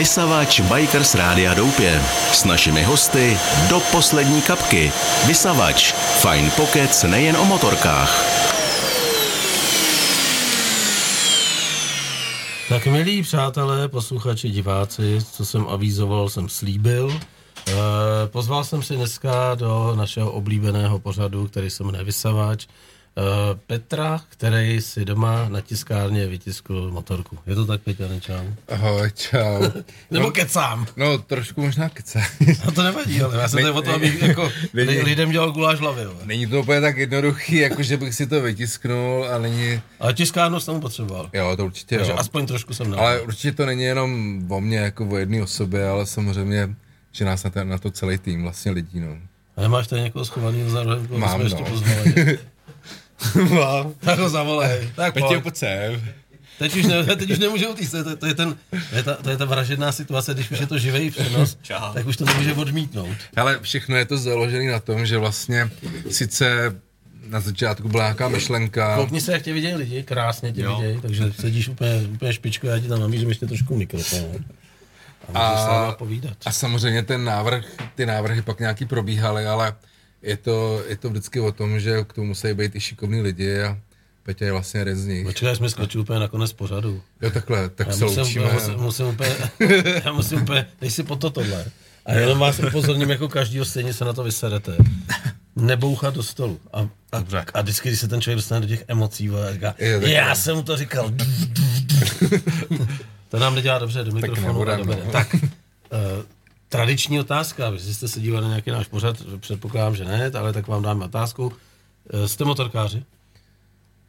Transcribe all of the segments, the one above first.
Vysavač Bikers Rádia Doupě. S našimi hosty do poslední kapky. Vysavač. Fajn pokec nejen o motorkách. Tak milí přátelé, posluchači, diváci, co jsem avízoval, jsem slíbil. Eh, pozval jsem si dneska do našeho oblíbeného pořadu, který se jmenuje Vysavač, Petra, který si doma na tiskárně vytiskl motorku. Je to tak, Peťa, čau? Ahoj, čau. Nebo no, kecám. No, trošku možná kecám. No to nevadí, ale já jsem tady o to, abych jako Není- lidem dělal guláš hlavy. jo. Není to úplně tak jednoduchý, jako že bych si to vytisknul a není... Ale tiskárnu jsem potřeboval. Jo, to určitě Takže jo. aspoň trošku jsem dal. Ale určitě to není jenom o mně, jako o jedné osobě, ale samozřejmě, že nás na to, na to celý tým vlastně lidí, no. A nemáš tady někoho schovaného za rohem, Mám, jsme ještě no. pozvali. Mám. tak ho zavolej. Tak Petě, pojď. pojď sem. Teď už, ne, teď už nemůže utíct, to, je- to, je ten, to, je ta, to je ta vražedná situace, když už je to živý přenos, tak už to nemůže odmítnout. Ale všechno je to založené na tom, že vlastně sice na začátku byla nějaká myšlenka, Koukni se, jak tě vidějí lidi, krásně tě vidějí, takže sedíš úplně, úplně špičku, já ti tam namířím ještě trošku mikrofon. A povídat. A samozřejmě ten návrh, ty návrhy pak nějaký probíhaly, ale je to, je to vždycky o tom, že k tomu musí být i šikovní lidi a Petě je vlastně jeden z nich. Počkej, jsme skočili úplně na konec pořadu. Jo, takhle, tak Já se musím, loučíme. já musím, musím úplně, já musím úplně, dej si po to tohle. A jenom vás upozorním, jako každýho stejně se na to vyserete. Nebouchat do stolu. A, a, a vždycky, když se ten člověk dostane do těch emocí, vole, říká, takhle. já jsem mu to říkal. to nám nedělá dobře do mikrofonu. a nebudem, do no. Tak, uh, tradiční otázka, vy jste se dívali na nějaký náš pořad, předpokládám, že ne, ale tak vám dáme otázku. Uh, jste motorkáři?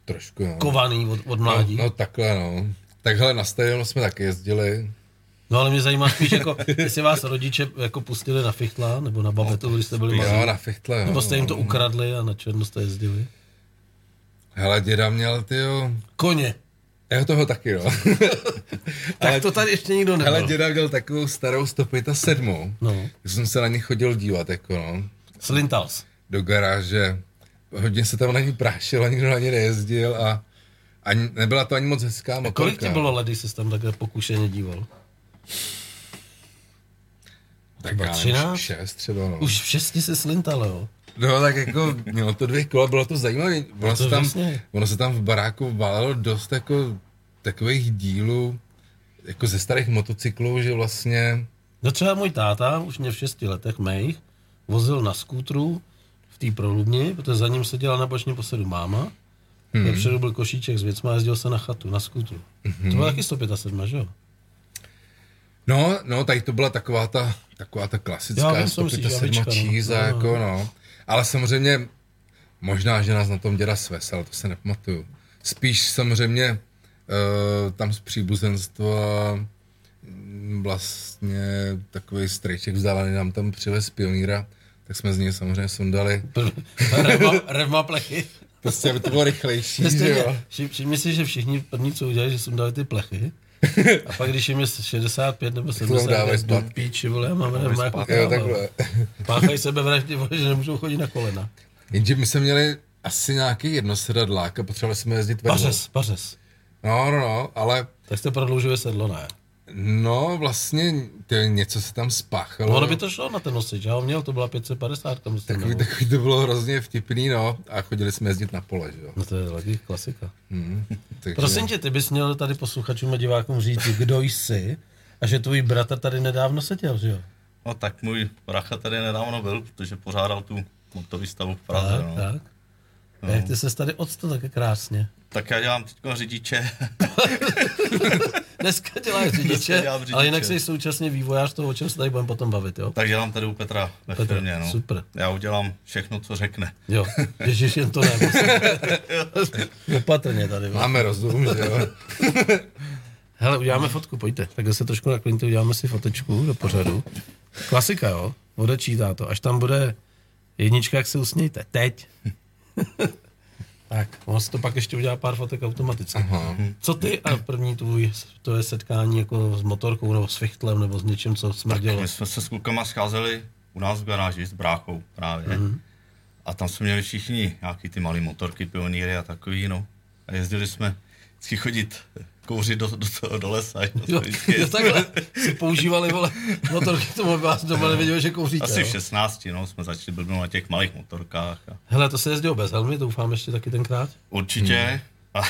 Trošku, no. Kovaný od, od no, mládí? no, takhle, no. Takhle na stadionu jsme taky jezdili. No ale mě zajímá spíš, jako, jestli vás rodiče jako pustili na fichtla, nebo na babetu, když jste byli Jo, malí. na fichtle, jo. Nebo jste jim to ukradli a na černo jste jezdili. Hele, děda měl, tyjo, Koně. Já toho taky, no. Tak to tady ještě nikdo nebyl. Hele, děda měl takovou starou 107. No. Jsem se na ně chodil dívat, jako no, Slintals. do garáže. Hodně se tam na ní prášilo, nikdo na ně nejezdil a ani, nebyla to ani moc hezká motorka. Kolik ti bylo let, když jsi tam takhle pokušeně díval? Tak Třeba já nevím, 13? šest třeba, no. Už v šesti se slintal, jo? No tak jako, mělo to dvě kola, bylo to zajímavé. Ono, to se tam, vlastně. ono se tam v baráku válelo dost jako takových dílů, jako ze starých motocyklů, že vlastně, No třeba můj táta, už mě v šesti letech mých, vozil na skútru v té prolubni, protože za ním seděla na bočním posedu máma. Hmm. Vepředu byl košíček s věcma a jezdil se na chatu, na skútru. Hmm. To bylo taky 175, že jo? no, no, tady to byla taková ta, taková ta klasická vím, co myslíš, 175 javička, no. cheese, No, no. jako no. Ale samozřejmě, možná, že nás na tom děda sves, ale to se nepamatuju. Spíš samozřejmě uh, tam z příbuzenstva mm, vlastně takový strejček vzdálený nám tam přivez pionýra, tak jsme z něj samozřejmě sundali. Revma, revma plechy. Prostě, aby to bylo rychlejší, že jo. vši- všimni si, že všichni první, co udělali, že jsem dali ty plechy. A pak, když jim je 65 nebo vám dávají 70, do zpátky. píči, vole, já jako Jo, kráva. takhle. Páchají sebevraždy, vole, že nemůžou chodit na kolena. Jenže my jsme měli asi nějaký jednosedadlák a potřebovali jsme jezdit vedle. Pařes, pařes. No, no, no, ale Tak jste prodloužili sedlo, ne? No vlastně to něco se tam spáchalo. No, ono by to šlo na ten nosič, já ho měl, to byla 550, myslím. Takový, takový to bylo hrozně vtipný, no. A chodili jsme jezdit na pole, že jo. No to je taky klasika. Hmm, takže, Prosím tě, ty bys měl tady posluchačům a divákům říct, kdo jsi a že tvůj bratr tady nedávno seděl, že jo? No tak můj brácha tady nedávno byl, protože pořádal tu motovýstavu v Praze. Tak, no. tak. A jak ty se tady odstal také krásně? Tak já dělám teď řidiče. Dneska děláš řidiče, řidiče. ale jinak jsi současně vývojář toho, o čem se tady budeme potom bavit, jo? tak dělám tady u Petra ve Petr, firmě. No. super. Já udělám všechno, co řekne. Jo, ježiš, jen to ne. Opatrně tady. vole. Máme rozum, že jo. Hele, uděláme fotku, pojďte. Tak se trošku nakliňte, uděláme si fotečku do pořadu. Klasika, jo? Odečítá to. Až tam bude jednička, jak se usmějte. Teď. tak, on si to pak ještě udělá pár fotek automaticky. Aha. Co ty a první tvůj, to je setkání jako s motorkou nebo s fichtlem nebo s něčím, co smrdělo? My jsme se s klukama scházeli u nás v garáži s bráchou právě. Mm-hmm. A tam jsme měli všichni nějaký ty malé motorky, pionýry a takový, no. A jezdili jsme vždycky chodit kouřit do, do, do, do lesa. Jo, jo, takhle si používali, vole, motorky k tomu, aby vás doma nevěděli, že kouříte. Asi jo. v 16, no, jsme začali blbnout na těch malých motorkách. A Hele, to se jezdilo bez helmy, doufám ještě taky tenkrát. určitě. Hmm. A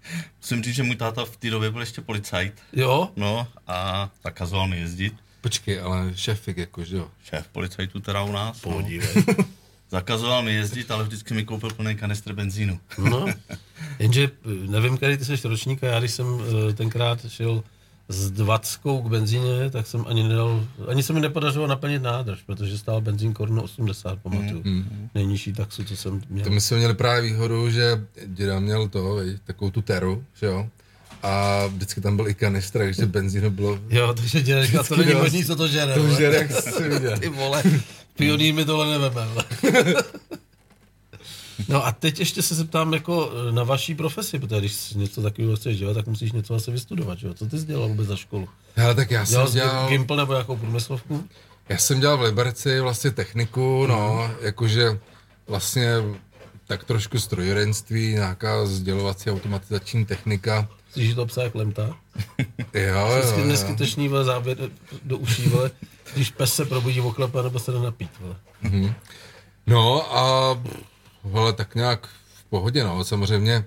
musím říct, že můj táta v té době byl ještě policajt. Jo, No a zakazoval mi jezdit. Počkej, ale šefik, jako, že jo. Šéf policajtů teda u nás. No. Zakazoval mi jezdit, ale vždycky mi koupil plný kanistr benzínu. No, jenže eh, nevím, který ty jsi ročník a já když jsem eh, tenkrát šel s dvackou k benzíně, tak jsem ani nedal, ani se mi nepodařilo naplnit nádrž, protože stál benzín korunu 80, pamatuju. Mm. Nejnižší taxu, co jsem měl. To my jsme měli právě výhodu, že děda měl to, viď, takovou tu teru, že jo. A vždycky tam byl i kanistr, takže benzínu bylo... Jo, takže dělal, říkal, to není možný, co to žere. To je, jak jsi viděl. Ty vole, pionýr mi tohle neveme. No a teď ještě se zeptám jako eh, na vaší profesi, protože když něco takového chceš dělat, tak musíš něco asi vystudovat, že jo? Co ty jsi dělal vůbec za školu? Hele, tak já jsem Dělal jsi dělal... Gimpl nebo jakou průmyslovku? Já jsem dělal v Liberci vlastně techniku, no, jakože vlastně tak trošku strojírenství, nějaká sdělovací automatizační technika. Slyšíš to psa jak lemta? Jo, jo, neskutečný vole, záběr do uší, vole, když pes se probudí v oklepa nebo se jde napít, vole. No a hele, tak nějak v pohodě, no, samozřejmě.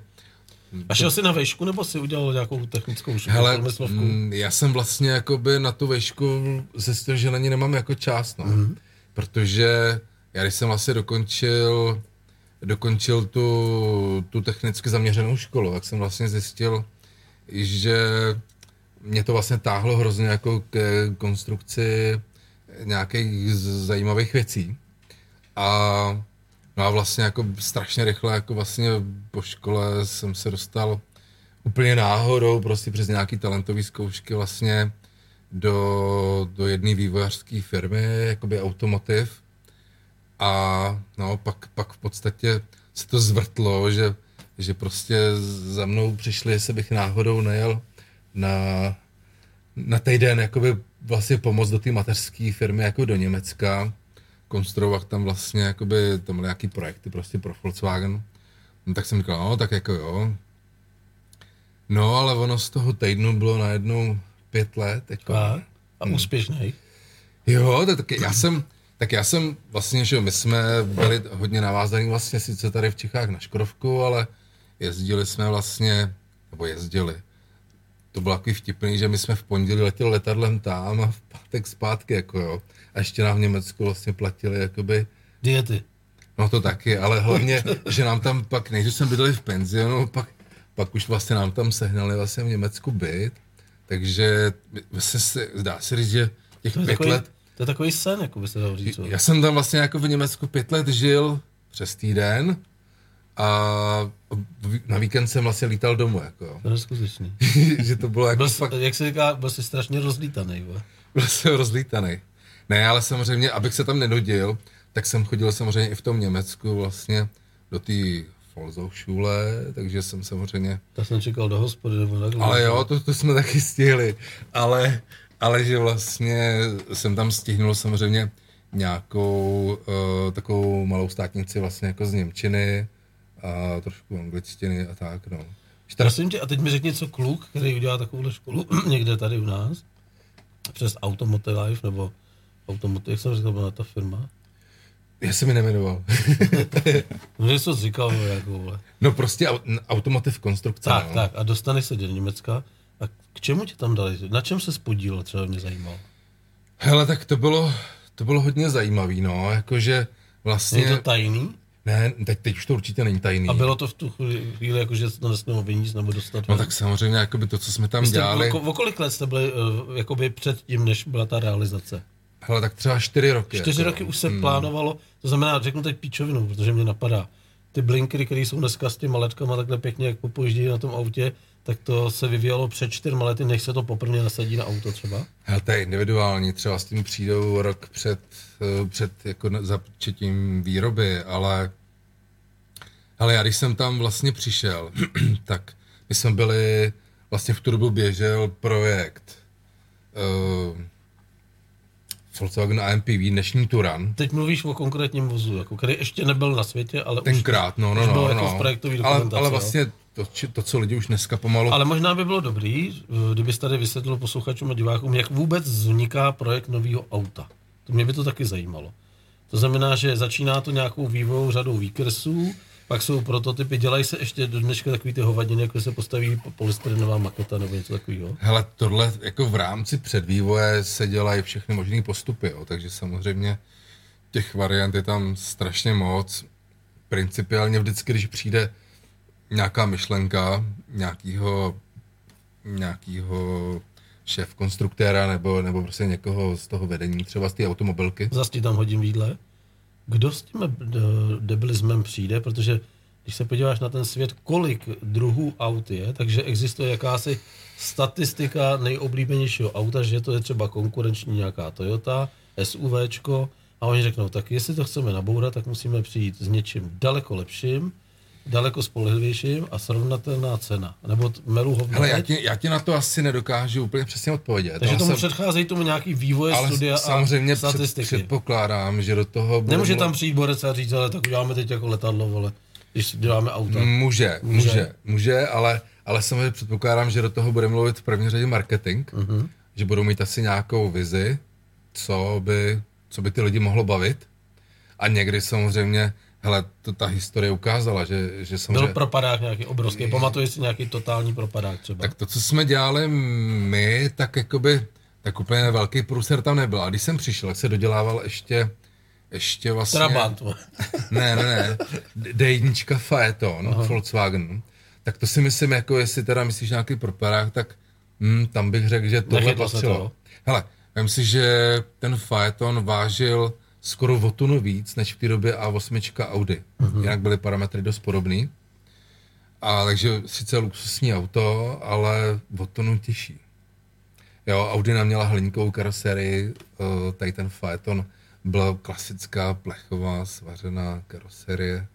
A šel jsi na vejšku nebo si udělal nějakou technickou školu, Hele, průmyslovku? mm, já jsem vlastně jakoby na tu vešku zjistil, že na ní nemám jako čas, no. Mhm. Mm-hmm. Protože já když jsem vlastně dokončil, dokončil tu, tu technicky zaměřenou školu, tak jsem vlastně zjistil, že mě to vlastně táhlo hrozně jako k konstrukci nějakých zajímavých věcí. A, no a vlastně jako strašně rychle jako vlastně po škole jsem se dostal úplně náhodou prostě přes nějaký talentový zkoušky vlastně do, do jedné vývojářské firmy, jakoby automotiv. A no, pak, pak v podstatě se to zvrtlo, že, že prostě za mnou přišli, jestli bych náhodou nejel na, na týden jakoby vlastně pomoct do té mateřské firmy jako do Německa, konstruovat tam vlastně jakoby, tam byly nějaký projekty prostě pro Volkswagen. No, tak jsem říkal, no tak jako jo. No ale ono z toho týdnu bylo najednou pět let. Jako. A, a úspěšný. Jo, tak, tak já jsem, tak já jsem vlastně, že my jsme byli hodně navázaní vlastně sice tady v Čechách na Škodovku, ale jezdili jsme vlastně, nebo jezdili. To bylo takový vtipný, že my jsme v pondělí letěli letadlem tam a v pátek zpátky, jako jo. A ještě nám v Německu vlastně platili, jakoby, Diety. No to taky, ale hlavně, že nám tam pak, než jsme bydleli v penzionu, pak, pak už vlastně nám tam sehnali vlastně v Německu byt, takže vlastně se, zdá se říct, že těch To pět takový, let, to je takový sen, jako by se dalo říct. já jsem tam vlastně jako v Německu pět let žil přes týden a na víkend jsem vlastně lítal domů, jako. To je skutečný. že to bylo jako Byl, fakt, jak se říká, byl jsi strašně rozlítaný. vole. byl jsem rozlítaný. Ne, ale samozřejmě, abych se tam nenudil, tak jsem chodil samozřejmě i v tom Německu vlastně do té Volkshochschule, takže jsem samozřejmě Tak jsem čekal do hospody nebo takhle. Ale jo, to, to jsme taky stihli. Ale, ale že vlastně jsem tam stihnul samozřejmě nějakou uh, takovou malou státnici vlastně jako z Němčiny a trošku angličtiny a tak, no. Prosím tě, a teď mi řekni, co kluk, který udělá takovouhle školu někde tady u nás, přes Automotive Life, nebo Automotive, jak jsem říkal, byla ta firma. Já jsem mi nemenoval. No, to říkal, jako, no prostě au- automotiv konstrukce, Tak, no. tak, a dostaneš se do Německa. A k čemu tě tam dali? Na čem se spodíl, třeba mě zajímalo. Hele, tak to bylo, to bylo hodně zajímavý, no, jakože vlastně... Je to tajný? Ne, teď, teď už to určitě není tajný. A bylo to v tu chvíli, jako, že se to nesmělo vyníst nebo dostat No tak samozřejmě, jakoby to, co jsme tam jste, dělali... o, o kolik let jste byli uh, jakoby před tím, než byla ta realizace? Hele, tak třeba čtyři roky. Čtyři jako, roky už se plánovalo, to znamená, řeknu teď píčovinu, protože mě napadá, ty blinkery, které jsou dneska s těma letkama takhle pěkně, jak popojíždí na tom autě, tak to se vyvíjelo před čtyřma lety, než se to poprvé nasadí na auto třeba. Hele, to je individuální, třeba s tím přijdou rok před, eh, před jako započetím výroby, ale ale já když jsem tam vlastně přišel, tak my jsme byli, vlastně v tu dobu běžel projekt uh, Volkswagen AMPV, dnešní Turan, Teď mluvíš o konkrétním vozu, jako, který ještě nebyl na světě, ale tenkrát, no, no, už no, byl no, jako v projektový ale, ale vlastně to, či- to, co lidi už dneska pomalu... Ale možná by bylo dobrý, eh, kdybys tady vysvětlil posluchačům a divákům, jak vůbec vzniká projekt nového auta. To mě by to taky zajímalo. To znamená, že začíná to nějakou vývojovou řadou výkresů, pak jsou prototypy, dělají se ještě do dneška takový ty hovadiny, jako se postaví polystyrenová maketa nebo něco takového. Hele, tohle jako v rámci předvývoje se dělají všechny možné postupy, jo, takže samozřejmě těch variant je tam strašně moc. Principiálně vždycky, když přijde nějaká myšlenka nějakýho, nějakýho šéf konstruktéra nebo, nebo prostě někoho z toho vedení, třeba z té automobilky. Zas ti tam hodím výdle. Kdo s tím eh, debilismem přijde, protože když se podíváš na ten svět, kolik druhů aut je, takže existuje jakási statistika nejoblíbenějšího auta, že to je třeba konkurenční nějaká Toyota, SUVčko, a oni řeknou, tak jestli to chceme nabourat, tak musíme přijít s něčím daleko lepším, daleko spolehlivějším a srovnatelná cena. Nebo t- melu hovno. Hele, já ti, já ti na to asi nedokážu úplně přesně odpovědět. Takže tomu jsem- předcházejí tomu nějaký vývoje, ale studia samozřejmě a před, statistiky. předpokládám, že do toho... bude Nemůže mluv- tam přijít borec a říct, ale tak uděláme teď jako letadlo, vole, když děláme auta. Může, Může. může, může, ale, ale samozřejmě předpokládám, že do toho bude mluvit v první řadě marketing, Mhm. že budou mít asi nějakou vizi, co by, co by ty lidi mohlo bavit. A někdy samozřejmě, hele, to ta historie ukázala, že, že Byl samozřejmě... propadák nějaký obrovský, pamatuješ si nějaký totální propadák třeba? Tak to, co jsme dělali my, tak jakoby, tak úplně velký průser tam nebyl. A když jsem přišel, tak se dodělával ještě, ještě vlastně... Trabant. Ne, ne, ne. D1 Phaeton, Aha. Volkswagen. Tak to si myslím, jako jestli teda myslíš nějaký propadák, tak hm, tam bych řekl, že tohle Nechytlo patřilo. toho. Hele, vím si, že ten Phaeton vážil skoro o tunu víc, než v té době A8 Audi. Uh-huh. Jinak byly parametry dost podobný. A takže sice luxusní auto, ale o tunu těžší. Jo, Audi neměla hliníkovou karoserii, eh, tady ten Phaeton byla klasická plechová svařená karoserie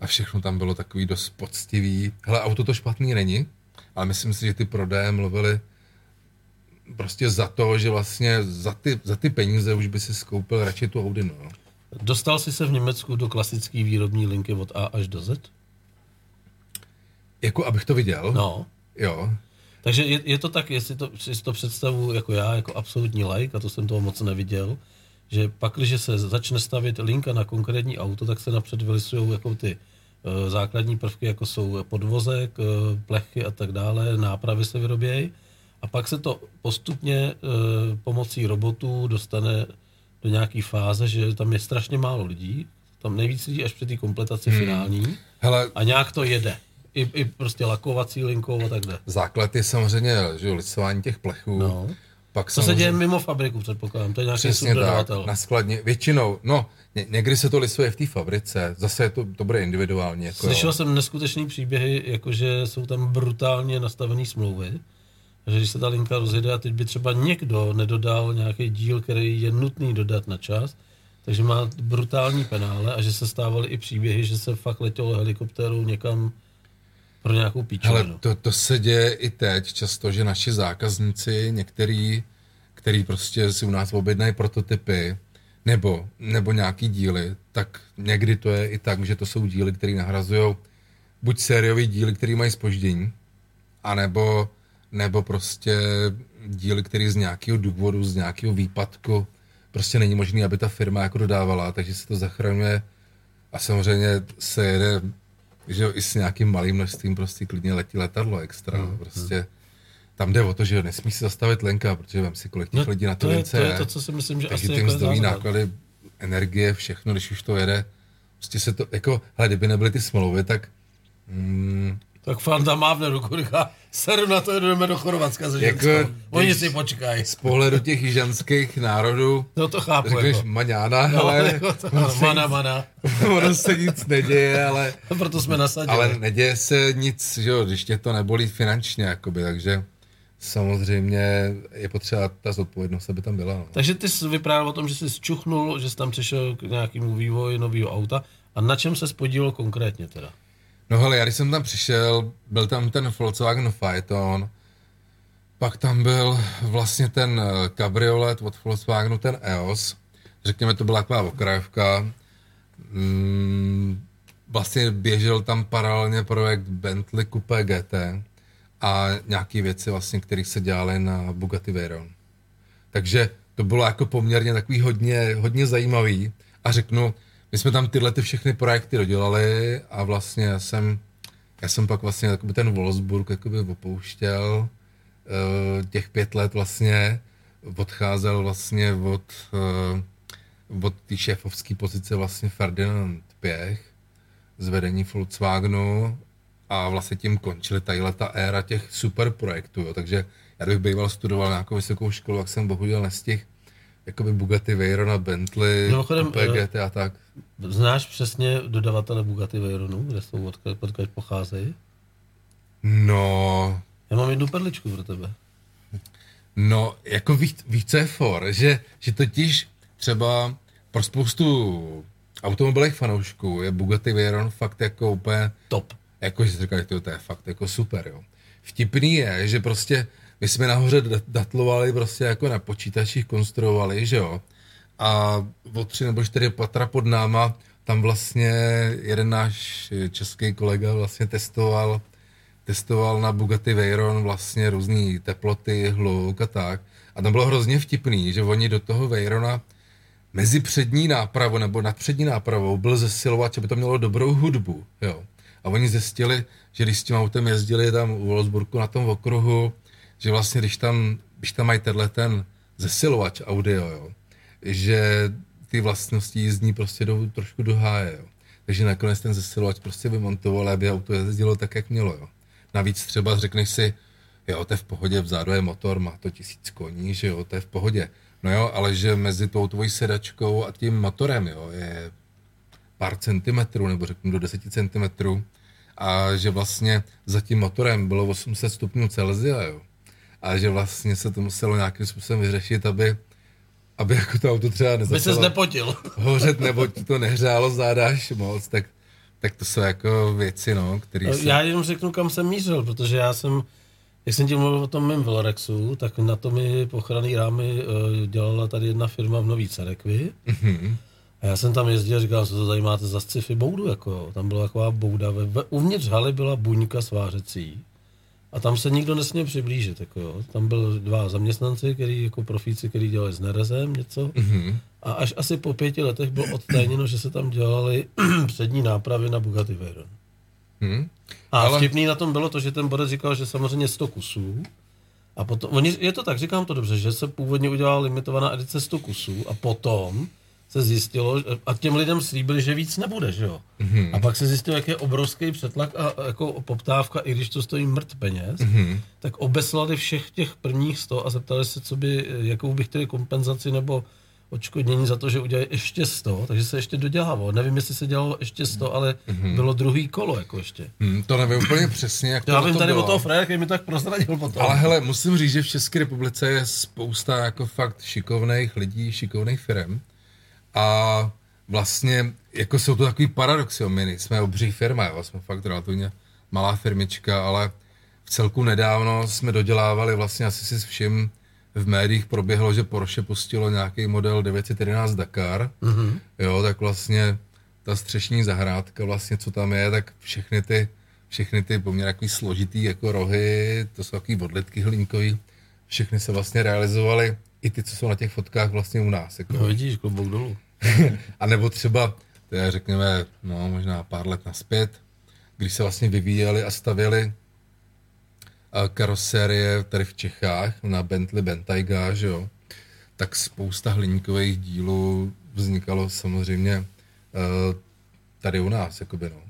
a všechno tam bylo takový dost poctivý. Hele, auto to špatný není, ale myslím si, že ty prodeje mluvili prostě za to, že vlastně za ty, za ty peníze už by si skoupil radši tu Audi, no. Dostal jsi se v Německu do klasické výrobní linky od A až do Z? Jako abych to viděl, No. jo. Takže je, je to tak, jestli to, si to představu jako já, jako absolutní like, a to jsem toho moc neviděl, že pak, když se začne stavět linka na konkrétní auto, tak se napřed vylisují jako ty uh, základní prvky, jako jsou podvozek, uh, plechy a tak dále, nápravy se vyrobějí. A pak se to postupně uh, pomocí robotů dostane do nějaké fáze, že tam je strašně málo lidí, tam nejvíc lidí až při té kompletaci hmm. finální Hele, a nějak to jede. I, I prostě lakovací linkou a tak dále. základ je samozřejmě, že jo, lisování těch plechů. No. Pak To se samozřejmě- děje mimo fabriku, předpokládám. To je nějaký Přesně tak, na skladně. Většinou, no, ně, někdy se to lisuje v té fabrice, zase je to, to bude individuálně. Jako, Slyšel jo. jsem neskutečný příběhy, jakože jsou tam brutálně nastavené smlouvy. Že když se ta linka rozjede a teď by třeba někdo nedodal nějaký díl, který je nutný dodat na čas, takže má brutální penále a že se stávaly i příběhy, že se fakt letělo helikoptérou někam pro nějakou píčovinu. to, to se děje i teď často, že naši zákazníci, některý, který prostě si u nás objednají prototypy, nebo, nebo nějaký díly, tak někdy to je i tak, že to jsou díly, které nahrazují buď sériový díly, které mají spoždění, anebo nebo prostě díly, které z nějakého důvodu, z nějakého výpadku, prostě není možné, aby ta firma jako dodávala, takže se to zachraňuje a samozřejmě se jede že jo, i s nějakým malým množstvím prostě klidně letí letadlo extra. Mm, prostě tam jde o to, že nesmí se zastavit lenka, protože vem si, kolik těch No, lidí na to to je, lince to je to, co si myslím, že takže asi ty jako mzdový základ. náklady, energie, všechno, když už to jede, prostě se to, jako, hele, kdyby nebyly ty smlouvy, tak mm, Tak Fanta mávne ruku, říká, seru na to, jdeme do Chorvatska se Jako. Oni si počkají. z pohledu těch jižanských národů, No to chápu. řekneš Jako. maňána, No, ale jako to, ono, mana, nic, mana. ono se nic neděje, ale, Proto jsme nasadili. ale neděje se nic, že jo, když tě to nebolí finančně, jakoby, takže samozřejmě je potřeba ta zodpovědnost, aby tam byla. No. Takže ty jsi vyprávěl o tom, že jsi zčuchnul, že jsi tam přišel k nějakému vývoji nového auta. A na čem se spodílo konkrétně teda? No hele, já když jsem tam přišel, byl tam ten Volkswagen Phaeton, pak tam byl vlastně ten eh, kabriolet od Volkswagenu, ten EOS. Řekněme, to byla taková okrajovka. Mm, vlastně běžel tam paralelně projekt Bentley Coupe GT a nějaké věci vlastně, které se dělaly na Bugatti Veyron. Takže to bylo jako poměrně takový hodně, hodně zajímavý a řeknu, my jsme tam tyhle ty všechny projekty dodělali a vlastně já jsem, já jsem pak vlastně ten Wolfsburg jakoby opouštěl uh, těch pět let vlastně odcházel vlastně od, uh, od té šéfovské pozice vlastně Ferdinand Pěch z vedení Volkswagenu a vlastně tím končily tadyhle ta éra těch super projektů, jo. takže já bych býval studoval nějakou vysokou školu, jak jsem bohužel nestihl, jakoby Bugatti Veyron a Bentley, Mimochodem, PGT a tak. Znáš přesně dodavatele Bugatti Veyronu, kde jsou odkud, odkud pocházejí? No, Já mám jednu perličku pro tebe. no, jako co je for, že, že totiž třeba pro spoustu automobilových fanoušků je Bugatti Veyron fakt jako úplně Top. jako, že říkali, to je fakt jako super, jo. Vtipný je, že prostě my jsme nahoře dat- datlovali prostě jako na počítačích konstruovali, že jo. A o tři nebo čtyři patra pod náma tam vlastně jeden náš český kolega vlastně testoval, testoval na Bugatti Veyron vlastně různé teploty, hluk a tak. A tam bylo hrozně vtipný, že oni do toho Veyrona mezi přední nápravou nebo nad přední nápravou byl zesilovač, aby to mělo dobrou hudbu. Jo. A oni zjistili, že když s tím autem jezdili tam u Wolfsburgu na tom okruhu, že vlastně když tam, když tam mají tenhle ten zesilovač audio, jo, že ty vlastnosti jízdní prostě jdou trošku do háje. Jo. Takže nakonec ten zesilovač prostě vymontoval, aby auto jezdilo tak, jak mělo. Jo. Navíc třeba řekneš si, jo, to je v pohodě, vzadu je motor, má to tisíc koní, že jo, to je v pohodě. No jo, ale že mezi tou tvojí sedačkou a tím motorem, jo, je pár centimetrů, nebo řeknu do 10 centimetrů, a že vlastně za tím motorem bylo 800 stupňů Celsia, jo. A že vlastně se to muselo nějakým způsobem vyřešit, aby, aby jako to auto třeba By ses nezačalo nepotil. hořet, nebo ti to nehřálo záda až moc, tak, tak to jsou jako věci, no, které se... Já jenom řeknu, kam jsem mířil, protože já jsem, jak jsem ti mluvil o tom mém Velorexu, tak na to mi pochranný rámy eh, dělala tady jedna firma v Nový Cerekvi. Mhm. A já jsem tam jezdil, říkal, co to tady máte za sci-fi boudu, jako. Tam byla taková bouda, ve, uvnitř haly byla buňka svářecí. A tam se nikdo nesměl přiblížit, jako jo. Tam byl dva zaměstnanci, který jako profíci, který dělali s nerezem něco. Mhm. A až asi po pěti letech bylo odtajněno, že se tam dělaly přední nápravy na Bugatti Veyron. Mhm. A Ale... vtipný na tom bylo to, že ten borec říkal, že samozřejmě 100 kusů. A potom, oni, je to tak, říkám to dobře, že se původně udělala limitovaná edice 100 kusů a potom se zjistilo, a těm lidem slíbili, že víc nebude, že jo. Mm-hmm. A pak se zjistilo, jak je obrovský přetlak a jako poptávka, i když to stojí mrt peněz, mm-hmm. tak obeslali všech těch prvních 100 a zeptali se, co by, jakou by chtěli kompenzaci nebo odškodnění za to, že udělají ještě 100, takže se ještě dodělávalo. Nevím, jestli se dělalo ještě 100, ale mm-hmm. bylo druhý kolo jako ještě. Hmm, to nevím úplně přesně, jak to Já vím to tady bylo. o toho frajera, který mi tak prozradil potom. Ale hele, musím říct, že v České republice je spousta jako fakt šikovných lidí, šikovných firm. A vlastně, jako jsou to takový paradoxy, jo. my jsme obří firma, jo. jsme fakt relativně malá firmička, ale v celku nedávno jsme dodělávali vlastně asi si s vším v médiích proběhlo, že Porsche pustilo nějaký model 911 Dakar, mm-hmm. jo, tak vlastně ta střešní zahrádka vlastně, co tam je, tak všechny ty, všechny ty poměrně takový složitý jako rohy, to jsou takový odlitky hlínkový, všechny se vlastně realizovaly, i ty, co jsou na těch fotkách vlastně u nás. Jako. No vidíš, klobouk dolů. A nebo třeba, to je řekněme, no možná pár let naspět, když se vlastně vyvíjeli a stavěli a karosérie tady v Čechách na Bentley Bentayga, že jo, tak spousta hliníkových dílů vznikalo samozřejmě eh, tady u nás, jakoby no,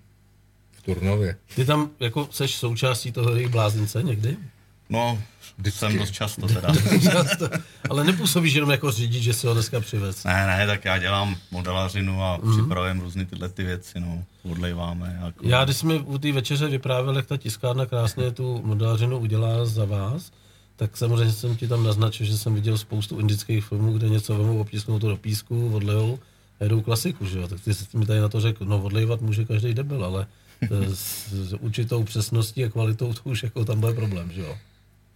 v Turnově. Ty tam jako seš součástí toho jejich blázince někdy? No, Vždycky. jsem dost často teda. Často. Ale nepůsobíš jenom jako řidič, že si ho dneska přivez. Ne, ne, tak já dělám modelařinu a mm-hmm. připravujeme různé tyhle ty věci, no. Odlejváme. Jako... Já, když jsme u té večeře vyprávěli, jak ta tiskárna krásně tu modelařinu udělá za vás, tak samozřejmě jsem ti tam naznačil, že jsem viděl spoustu indických filmů, kde něco vemou, obtisknou to do písku, odlejou a jedou klasiku, že jo. Tak ty jsi mi tady na to řekl, no odlejvat může každý debil, ale eh, s, s určitou přesností a kvalitou to už jako tam bude problém, že jo.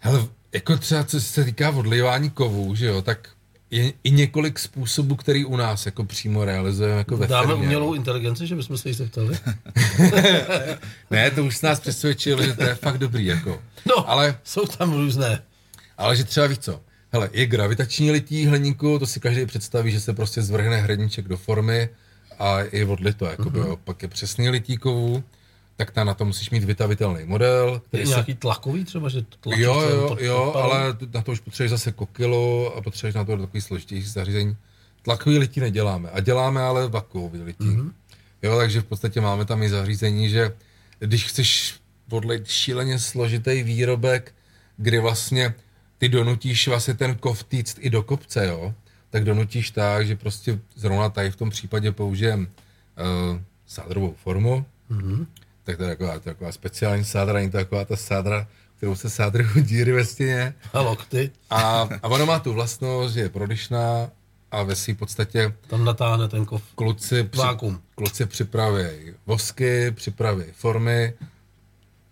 Hele, jako třeba co se týká odlivání kovů, že jo, tak je i několik způsobů, který u nás jako přímo realizujeme jako ve Dáme firmě. umělou inteligenci, že bychom se jí zeptali? Ne, to už s nás přesvědčil, že to je fakt dobrý, jako. No, Ale, jsou tam různé. ale že třeba víš co, hele, je gravitační lití hliníku, to si každý představí, že se prostě zvrhne hradníček do formy a je odlito, jako by, jo. Pak je přesný litíkovů, tak ta na to musíš mít vytavitelný model, Je který se nějaký tlakový třeba, že to tlačíš Jo, jo, to- jo, ale na to už potřebuješ zase kokilo a potřebuješ na to takový složitější zařízení. Tlakový lití neděláme a děláme ale vakuový lití. Mhm. Mm-hmm. Jo, takže v podstatě máme tam i zařízení, že když chceš podlejt šíleně složitý výrobek, kdy vlastně ty donutíš vlastně ten kov týct i do kopce, jo, tak donutíš tak, že prostě zrovna tady v tom případě použijem uh, sádrovou formu, Mhm. Tak to je taková, taková speciální sádra, není to taková ta sádra, kterou se sádrují díry ve stěně. A lokty, A, a ona má tu vlastnost, že je prodyšná a ve své podstatě tam natáhne ten kov. kluci, při, Vákum. kluci připraví vosky, připraví formy,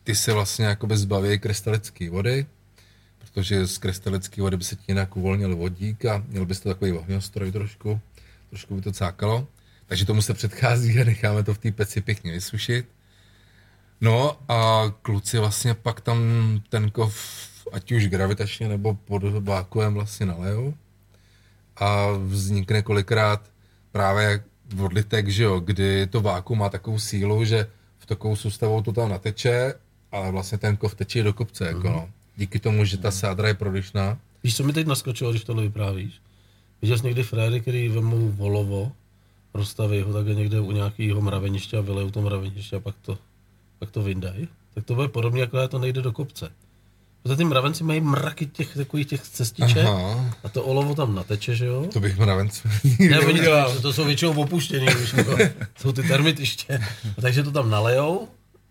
ty se vlastně jakoby zbaví krystalické vody, protože z krystalické vody by se ti jinak uvolnil vodík a měl bys to takový ohňostroj trošku, trošku by to cákalo. Takže tomu se předchází a necháme to v té peci pěkně vysušit. No a kluci vlastně pak tam ten kov, ať už gravitačně nebo pod vákuem vlastně nalejou a vznikne kolikrát právě odlitek, že jo, kdy to vákuum má takovou sílu, že v takovou soustavou to tam nateče, ale vlastně ten kov teče do kopce, jako no. Díky tomu, že ta sádra je prodyšná. Víš, co mi teď naskočilo, když tohle vyprávíš? Viděl jsi někdy fréry, který vemou volovo, rozstaví ho takhle někde u nějakého mraveniště a vylejou to mraveniště a pak to, pak to vyndají? Tak to bude podobně, jako to nejde do kopce. Protože ty mravenci mají mraky těch takových těch cestiček Aha, a to olovo tam nateče, že jo? to bych mravencu Ne, oni to, to jsou většinou opuštěný, už jako, jsou ty termitiště. A takže to tam nalejou,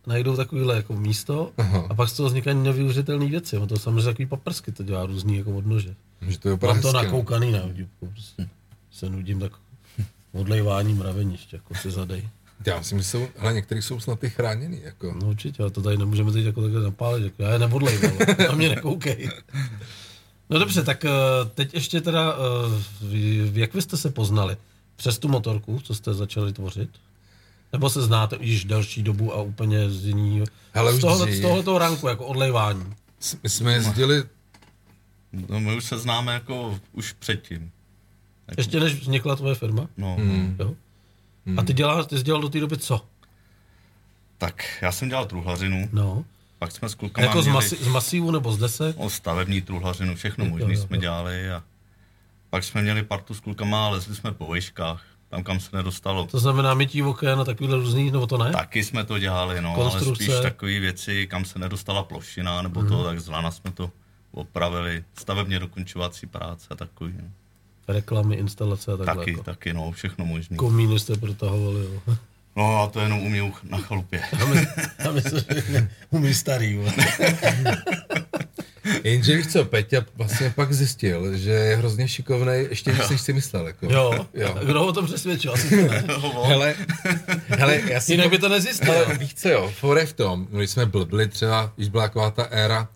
najdou takovýhle jako místo Aha. a pak z toho vznikají nevyužitelné věci. No to samozřejmě takový paprsky to dělá různý jako odnože. Že to vypadá Mám to nakoukaný na YouTube, prostě. Se nudím tak odlejvání mraveniště, jako si zadej. Já myslím, že jsou, ale některý jsou snad i chráněný, jako. No určitě, ale to tady nemůžeme teď jako takhle zapálit, jako já je ale na mě nekoukej. No dobře, tak eh, teď ještě teda, eh, jak vy jste se poznali? Přes tu motorku, co jste začali tvořit? Nebo se znáte již delší dobu a úplně z jiného, Hele, z, dřív. z tohoto ranku, jako odlejvání. My jsme jezdili, No, my už se známe jako už předtím. Ještě než vznikla tvoje firma? No, Hmm. Jo? A ty, dělal, ty jsi dělal do té doby co? tak já jsem dělal truhlařinu, No. pak jsme s klukama Jako z, masi, z masívu nebo z desek? o stavební truhlařinu, všechno možné jsme jo. dělali a pak jsme měli partu s klukama a lezli jsme po vejškách, tam kam se nedostalo. To znamená mytí oken a takovýhle různý, nebo to ne? Taky jsme to dělali, no, ale Konstrukce. spíš takové věci, kam se nedostala plošina nebo to, tak z lana jsme to opravili, stavebně dokončovací práce a takový. No. Reklamy, instalace a takhle. Taky, jako. taky, no, všechno možné. Komíny jste protahovali, jo. No a to jenom umí na chalupě. Já my- myslím, že umí starý, jo. jenže víš co, Peťa vlastně pak zjistil, že je hrozně šikovnej, ještě víc, než si myslel, jako. Jo. jo. Kdo ho to přesvědčil? Asi to ne. Hele, hele, já si Jinak by to nezjistil. Ale víš co jo, for je v tom, když jsme blbli třeba, když byla taková ta éra,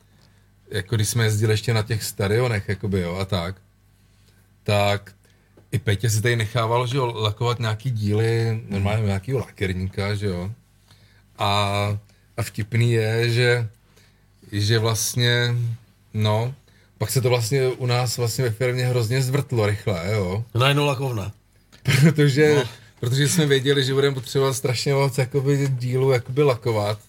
jako když jsme jezdili ještě na těch stadionech, jakoby jo, a tak, tak i Petě si tady nechával, že jo, lakovat nějaký díly, normálně nějakýho lakerníka, že jo. A, a vtipný je, že, že vlastně, no, pak se to vlastně u nás vlastně ve firmě hrozně zvrtlo rychle, jo Najednou lakovna. protože, no. protože jsme věděli, že budeme potřebovat strašně moc jakoby, dílu jakoby lakovat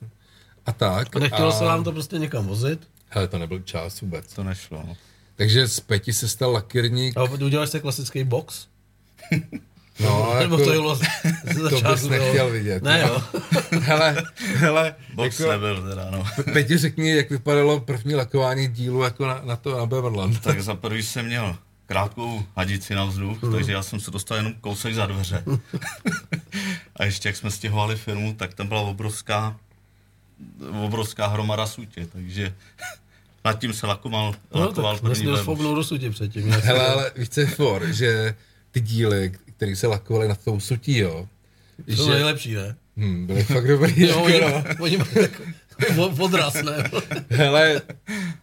a tak. A nechtělo se vám to prostě někam vozit? Hele, to nebyl čas vůbec. To nešlo, no. Takže z Peti se stal lakírník. A uděláš si klasický box? No, Nebo jako, to bylo to bys jo? nechtěl vidět. Ne, jo. hele, hele, Box jako, nebyl teda, no. Peti řekni, jak vypadalo první lakování dílu jako na, na to na Beverland. Tak za prvý jsem měl krátkou hadici na vzduch, Mhm. takže já jsem se dostal jenom kousek za dveře. a ještě jak jsme stěhovali firmu, tak tam byla obrovská, obrovská hromada sutě, takže nad tím se lakoval, No, lakoval tak první nesměl do sutě předtím. Hele, ale víš, co je for, že ty díly, které se lakovaly nad tou sutí, jo, To že nejlepší, ne? hm, byly fakt dobrý. Jo, oni, no. oni mají ne? Hele,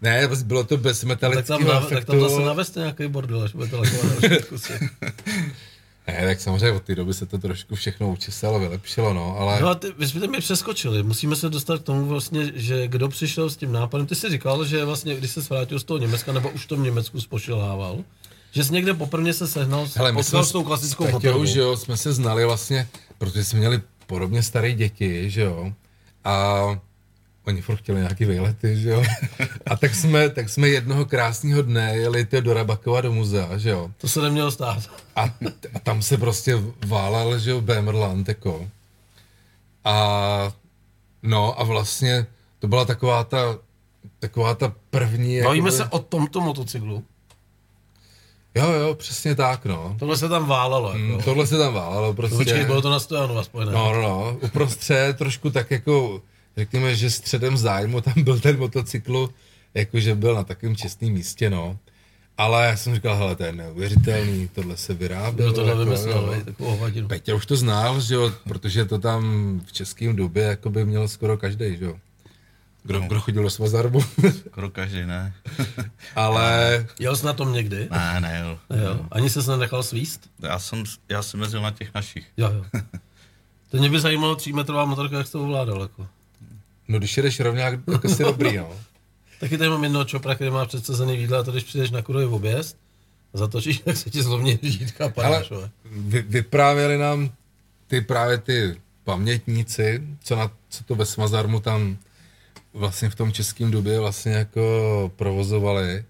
ne, bylo to bez tak, metalického tam, na, efektu. tak tam zase naveste nějaký bordel, až budete lakovat. Ne, tak samozřejmě od té doby se to trošku všechno učesalo, vylepšilo, no, ale... No a ty, vy jsme mě přeskočili. Musíme se dostat k tomu vlastně, že kdo přišel s tím nápadem. Ty jsi říkal, že vlastně, když se vrátil z toho Německa, nebo už v tom Německu spošilhával, že jsi někde poprvé se sehnal, Hele, my jsme s tou klasickou s že jo, jsme se znali vlastně, protože jsme měli podobně staré děti, že jo, a oni furt chtěli nějaký výlety, že jo, a tak jsme, tak jsme jednoho krásného dne jeli ty do Rabakova do muzea, že jo, To se nemělo stát. a, a tam se prostě válel, že jo, Bemerland, jako. A no a vlastně to byla taková ta, taková ta první, Bavíme jakoby- se o tomto motocyklu. Jo, jo, přesně tak, no. Tohle se tam válelo. Mm, Jako. Tohle se tam válelo, prostě. Počkej, bylo to na stojanu a spojené. No, no, no, uprostřed trošku tak jako, řekněme, že středem zájmu tam byl ten motocykl, jakože byl na takovém čestném místě, no. Ale já jsem říkal, hele, to je neuvěřitelný, tohle se vyrábělo. Kdo to jako, takovou hovadinu. Petě už to znal, že jo, protože to tam v českém době jako by měl skoro každý, že jo. Kdo, kdo chodil do Svazarbu, Skoro každý, ne? ale Jel jsi na tom někdy? ne, ne, jo. Jo. Ani se nenechal svíst? Já jsem, já jsem mezil na těch našich. Jo, jo. To mě by zajímalo třímetrová motorka, jak jsi to ovládal. Jako. No když jedeš rovňák, tak asi dobrý, no. Taky tady mám jednoho čopra, který má předsazený výdle a to když přijdeš na kurový objezd, zatočíš, tak se ti zlomně řídka a Ale padáš. vole. vy, vyprávěli nám ty právě ty pamětníci, co, na, co to ve Smazarmu tam vlastně v tom českém době vlastně jako provozovali,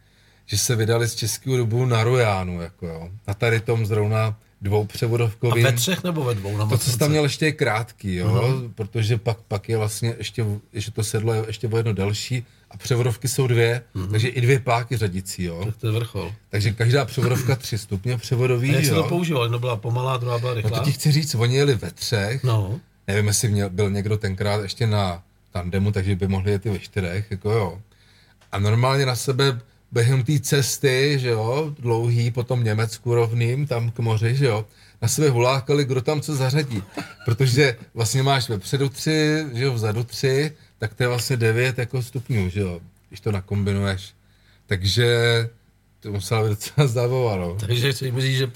že se vydali z českého dobu na Rojánu, jako jo. A tady tom zrovna A dvoupřevodovkovým. ve třech nebo ve dvou na To, co jsi tam měl, ještě je krátký, jo, uh-huh. protože pak, pak je vlastně ještě, ještě to sedlo je ještě o jedno delší a převodovky jsou dvě, uh-huh. takže i dvě páky řadicí, jo. Tak to je vrchol. Takže každá převodovka tři stupně převodový, A jak jo. to používal? Jedna byla pomalá, druhá byla No rychlá? to ti chci říct, oni jeli ve třech, No, nevím, jestli měl, byl někdo tenkrát ještě na tandemu, takže by mohli jet i ve čtyřech, jako jo. A normálně na sebe během té cesty, že jo, dlouhý, potom Německu rovným, tam k moři, že jo, na sebe hulákali, kdo tam co zařadí. Protože vlastně máš vepředu tři, že jo, vzadu tři, tak to je vlastně devět jako stupňů, že jo, když to nakombinuješ. Takže to musela být docela zábava, no. takže chci mi říct, že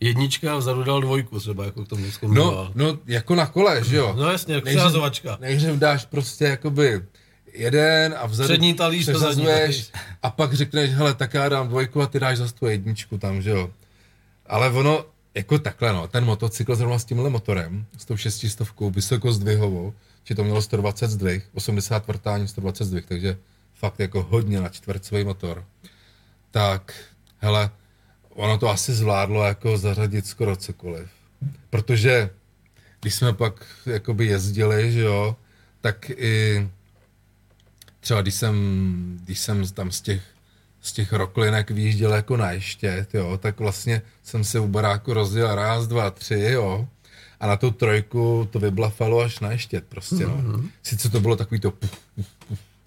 jednička vzadu dal dvojku třeba, jako k tomu No, no, jako na kole, že jo. No jasně, jako. Nejdřív dáš prostě jakoby jeden a vzadu Přední talíř, to zadní přeřazuješ a pak řekneš, hele, tak já dám dvojku a ty dáš zase tu jedničku tam, že jo. Ale ono, jako takhle no, ten motocykl zrovna s tímhle motorem, s tou šestistovkou, vysoko zdvihovou, že to mělo 120 zdvih, 80 vrtání, 120 zdvih, takže fakt jako hodně na čtvercový motor. Tak, hele, ono to asi zvládlo jako zařadit skoro cokoliv. Protože když jsme pak jakoby jezdili, že jo, tak i třeba když jsem, když jsem tam z těch, z těch roklinek vyjížděl jako na ještět, jo, tak vlastně jsem se u baráku rozjel raz, dva, tři, jo, a na tu trojku to vyblafalo až na ještět prostě, no. Mm-hmm. Sice to bylo takový to, puf,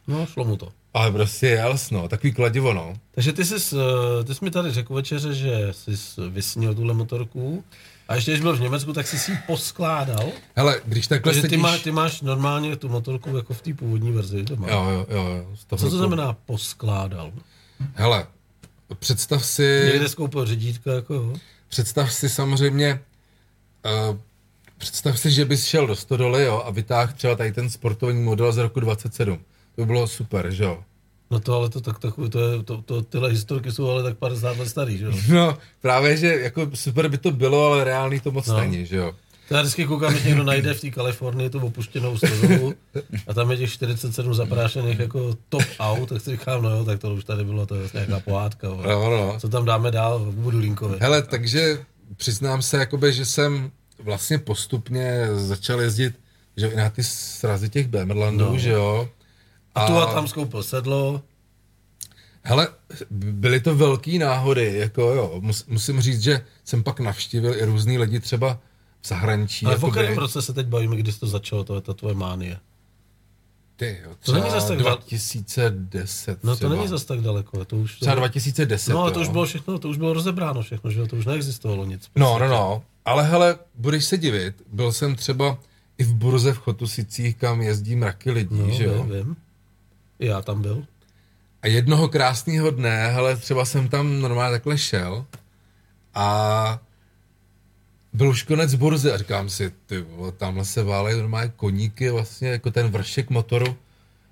No, šlo mu to. ale prostě jel no, takový kladivo, no. Takže ty jsi, eh, ty jsi mi tady řekl večeře, že jsi vysnil tuhle motorku a ještě když byl v Německu, tak jsi si ji poskládal. Hele, když takhle Takže ty, sedíš... má, ty máš normálně tu motorku jako v té původní verzi doma. Jo, jo, jo, jo. Co to znamená poskládal? Hele, představ si... Někde jsi koupil řidítka, jako jo? Představ si samozřejmě, uh, představ si, že bys šel do Stodoly jo, a vytáhl třeba tady ten sportovní model z roku 27. To by bylo super, že jo? No to ale to tak takový, to je, to, to, tyhle historky jsou ale tak 50 let starý, že jo? No, právě, že jako super by to bylo, ale reálný to moc No. není, že jo? To já vždycky koukám, když někdo najde v té Kalifornii tu opuštěnou stodolu a tam je těch 47 zaprášených jako top aut, tak si říkám, no jo, tak to už tady bylo, to je vlastně nějaká pohádka. No, no. Co tam dáme dál v Budulínkovi? Hele, takže přiznám se, jakoby, že jsem vlastně postupně začal jezdit že i na ty srazy těch Bemerlandů, no. že jo? A tu a tam skoupil sedlo, Hele, byly to velké náhody, jako jo. Mus, musím říct, že jsem pak navštívil i různý lidi třeba v zahraničí. ale v jakoby. kterém roce se teď bavíme, když to začalo, to je ta tvoje mánie. Ty, jo, To není zas tak dal- 2010 No to není zas tak daleko, to už... Třeba 2010, No ale to už bylo všechno, to už bylo rozebráno všechno, že jo, to už neexistovalo nic. No, no, no. Ale hele, budeš se divit, byl jsem třeba i i v Burze v Chotusicích, kam jezdí mraky lidí, No, že jo? vím, vím. Já tam byl. A jednoho krásného dne, hele, třeba jsem tam normálně takhle šel a byl už konec burzy a říkám si, ty vole, tamhle se válejí normálně koníky, vlastně jako ten vršek motoru,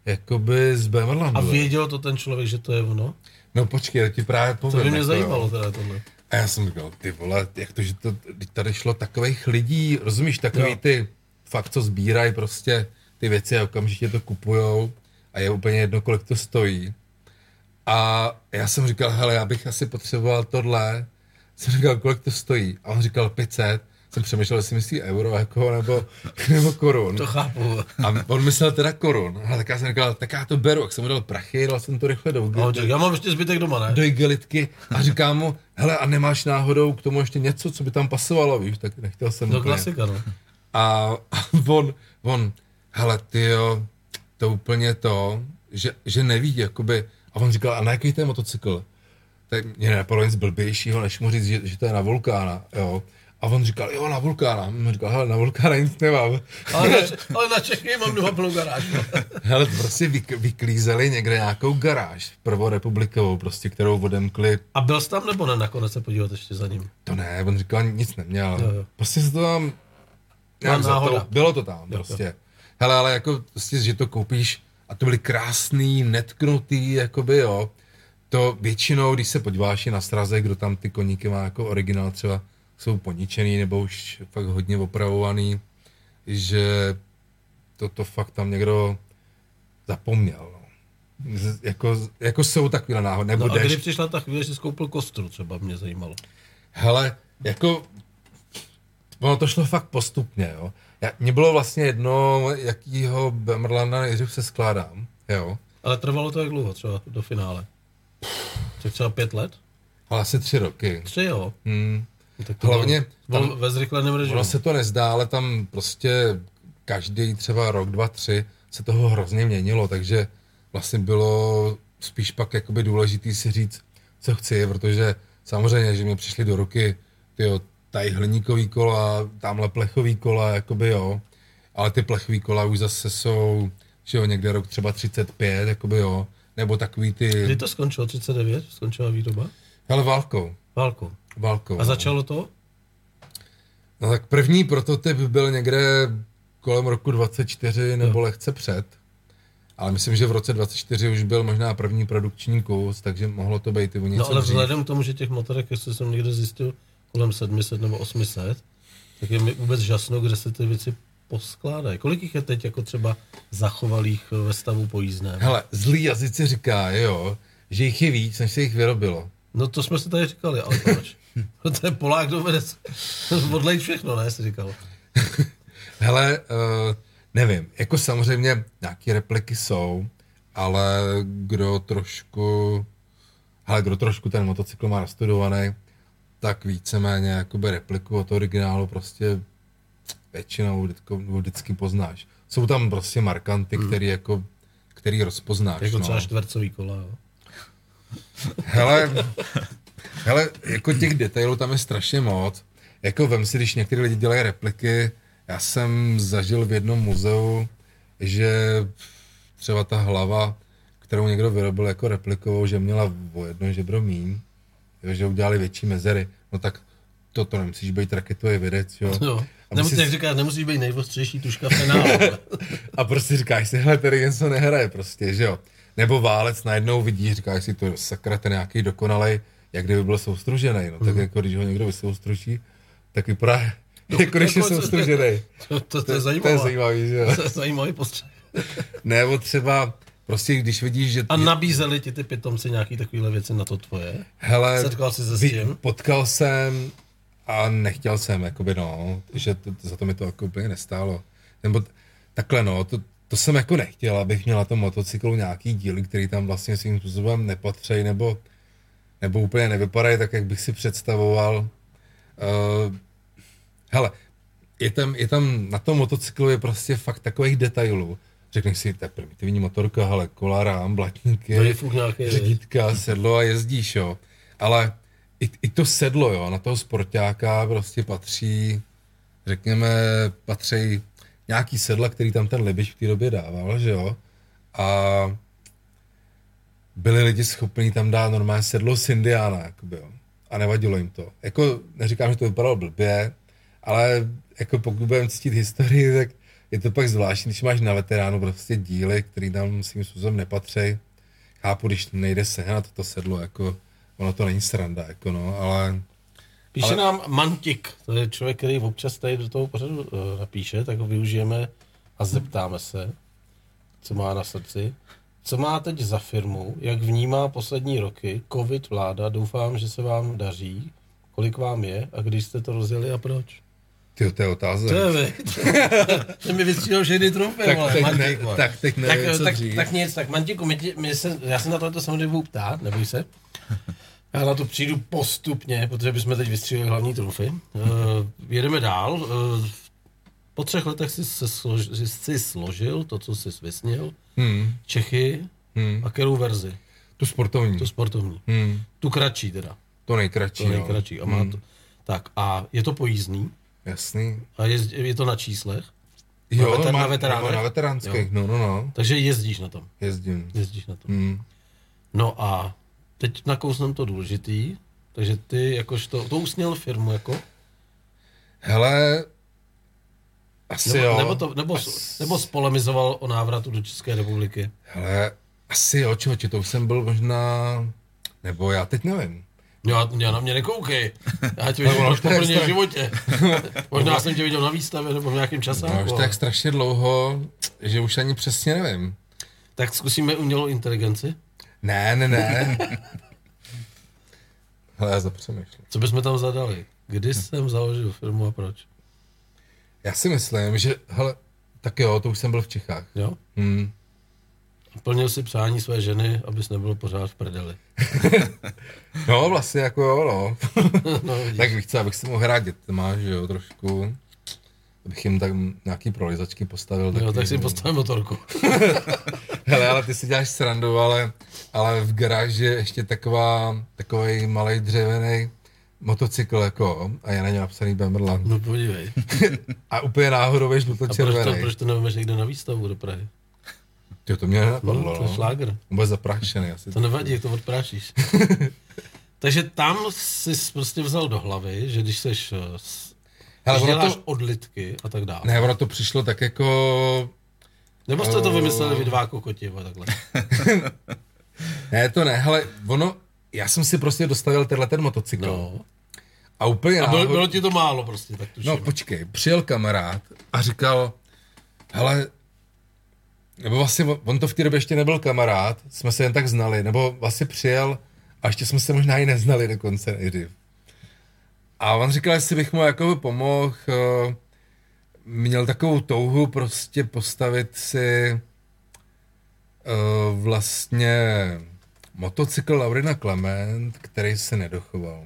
jakoby z Bemerlandu. A věděl to ten člověk, že to je ono? No počkej, já ti právě To povím. by mě jako, zajímalo teda tohle. A já jsem říkal, ty vole, jak to, že to, tady šlo takových lidí, rozumíš, takový Jo. ty fakt, co sbírají prostě ty věci a okamžitě to kupujou a je úplně jedno, kolik to stojí. A já jsem říkal, hele, já bych asi potřeboval tohle. Jsem říkal, kolik to stojí. A on říkal 500. Jsem přemýšlel, jestli myslí euro jako, nebo, nebo korun. To chápu. A on myslel teda korun. A tak já jsem říkal, tak já to beru. Jak jsem mu dal prachy, dal jsem to rychle do, A řekl, já mám ještě zbytek doma, ne? do igelitky a říkám mu, hele, a nemáš náhodou k tomu ještě něco, co by tam pasovalo, víš, tak nechtěl jsem To úplně. klasika, no. A, a on, on, hele, ty jo, to úplně to, že, že neví, jakoby, a on říkal, a na jaký to je motocykl? Tak mě nenapadlo nic blbějšího, než mu říct, že, že to je na vulkána, jo. A on říkal, jo, na vulkána. On říkal, hele, na vulkána nic nemám. Ale na, ale na Čechy mám doma plnou garáž. Hele, prostě vyk, vyklízeli někde nějakou garáž prvorepublikovou, prostě, kterou odemkli A byl jsi tam nebo ne nakonec se podívat ještě za ním? To ne, on říkal, nic neměl. Jo, jo. Prostě se to tam... Nevím, to, bylo to tam Jo, prostě. Hele, ale jako prostě, že to koupíš a to byly krásný, netknutý, jakoby jo. To většinou, když se podíváš i na sraze, kdo tam ty koníky má jako originál, třeba jsou poničený nebo už fakt hodně opravovaný, že to, to fakt tam někdo zapomněl. No. Z, jako, jako jsou takové náhody. Nebo No a kdy přišla ta chvíle, že jsi koupil kostru, třeba mě zajímalo. Hele, jako, ono to šlo fakt postupně, jo. Já, mně bylo vlastně jedno, jakýho Bemerlanda nejdřív se skládám, jo. Ale trvalo to jak dlouho třeba do finále? Tak třeba pět let? Ale asi tři roky. Tři jo. Hmm. No, Tak to Hlavně bylo, tam- ve zrychleném režimu. Ono se to nezdá, ale tam prostě každý třeba rok, dva, tři se toho hrozně měnilo, takže vlastně bylo spíš pak jakoby důležitý si říct, co chci, protože samozřejmě, že mi přišly do ruky tyjo, tady hliníkový kola, tamhle plechový kola, jakoby jo, ale ty plechový kola už zase jsou, že jo, někde rok třeba 35, jakoby jo, nebo takový ty, Kdy to skončilo? 39? Skončila výroba? hele, válkou, Válkou. válkou. A no. začalo to? No tak první prototyp byl někde kolem roku 24 nebo Jo. lehce před. Ale myslím, že v roce 24 už byl možná první produkční kus, takže mohlo to být i o něco No ale dřív. vzhledem k tomu, že těch motorek, jestli jsem někde zjistil, kolem 700 nebo 800, tak je mi vůbec žasno, kde se ty věci poskládají. Kolik jich je teď jako třeba zachovalých eh, ve stavu pojízdném? Hele, zlý jazyci říká, jo, že jich je víc, než se jich vyrobilo. No to jsme si tady říkali, ale proč? No to je Polák, dovede se odlejt všechno, ne, si říkal. Hele, uh, nevím, jako samozřejmě nějaké repliky jsou, ale kdo trošku, hele, kdo trošku ten motocykl má nastudovaný, tak víceméně jakoby repliku od originálu prostě většinou vždycky, vždycky poznáš. Jsou tam prostě markanty, hmm. který jako, který rozpoznáš. Jako no. třeba čtvercový kola, jo. Hele, hele, jako těch detailů tam je strašně moc. Jako vem si, když některé lidi dělají repliky, já jsem zažil v jednom muzeu, že třeba ta hlava, kterou někdo vyrobil jako replikovou, že měla o jedno žebro míň, jo, že udělali větší mezery, no tak to, to nemusíš být raketový vědec, jo. jo. Aby Nemusí, si- jak říkáš, nemusí být nejostřejší tuška v penále. A prostě říkáš si, hele, tady něco nehraje prostě, že jo. Nebo válec najednou vidí, říkáš si, to sakra, ten nějaký dokonalej, jak kdyby byl soustružený, no tak jako když ho někdo vysoustruží, tak vypadá, jako když je jako- soustružený. to, to, to, je To je zajímavé. zajímavý, že jo. To je zajímavý postřeh. Nebo třeba, prostě když vidíš, že... A nabízeli ti ty pitomci nějaký takovýhle věci na to tvoje? Hele, Setkal jsi se s tím? potkal jsem a nechtěl jsem, jakoby no, že to, za to mi to jako úplně nestálo. Nebo takhle no, to, to jsem jako nechtěl, abych měl na tom motocyklu nějaký díly, který tam vlastně svým způsobem nepatří, nebo, nebo úplně nevypadají tak, jak bych si představoval. Uh, hele, je tam, je tam, na tom motocyklu je prostě fakt takových detailů. Řekneš si, to je primitivní motorka, hele, kola, rám, blatníky, To je fuk nějaký, řídítka, sedlo a jezdíš, jo. Ale i, i to sedlo, jo, na toho sportáka prostě patří, řekněme, patří nějaký sedla, který tam ten Libiš v té době dával, že jo. A byli lidi schopní tam dát normálně sedlo z Indiána, jakoby, jo. A nevadilo jim to. Jako, neříkám, že to vypadalo blbě, ale jako pokud budeme cítit historii, tak je to pak zvláštní, když máš na veteránu prostě díly, který tam svým způsobem nepatří. Chápu, když nejde sehnat to sedlo, jako ono to není sranda, jako no, ale Píše Ale- nám Mantik, to je člověk, který občas tady do toho pořadu uh, napíše, tak ho využijeme a zeptáme se, co má na srdci. Co má teď za firmu, jak vnímá poslední roky, covid, vláda, doufám, že se vám daří, kolik vám je a když jste to rozjeli a proč? Ty, to je otázka. To je. Že mi vystřídal všechny trumfy, tak, vole, teď Mantik, ne, tak teď tak, nevím, co tak, dřív. tak nic, tak Mantiku, my, my se, já se na to samozřejmě budu ptát, neboj se. Já na to přijdu postupně, protože bychom teď vystříleli hlavní trumfy. Uh, jedeme dál. Uh, po třech letech jsi, se slož, jsi, jsi složil to, co jsi vysnil. Hmm, Čechy hmm. a kterou verzi? Tu sportovní. Tu sportovní. Hmm. Tu kratší teda. To nejkratší, To nejkratší. A má Hmm. to. Tak a je to pojízdný? Jasný. A je, je to na číslech? Jo, veter- má- na veteránech? Na veteránských, no, no, no. Takže jezdíš na tom. Jezdím. Jezdíš na tom. Hmm. No a teď nakousnem to důležitý, takže ty jakož to, to usněl firmu jako? Hele, asi Nebo, jo. nebo, to, nebo, As- nebo spolemizoval o návratu do České republiky? Hele, asi jo, člověče, to už jsem byl možná, nebo já teď nevím. Já, já na mě nekoukej. Já tě vidím ono už poprvé v životě. Možná jsem tě viděl na výstavě nebo v nějakém časáku. No, už to ale- tak strašně dlouho, že už ani přesně nevím. Tak zkusíme umělou inteligenci. Ne, ne, ne. Hele, já zapřemýšlím. Co bychom tam zadali? Kdy jsem založil firmu a proč? Já si myslím, že, hele, tak jo, to už jsem byl v Čechách. Jo? Hmm. Plnil si přání své ženy, abys nebyl pořád v prdeli. No, vlastně jako jo, no. No, tak víš co, abych si mohl hrát dětma, že jo, trošku. Abych jim tak nějaký prolizačky postavil. jo, taky. tak si postavím motorku. Hele, ale ty si děláš srandu, ale, ale v garáži je ještě taková, takový malý dřevěný motocykl jako, a je na něm napsaný Bemberland. No podívej. A úplně náhodou je A proč to, proč to nevemeš někde na výstavu do Prahy? Jo, to mě No, nenapadlo, to je no. šlágr. Vůbec zaprášený asi. To nevadí, to odprášíš. Takže tam jsi prostě vzal do hlavy, že když seš, eh, s- Hele, když děláš to, odlitky a tak dále. ne, ono to přišlo tak jako, Nebo jste to Eh. vymysleli vy dva kokoti, vole, takhle. ne, to ne, hele, ono, já jsem si prostě dostavil tenhle ten motocykl. No. A úplně A bylo, náhodou- bylo ti to málo prostě, tak tuším. No počkej, přijel kamarád a říkal, hele, nebo vlastně on- to v té době ještě nebyl kamarád, jsme se jen tak znali, nebo vlastně přijel a ještě jsme se možná i neznali dokonce nejdřív. A on říkal, jestli bych mu jako pomohl, eh, měl takovou touhu prostě postavit si eh, vlastně motocykl Laurina Clement, který se nedochoval.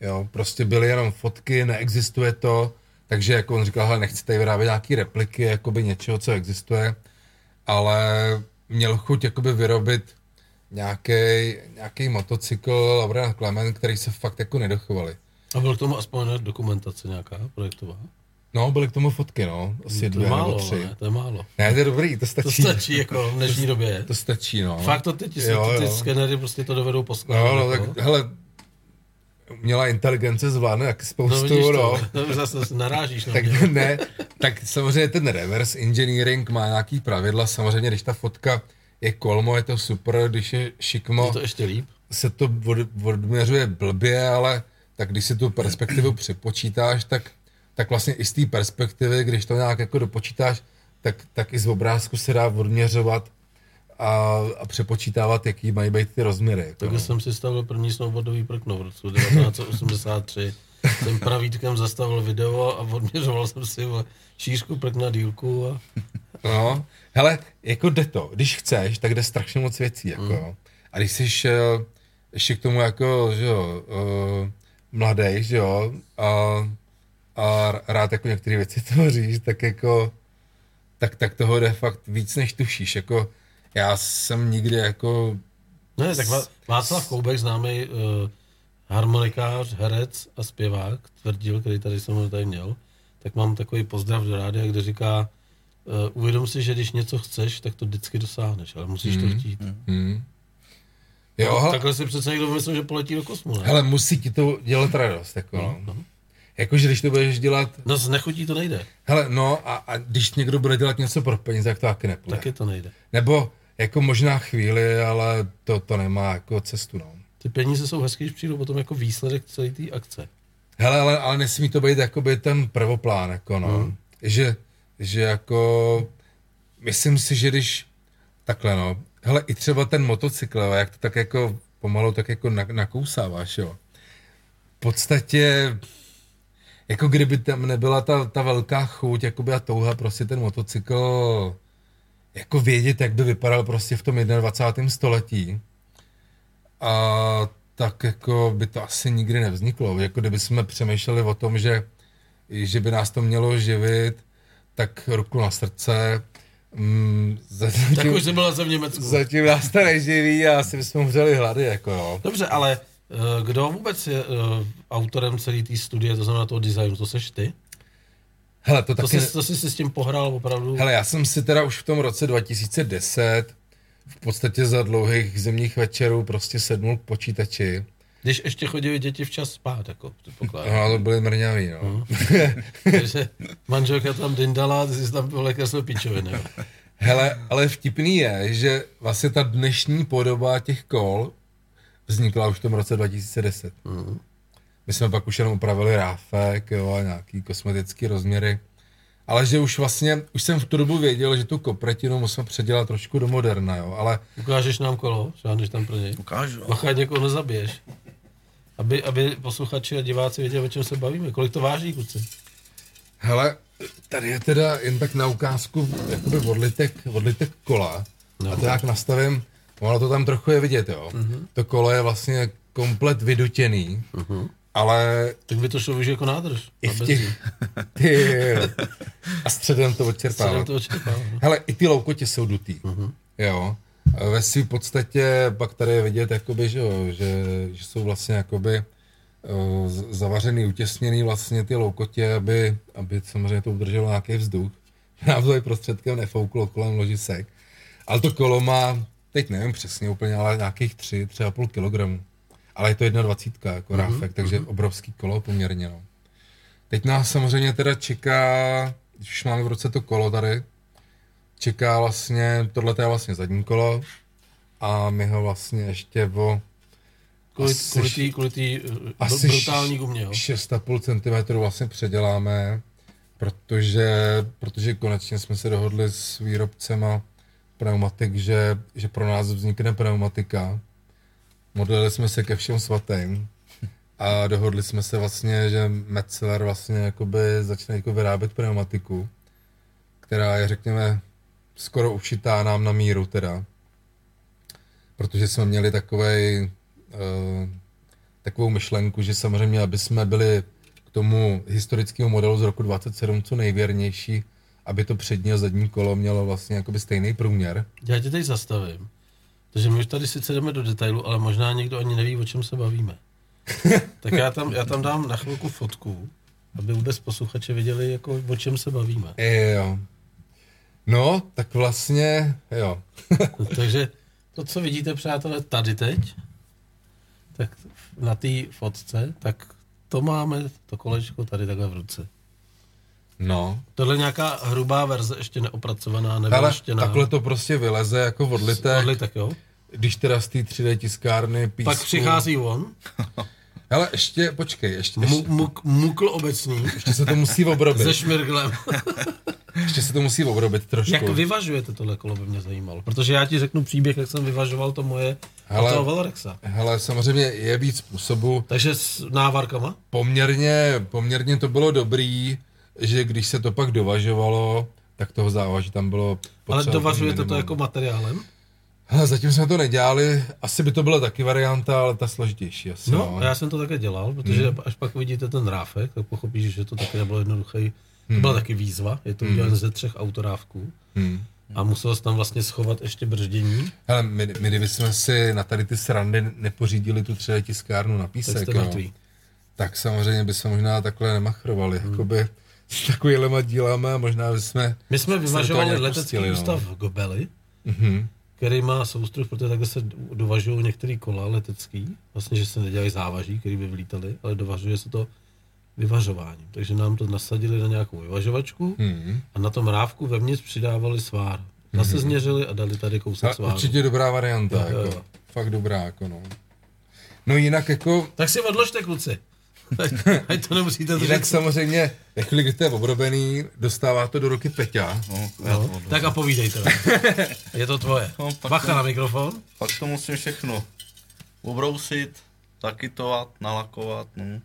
Jo, prostě byly jenom fotky, neexistuje to, takže jako on říkal, hele, nechci tady vyrábět nějaký repliky, jakoby něčeho, co existuje, ale měl chuť jakoby vyrobit nějaký nějaký motocykl Laurina Clement, který se fakt jako nedochovali. A byl k tomu aspoň dokumentace nějaká projektová? No, byly k tomu fotky, no, asi to dvě nebo málo, tři. ne? To je málo. Ne, to je dobrý, to To stačí. stačí jako v dnešní době. To stačí, no. Fakt to teď, Jo, ty, ty jo. skenery prostě to dovedou poskládat. No, no, jako. tak hele, měla inteligence zvládne jak No, spoustu, vidíš no. to, zase narážíš na Tak ne, tak samozřejmě ten reverse engineering má nějaký pravidla, samozřejmě když ta fotka je kolmo, je to super, když je šikmo, Je to ještě líp. se to od, odměřuje blbě, ale tak když si tu perspektivu připočítáš, tak, tak vlastně i z té perspektivy, když to nějak jako dopočítáš, tak, tak i z obrázku se dá odměřovat a, a přepočítávat, jaký mají být ty rozměry. Jako, Takže jsem si stavil první snowboardový prkno v roce 1983. Jsem pravítkem zastavil video a odměřoval jsem si šířku prkna, dílku a No, hele, jako jde to. Když chceš, tak jde strašně moc věcí, jako. Mm. A když jsi uh, ještě k tomu jako, že jo, uh, mladý, že jo, a, a rád jako některé věci tvoříš, tak jako, tak, tak toho jde fakt víc, než tušíš, jako, já jsem nikdy jako, Ne, tak Vá- Václav Koubek, známý uh, harmonikář, herec a zpěvák, tvrdil, který tady jsem tady měl, tak mám takový pozdrav do rádia, kde říká, uvědom si, že když něco chceš, tak to vždycky dosáhneš, ale musíš to chtít. Hmm. Jo, hele, Takhle si přece někdo myslel, že poletí do kosmu, ne? hele, musí ti to dělat radost, jako no. Jakože když to budeš dělat, No z nechutí to nejde, hele, no a, a když někdo bude dělat něco pro peníze, tak to taky nepůjde. taky to nejde. Nebo jako možná chvíli, ale to, to nemá jako cestu, no. Ty peníze jsou hezky, když přijdou potom jako výsledek celé té akce. Hele, ale, ale nesmí to být jakoby ten prvoplán, jako no. Hmm. Že, že jako, myslím si, že když, takhle no, hele, i třeba ten motocykl, jak to tak jako pomalu tak jako na- nakousáváš, jo. V podstatě, jako kdyby tam nebyla ta, ta velká chuť, jakoby a touha prostě ten motocykl jako vědět, jak by vypadal prostě v tom 21. století. A tak jako by to asi nikdy nevzniklo. Jako kdyby jsme přemýšleli o tom, že, že by nás to mělo živit, tak ruku na srdce. Mm, zatím, Tak už byla v Německu. zatím nás to neživí a asi bychom umřeli hlady, jako jo. Dobře, ale eh, kdo vůbec je eh, autorem celé té studie, to znamená toho designu, to seš ty? Hele, to To taky... jsi, to jsi si s tím pohrál opravdu? Hele, já jsem si teda už v tom roce 2010 v podstatě za dlouhých zimních večerů prostě sednul k počítači. Když ještě chodili děti včas spát, jako předpokládám. No, to byly mrňavý, no. Takže manželka tam dindala, ty jsi tam byl lékař pičoviny. jo. Hele, ale vtipný je, že vlastně ta dnešní podoba těch kol vznikla už v tom roce 2010. Mhm. My jsme pak už jenom upravili ráfek, jo, a nějaký kosmetický rozměry. Ale že už vlastně, už jsem v tu dobu věděl, že tu kopretinu musím předělat trošku do moderna, jo, ale Ukážeš nám kolo, žádneš tam pro něj. Ukážu. Bacha, ať někoho nezabiješ. Aby, aby posluchači a diváci věděli, o čem se bavíme. Kolik to váží, kluci? hele, tady je teda jen tak na ukázku jakoby odlitek, odlitek kola. No. A to jak nastavím, ono to tam trochu je vidět, jo. Mhm. To kolo je vlastně komplet vydutěný, ale Tak by to šlo využít jako nádrž. i v těch... Ty, a středem to odčerpává. Středem to no. Hele, i ty loukotě jsou dutý. Uh-huh. Jo. A Ve svým podstatě pak tady je vidět, jakoby, že, jo, že, že jsou vlastně jakoby uh, zavařený, utěsněný vlastně ty loukotě, aby, aby samozřejmě to udrželo nějaký vzduch. Nám to i prostředkem nefouklo kolem ložisek. Ale to kolo má, teď nevím přesně úplně, ale nějakých 3, 3,5 kg. Ale je to 1,20 jako ráfek, takže obrovský kolo poměrně. No. Teď nás samozřejmě teda čeká, když už máme v ruce to kolo tady, čeká vlastně, tohle je vlastně zadní kolo a my ho vlastně ještě o Kvůli, Asi kvůli, š- tý, kvůli tý, eh, asi br- brutální gumě, jo? 6,5 cm vlastně předěláme, protože, protože konečně jsme se dohodli s výrobcema pneumatik, že, že pro nás vznikne pneumatika. Modlili jsme se ke všem svatým a dohodli jsme se vlastně, že Metzeler vlastně jakoby začne jako vyrábět pneumatiku, která je, řekněme, skoro ušitá nám na míru teda. Protože jsme měli takovej, uh, takovou myšlenku, že samozřejmě, aby jsme byli k tomu historickému modelu z roku 27 co nejvěrnější, aby to přední a zadní kolo mělo vlastně jakoby stejný průměr. Já tě teď zastavím. Takže my už tady sice jdeme do detailu, ale možná někdo ani neví, o čem se bavíme. tak já tam, já tam dám na chvilku fotku, aby vůbec posluchači věděli, jako, o čem se bavíme. Jo. No, tak vlastně, jo. Takže to, co vidíte, přátelé, tady teď, tak na té fotce, tak to máme, to kolečko tady takhle v ruce. No, Tohle je nějaká hrubá verze, ještě neopracovaná, ale nevylaštěná. takhle to prostě vyleze jako odlitek, Odlitek, jo? když teda z té 3D tiskárny písku. Pak přichází on, Hele, ještě, počkej, ještě, ještě, muk, mukl obecný, ještě se to musí obrobit. se šmirglem. Ještě se to musí obrobit trošku. Jak vyvažujete tohle kolo, by mě zajímalo. Protože já ti řeknu příběh, jak jsem vyvažoval to moje Hele. toho Valorexa. Hele, samozřejmě je víc způsobů. Takže s návarkama? Poměrně, poměrně to bylo dobrý, že když se to pak dovažovalo, tak toho závaží tam bylo Ale dovažujete to jako materiálem? Hele, zatím jsme to nedělali, asi by to byla taky varianta, ale ta složitější asi. No, a já jsem to také dělal, protože Hmm. až pak vidíte ten ráfek, tak pochopíš, že to taky nebylo jednoduché. To Hmm. byla taky výzva, je to udělané ze třech autorávků Hmm. a musel jsi tam vlastně schovat ještě brždění, Hele, my, my kdybychom si na tady ty srandy nepořídili tu 3D tiskárnu na tak písek, jo, mrtví. tak samozřejmě bychom možná takhle nemachrovali. Hmm. Jakoby, s takovýhlema dílama, možná bychom... My jsme vyvažovali letecký no. ústav v Gobeli, Mhm. který má soustruh, protože takhle se dovažují některé kola letecký, vlastně, že se nedělají závaží, který by vlítali, ale dovažuje se to vyvažováním. Takže nám to nasadili na nějakou vyvažovačku Mhm. a na tom rávku vevnitř přidávali svár. Zase změřili a dali tady kousek sváru. určitě dobrá varianta, Jo, jo, jako. jo. Fakt dobrá, jako no. No jinak jako, Tak si odložte, kluci. Ať, ať to nemusíte jinak držet. samozřejmě, kdy to je obrobený, dostává to do ruky Peťa. No, to No, tak a povídejte. Je to tvoje. No, pak Bacha to- na mikrofon. Pak to musím všechno obrousit, zakytovat, nalakovat, no.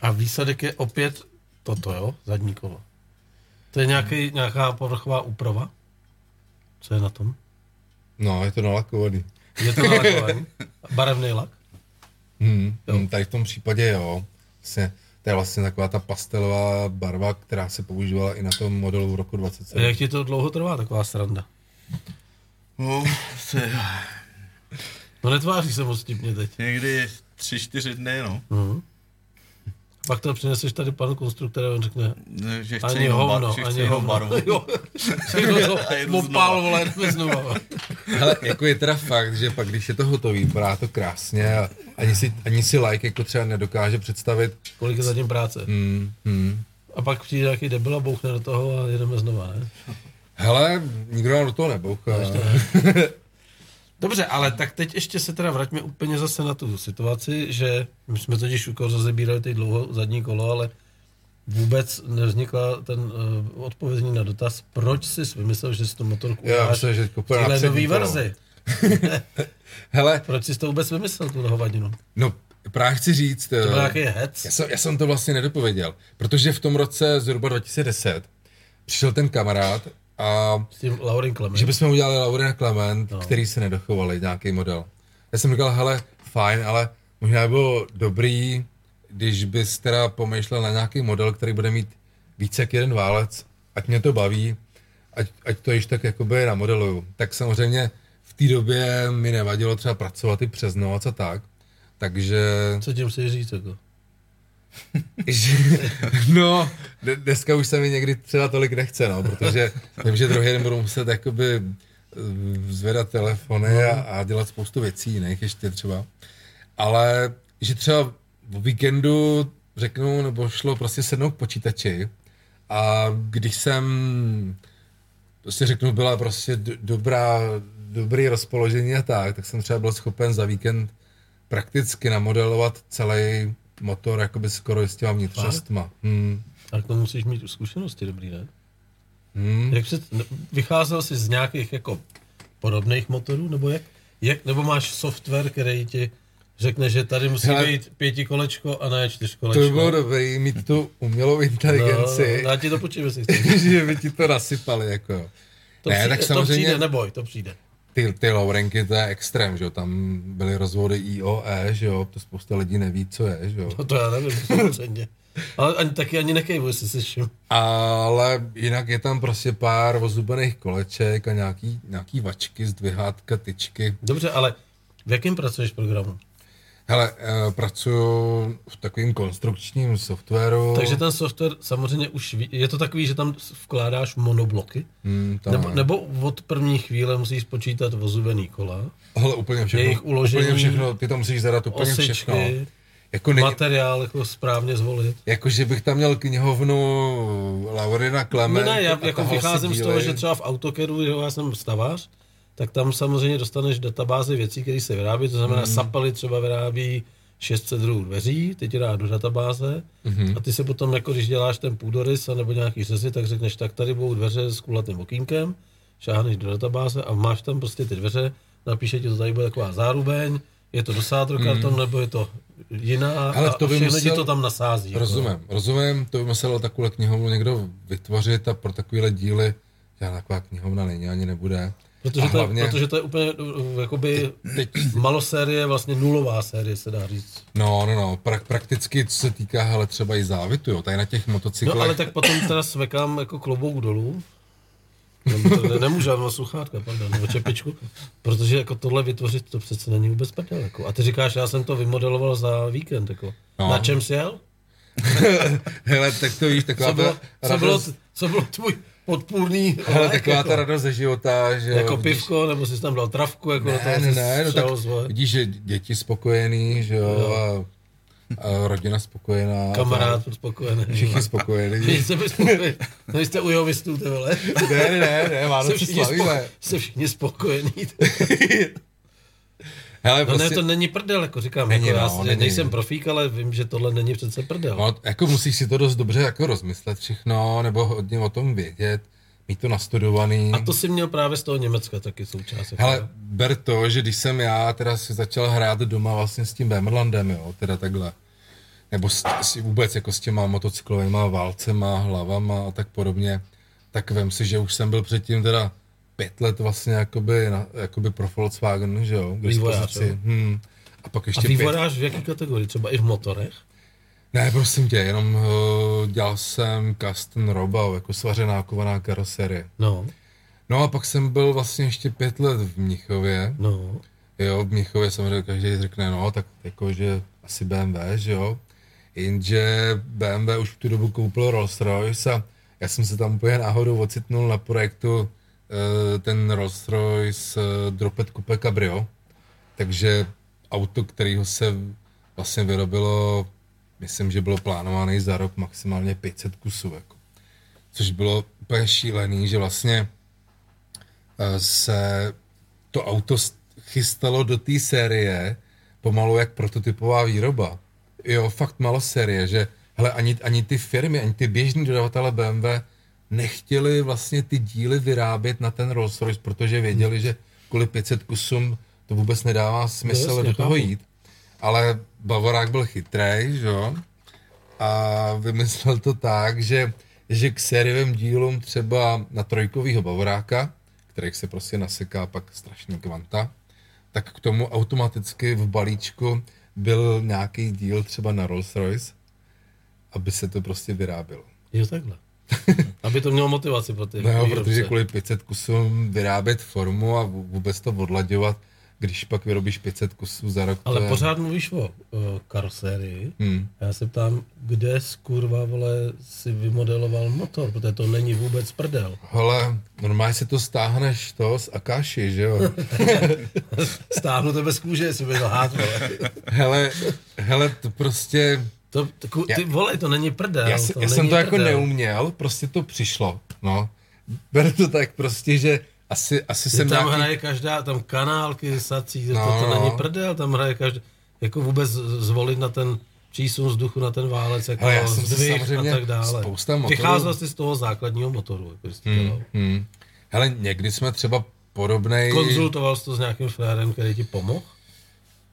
A výsledek je opět toto, jo? Zadní kolo. To je nějaký, nějaká povrchová úprava? Co je na tom? No, je to nalakovaný. Je to nalakovaný? Barevný lak? Hmm, hmm, tady v tom případě jo. Vlastně, to je vlastně taková ta pastelová barva, která se používala i na tom modelu v roku A 27. jak ti to dlouho trvá, taková sranda? No, se, No netváří se moc tipně teď. někdy tři, čtyři dny, no. Mhm. Pak to přineseš tady panu konstruktorovi, on řekne, Že chce ani hovno, že ani jinou hovno. barvu. Jo, opál, vole, jdeme znova. Ale jako je teda fakt, že pak když je to hotový, vypadá to krásně a ani si, ani si like jako třeba nedokáže představit. Kolik je zatím práce. Hmm, hmm. A pak přijde nějaký debil a bouchne do toho a jedeme znova, ne? Hele, nikdo nám do toho nebouchá. Dobře, ale tak teď ještě se teda vraťme úplně zase na tu situaci, že my jsme totiž už rozebírali ty dlouho zadní kolo, ale vůbec nevznikla ten uh, odpovědní na dotaz, proč jsi vymyslel, že si tu motorku Já myslím, že v nový verzi. Hele, Proč jsi to vůbec vymyslel, tu hovadinu? no právě chci říct, To byl eh, nějaký hec? já, jsem, já jsem to vlastně nedopověděl, protože v tom roce zhruba 2010 přišel ten kamarád a S tím Laurin Clement. že bychom udělali Lauren Clement, No. který se nedochovali, nějaký model. Já jsem říkal, hele, fajn, ale možná by bylo dobrý, když bys teda pomýšlel na nějaký model, který bude mít více jak jeden válec, ať mě to baví, ať, ať to již tak jakoby namodeluju. Tak samozřejmě v té době mi nevadilo třeba pracovat i přes noc a tak, takže... Co tím chci říct, jako? Že, no, dneska už se mi někdy třeba tolik nechce, no, protože vím, že druhý den budu muset jakoby eh, zvedat telefony a, a dělat spoustu věcí jiných ještě třeba. Ale že třeba o víkendu řeknu, nebo šlo prostě sednout k počítači a když jsem prostě řeknu, byla prostě d- dobrá, dobrý rozpoložení a tak, tak jsem třeba byl schopen za víkend prakticky namodelovat celý motor jakoby skoro s těma vnitřnostma. Hmm. Tak to musíš mít zkušenosti dobrý, ne? Hmm. Jak před, ne- vycházel jsi z nějakých jako podobných motorů, nebo jak? jak nebo máš software, který ti řekne, že tady musí Hele, být pětikolečko a ne To čtyřkolečko. by bylo dobré mít tu umělou inteligenci, No, já ti to počím, jestli že by ti to nasypali. Jako. To, Ne, přijde, tak to samozřejmě- přijde, neboj, to přijde. Ty, ty Laurenky, to je extrém, že jo, tam byly rozvody IOE, že jo, to spousta lidí neví, co je, že jo. No to já nevím, samozřejmě. Ale ani, taky ani nekejvu, jestli jsi všim. Ale jinak je tam prostě pár ozubených koleček a nějaký, nějaký vačky, zdvihátka, tyčky. Dobře, ale v jakém pracuješ programu? Hele, eh, pracuju v takovém konstrukčním softwaru. Takže ten software samozřejmě už ví, je to takový, že tam vkládáš monobloky? Hmm, to Nebo, ne. nebo od první chvíle musíš počítat vozubený kola, Hele, úplně všechno. jejich uložení, úplně všechno, ty tam musíš zadat úplně osičky, všechno. Jako, není, materiál jako správně zvolit. jako, že bych tam měl knihovnu Laurina Klement. No ne, já jako vycházím z toho, že třeba v AutoCADu, že já jsem stavář, tak tam samozřejmě dostaneš databázi věcí, které se vyrábí, to znamená mm. Sapali třeba vyrábí 600 druhů dveří, ty ti dá do databáze Mhm. mm. a ty se potom, jako když děláš ten půdorys nebo nějaký řezy, tak řekneš, tak tady budou dveře s kulatým okýnkem, šáhneš do databáze a máš tam prostě ty dveře, napíše ti to tady bude taková zárubeň, je to dosádro karton, nebo je to jiná. Ale a, to a by ti musel- to tam nasází. jako. Rozumím, rozumím, to by muselo takovou knihovnu někdo vytvořit a pro takovéhle díly žádná taková knihovna není, ani nebude. Protože, a to, hlavně, je, protože to je úplně uh, jakoby teď, malosérie, vlastně nulová série, se dá říct. no, no, no, pra, prakticky, co se týká, hele, třeba i závitu, jo, tady na těch motocyklech. No ale tak potom teda svekám jako klobouk dolů. Ne, nemůžu, já mám sluchátka, pardon, nebo čepičku, protože jako tohle vytvořit, to přece není vůbec prdel. Jako. A ty říkáš, já jsem to vymodeloval za víkend, jako. No. Na čem jsi jel? Hele, tak to víš, taková Co bylo, co bylo, co bylo tvůj podpůrný hele, lék, taková jako, ta radost ze života, že jo, jako vidíš- pivko, nebo jsi tam dal travku, jako do toho Ne, ne, ne, no tak vidíš, že děti spokojený, že jo, a, a rodina spokojená. Kamarád tak, spokojený. Všichni spokojení. Vy jste byli spokojení. No jste u jovistů, ty vole. Ne, ne, ne, ne, Vánoce slavíme. jste všichni spokojení. Hele, No prostě, ne, to není prdel, jako říkám. Není, jako já no, není. nejsem profík, ale vím, že tohle není přece prdel. no, jako musíš si to dost dobře jako rozmyslet všechno, nebo hodně o tom vědět, mít to nastudovaný. A to si měl právě z toho Německa taky součást. jako- Hele, ber to, že když jsem já teda si začal hrát doma vlastně s tím Bemerlandem, jo, teda takhle, nebo s, s, vůbec jako s těma motocyklovými válcema, hlavama a tak podobně, tak vem si, že už jsem byl předtím teda pět let vlastně jakoby, na, jakoby pro Volkswagen, že jo, k Vývojář, dispozici. Hmm. A pak A ještě pět, vývojář v jaký kategorii? Třeba i v motorech? ne, prosím tě, jenom uh, dělal jsem custom robau, jako svařená kovaná karoserie. No, No a pak jsem byl vlastně ještě pět let v Mnichově, no. Jo, v Mnichově samozřejmě každý řekne, no, tak jakože asi BMW, že jo. Jenže BMW už v tu dobu koupil Rolls Royce a já jsem se tam úplně náhodou ocitnul na projektu ten Rolls Royce eh, Dropet Coupe Cabrio. Takže auto, kterého se vlastně vyrobilo, myslím, že bylo plánované za rok maximálně 500 kusů. Jako. Což bylo úplně šílený, že vlastně eh, se to auto chystalo do té série pomalu jak prototypová výroba. Jo, fakt malo série, že hele, ani, ani ty firmy, ani ty běžní dodavatele BMW nechtěli vlastně ty díly vyrábět na ten Rolls Royce, protože věděli, že kvůli 500 kusům to vůbec nedává smysl No jasně, do toho chápu. jít. Ale Bavorák byl chytrý, že jo? A vymyslel to tak, že, že k sériovým dílům třeba na trojkovýho Bavoráka, kterých se prostě naseká pak strašný kvanta, tak k tomu automaticky v balíčku byl nějaký díl třeba na Rolls Royce, aby se to prostě vyrábělo. Jo, takhle. Aby to mělo motivaci pro ty No protože kvůli 500 kusům vyrábět formu a vů- vůbec to odlaďovat, když pak vyrobíš 500 kusů za rok, to Ale je... pořád mluvíš o uh, karosérii. Hmm. Já se ptám, kde z kurva, vole, si vymodeloval motor, protože to není vůbec prdel. Hele, normálně si to stáhneš to z Akáši, že jo? Stáhnu tebe z kůže, jestli bych lhát, vole. hele, hele, to prostě... To, to, ty vole, to není prdel. Já, si, to já není jsem to jako prdel. neuměl, prostě to přišlo, no. Beru to tak prostě, že asi, asi Že jsem tam nějaký... hraje každá, tam kanálky, sací, No, to, to no. není prdel, tam hraje každá, jako vůbec zvolit na ten přísun vzduchu, na ten válec, jako Hele, já jsem si a tak dále. spousta motorů- Vycházel jsi z toho základního motoru, jako jsi dělal. Hmm. Hele, někdy jsme třeba podobnej... Konzultoval jsi to s nějakým frérem, který ti pomohl?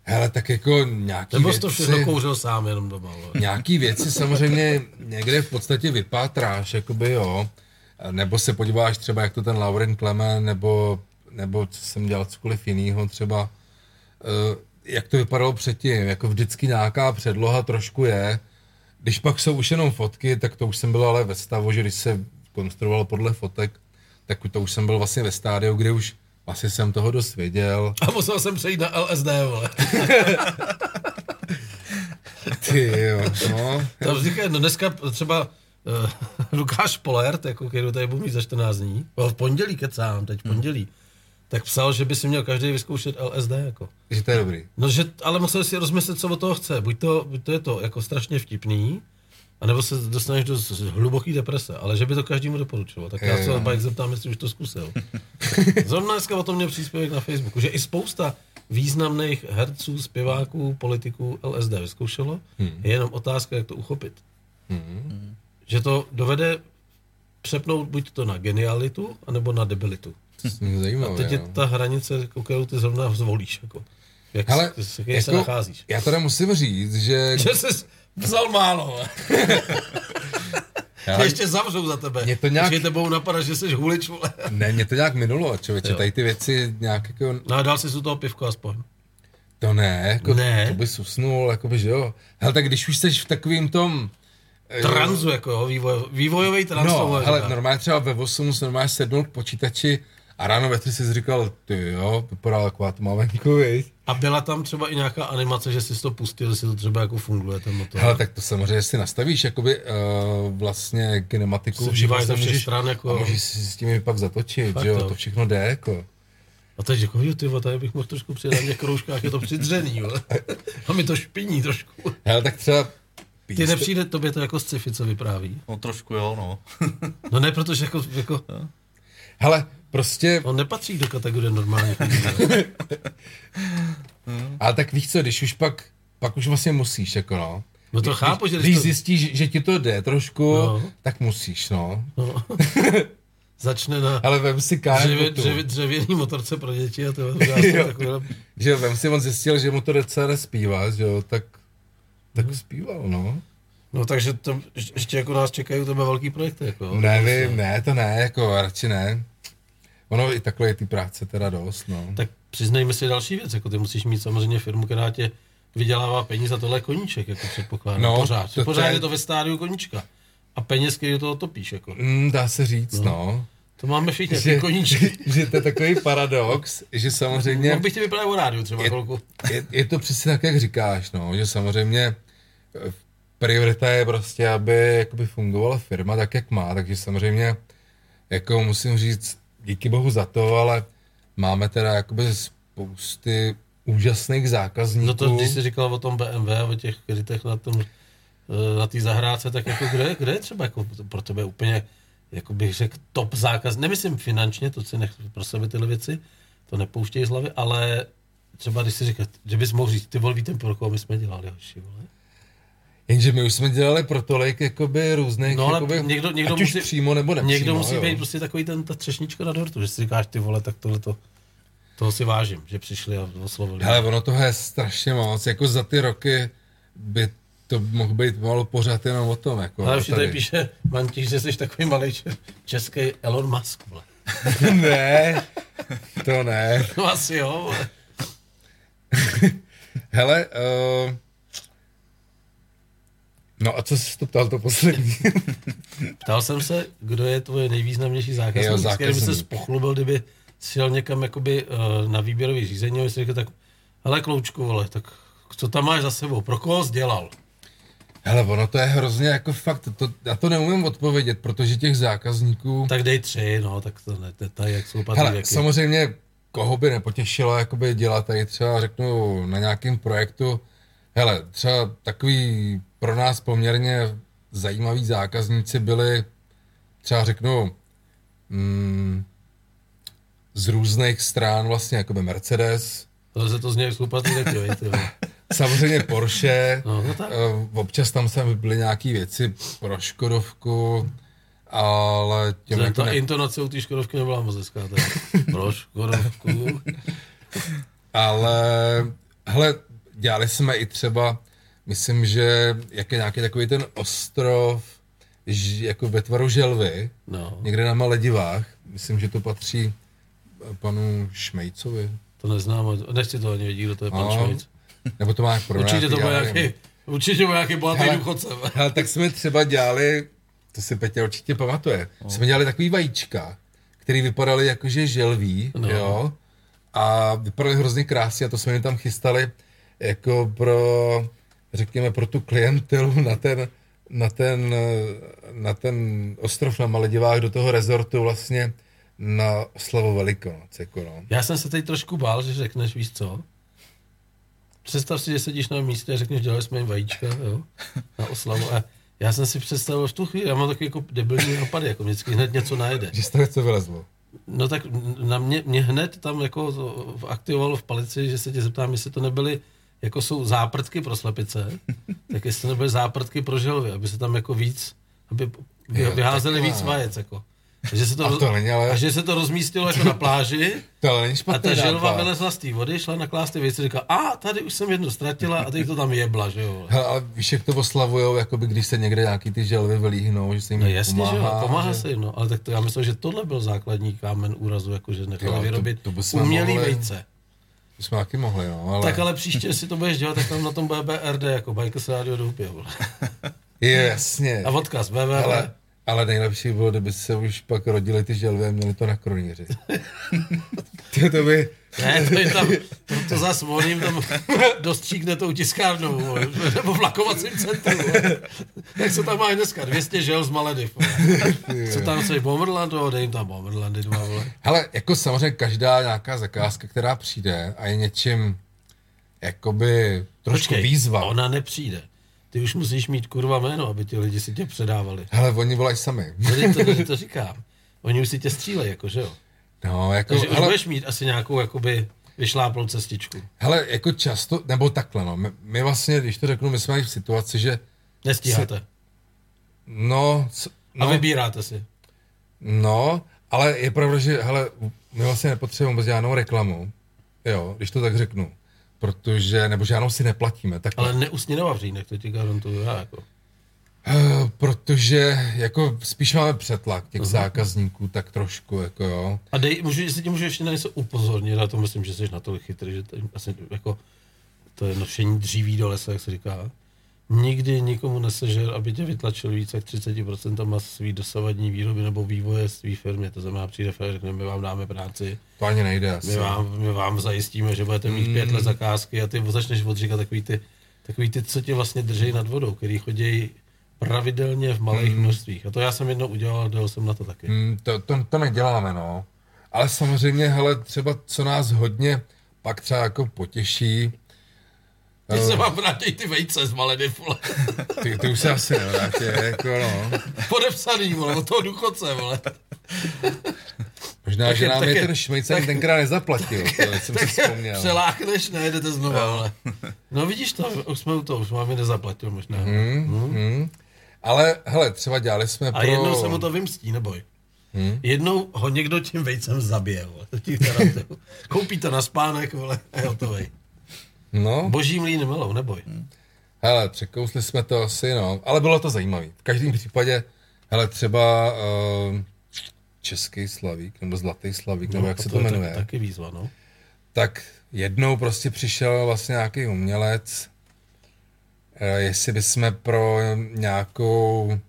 Hele, tak jako nějaký Nebo jsi to všechno kouřil sám jenom doma? vole? Nějaký věci samozřejmě někde v podstatě vypátráš, jakoby jo. Nebo se podíváš třeba, jak to ten Lauren Clement, nebo, nebo co jsem dělal cokoliv jinýho třeba, eh, jak to vypadalo předtím, jako vždycky nějaká předloha trošku je. Když pak jsou už jenom fotky, tak to už jsem byl ale ve stavu, že když se konstruoval podle fotek, tak to už jsem byl vlastně ve stádiu, kdy už vlastně jsem toho dost věděl. A musel jsem přejít na LSD, vole. Ty jo, no. To říká, no dneska třeba uh, Lukáš Polert, jako který tady budu mít za 14 dní, no, v pondělí kecám, teď v pondělí, tak psal, že by si měl každý vyzkoušet LSD, jako. Že to je dobrý. No, že, ale musel si rozmyslet, co od toho chce. Buď to, buď to je to jako strašně vtipný, anebo se dostaneš do hluboké deprese, ale že by to každému doporučilo. Tak já se. Bike zeptám, jestli už to zkusil. Zrovna dneska o tom měl příspěvek na Facebooku, že i spousta významných herců, zpěváků, politiků LSD vyzkoušelo, Hmm. je jenom otázka, jak to uchopit. Že to dovede přepnout buď to na genialitu, anebo na debilitu. Zajímavé, A teď je ta hranice, jako kterou ty zrovna zvolíš. Jako. Jak, Hele, s, jaký se nacházíš. já teda musím říct, že... Že jsi vzal málo. Já, Ještě zavřou za tebe. Mě to nějak- Ještě tebou napadá, že jsi hulič, vole. ne, mě to nějak minulo, člověče, tady ty věci nějak jako... No a dal jsi u toho pivko aspoň. To ne, jako, Ne. to bys usnul, jakoby, že jo. Hele, tak když už jsi v takovým tom... eh, Tranzu, jako jo, vývoj, vývojový trans. No, říká. normálně třeba ve 8 normálně sednul k počítači A ráno ve tři jsi říkal, ty jo, vypadá taková tma venku, viď? A byla tam třeba i nějaká animace, že jsi to pustil, jestli to třeba jako funguje ten motor. Hele, tak to samozřejmě si nastavíš jakoby uh, vlastně kinematiku. Vžíváš všechno ze všech stran, jako- A můžeš si s tím i pak zatočit, Fakt že jo, to všechno jde, jako. A teď jako, jo, ty tady bych mohl trošku přidat těch kroužkách, je to přidřený, jo. A mi to špiní trošku. Hele, tak třeba Ty písně- nepřijde tobě to jako sci-fi, co vypráví? No trošku jo, no. No ne, protože jako, jako Hele, prostě, on nepatří do kategorie lidí. ale tak víš co, když už pak, pak už vlastně musíš, jako no. No to chápu, že Když když to, zjistíš, že ti to jde trošku, No. tak musíš, no. no, začne na Ale vem si dřevě, dřevě, dřevěný motorce pro děti a to Jo. takovýhle že vem si, on zjistil, že mu to docela nespívá, že jo, tak, tak zpíval, no. No takže to, ještě jako nás čekají u tebe velký projekty. Jako, Nevím, ne, to ne, jako radši ne. Ono i takhle je ty práce teda dost, no. Tak přiznejme si další věc, jako ty musíš mít samozřejmě firmu, která tě vydělává peníze a tohle je koníček, jako předpokládám, No, pořád. to- pořád to je- je to ve stádiu koníčka. A peněz, který do toho topíš, jako. Mm, dá se říct, no. no. To máme všichni, Že, koníčky. že to je takový paradox, že samozřejmě Mohl bych ti vypadat o rádiu třeba je, chvilku. je, je to přesně tak, jak říkáš, no, že samozřejmě eh, priorita je prostě, aby jakoby fungovala firma tak, jak má, takže samozřejmě jako musím říct, díky bohu za to, ale máme teda jakoby spousty úžasných zákazníků. No to, když jsi říkal o tom BMW o těch krytech na tom, eh, na té zahrádce, tak jako kde, kde je třeba jako pro tebe úplně, jako bych řekl, top zákaz, nemyslím finančně, to si nech pro sebe tyhle věci, to nepouštěj z hlavy, ale třeba když si říkáš, že bys mohl říct, ty vole, víte, pro koho my jsme dělali, hoši, vole. Jenže my už jsme dělali pro tolik jakoby různých, No ale jakoby, někdo, někdo ať musí, už přímo nebo nepřímo. někdo musí jo. být prostě takový ten, ta třešnička na dortu, že si říkáš, ty vole, tak tohle to, toho si vážím, že přišli a oslovili. Hele, ono toho je strašně moc, jako za ty roky by to mohl být pomalu pořád jenom o tom, jako. Ale už ti tady píše Mantíš, že jsi takový malý če- český Elon Musk, vole. ne, to ne. No asi jo, vole. Hele, uh, no a co jsi to ptal to poslední? Ptal jsem se, kdo je tvoje nejvýznamnější zákazník, Jo, s kterým se zákazník. pochlubil, kdyby šel někam jakoby uh, na výběrový řízení a jsi řekl tak, hele kloučku, vole, tak co tam máš za sebou, pro koho jsi dělal? Hele, ono to je hrozně jako fakt, to, já to neumím odpovědět, protože těch zákazníků... Tak dej tři, no, tak to ne, to, tady, jak jsou patří Hele, věky. samozřejmě koho by nepotěšilo jakoby dělat tady třeba řeknu na nějakém projektu, hele, třeba takový pro nás poměrně zajímaví zákazníci byli třeba řeknu mm, z různých stran vlastně jakoby Mercedes, To se to z něj vole. samozřejmě Porsche, No, no tak. eh, občas tam sem byly nějaké věci pro Škodovku, ale těm jako ta ne, intonace u té Škodovky nebyla moc hezká, pro Škodovku. Ale hele, dělali jsme i třeba, myslím, že jak je nějaký takový ten ostrov, jako ve tvaru želvy, No, někde na Maledivách, myslím, že to patří eh, panu Šmejcovi, to neznám, nechci to ani vědět, kdo to je pan No, Švejc. nebo to má jak pro Určitě to nevím. nějaký, určitě byl nějaký bohatý důchodce. Hele, tak jsme třeba dělali, to si Petě určitě pamatuje, no. jsme dělali takový vajíčka, který vypadaly jakože želví, no. jo, a vypadaly hrozně krásně a to jsme jim tam chystali jako pro, řekněme, pro tu klientelu na ten, na ten, na ten ostrov na Maledivách do toho rezortu vlastně na oslavu Velikonoc, jako no. Já jsem se teď trošku bál, že řekneš, víš co? Představ si, že sedíš na místě a řekneš, dělali jsme jim vajíčka, jo, na oslavu. A já jsem si představil v tu chvíli, já mám takový jako debilní nápady, jako vždycky hned něco najede. Že toho něco vylezlo. No tak na mě, mě hned tam jako aktivovalo v palici, že se tě zeptám, jestli to nebyly, jako jsou záprtky pro slepice, tak jestli to nebyly záprtky pro želvy, aby se tam jako víc, aby vy- Jo, vyházeli víc vajec, jako. A že se to, A to není ale- a že se to rozmístilo jako na pláži To není a ta želva nápad. vylezla z té vody, šla na klásty věci, říká, a tady už jsem jednu ztratila a teď to tam jebla, že jo. Hele, ale víš, jak to oslavujou, jakoby když se někde nějaký ty želvy vylíhnou, že se jim No jasně, pomáhá, že jo, pomáhá se jim, no. Ale tak to, já myslím, že tohle byl základní kámen úrazu, jako že Jo, nechal to- vyrobit to bychom umělý mohli- vejce. To jsme taky mohli, no, ale... Tak ale příště, jestli to budeš dělat, tak tam na tom bude BRD, jako Bikers Radio Doupě, vole. Jasně. A odkaz, www. Ale Ale nejlepší bylo, kdyby se už pak rodili ty želvy a měli to na kroníři. to, to by... Ne, to je tam, to, to zas volím tam dostříkne tou tiskárnou, vole, nebo vlakovacím centru. Jak se tam máš dneska? 200 žel z Malediv. vole. Co tam chceš, Bomberland? Oh, dej jim tam Bomberlandy dva, vole. Hele, jako samozřejmě každá nějaká zakázka, která přijde a je něčím jakoby trošku Počkej, výzva. ona nepřijde. Ty už musíš mít kurva jméno, aby ti lidi si tě předávali. Hele, oni volají sami. To, tady to říkám. Oni už si tě střílejí, jako že jo. No, jako, Takže už hele, budeš mít asi nějakou jakoby vyšláplou cestičku. hele, jako často, nebo takhle, no, my, my vlastně, když to řeknu, my jsme v situaci, že, Nestíháte. no, c- A no, vybíráte si. no, ale je pravda, že, hele, my vlastně nepotřebujeme vůbec žádnou reklamu, jo, když to tak řeknu, protože, nebo žádnou si neplatíme, tak Ale neusni na vavřínek, to ti garantuju já. Jako. Uh, protože jako spíš máme přetlak těch zákazníků, tak trošku, jako jo. A dej, můžu, jestli tě můžu ještě na něco upozornit, já to myslím, že jsi natolik chytrý, že to, asi, jako, to je nošení dříví do lesa, jak se říká. Nikdy nikomu nesežer, aby tě vytlačil více jak 30% svý dosavadní výroby nebo vývoje své firmy. To znamená, přijde fér, řekne, my vám dáme práci, To ani nejde asi. my vám, my vám zajistíme, že budete mít pět let zakázky a ty začneš odříkat takový ty, takový ty, co tě vlastně drží nad vodou, který chodí pravidelně v malých množstvích. A to já jsem jednou udělal a dal jsem na to taky. Mm, to, to, to neděláme, no. Ale samozřejmě, hele, třeba co nás hodně pak třeba jako potěší, Teď se vám vrátí ty vejce z Malediv, vole. ty, ty už se asi nevrátí, jako no. Podepsaný, vole, od toho důchodce, vole. Možná, Tak že nám tak je ten šmejcem tenkrát nezaplatil, to jsem si Tak vzpomněl. přelákneš, nejedete znova, vole. No vidíš to, už jsme u toho, už máme nezaplatil možná. Hmm. Hmm. Ale, hele, třeba dělali jsme A pro... jednou se mu to vymstí, neboj. Hmm. Jednou ho někdo tím vejcem zabije, vole. Koupí to na spánek, vole, a je hotovej. No, Boží mlín melou, neboj. Hele, překousli jsme to asi, no, ale bylo to zajímavé. V každém případě, hele, třeba uh, český slavík, nebo zlatý slavík, nebo jak se to je jmenuje, Tak, taky výzva, no. tak jednou prostě přišel vlastně nějaký umělec, uh, jestli bychom pro nějakou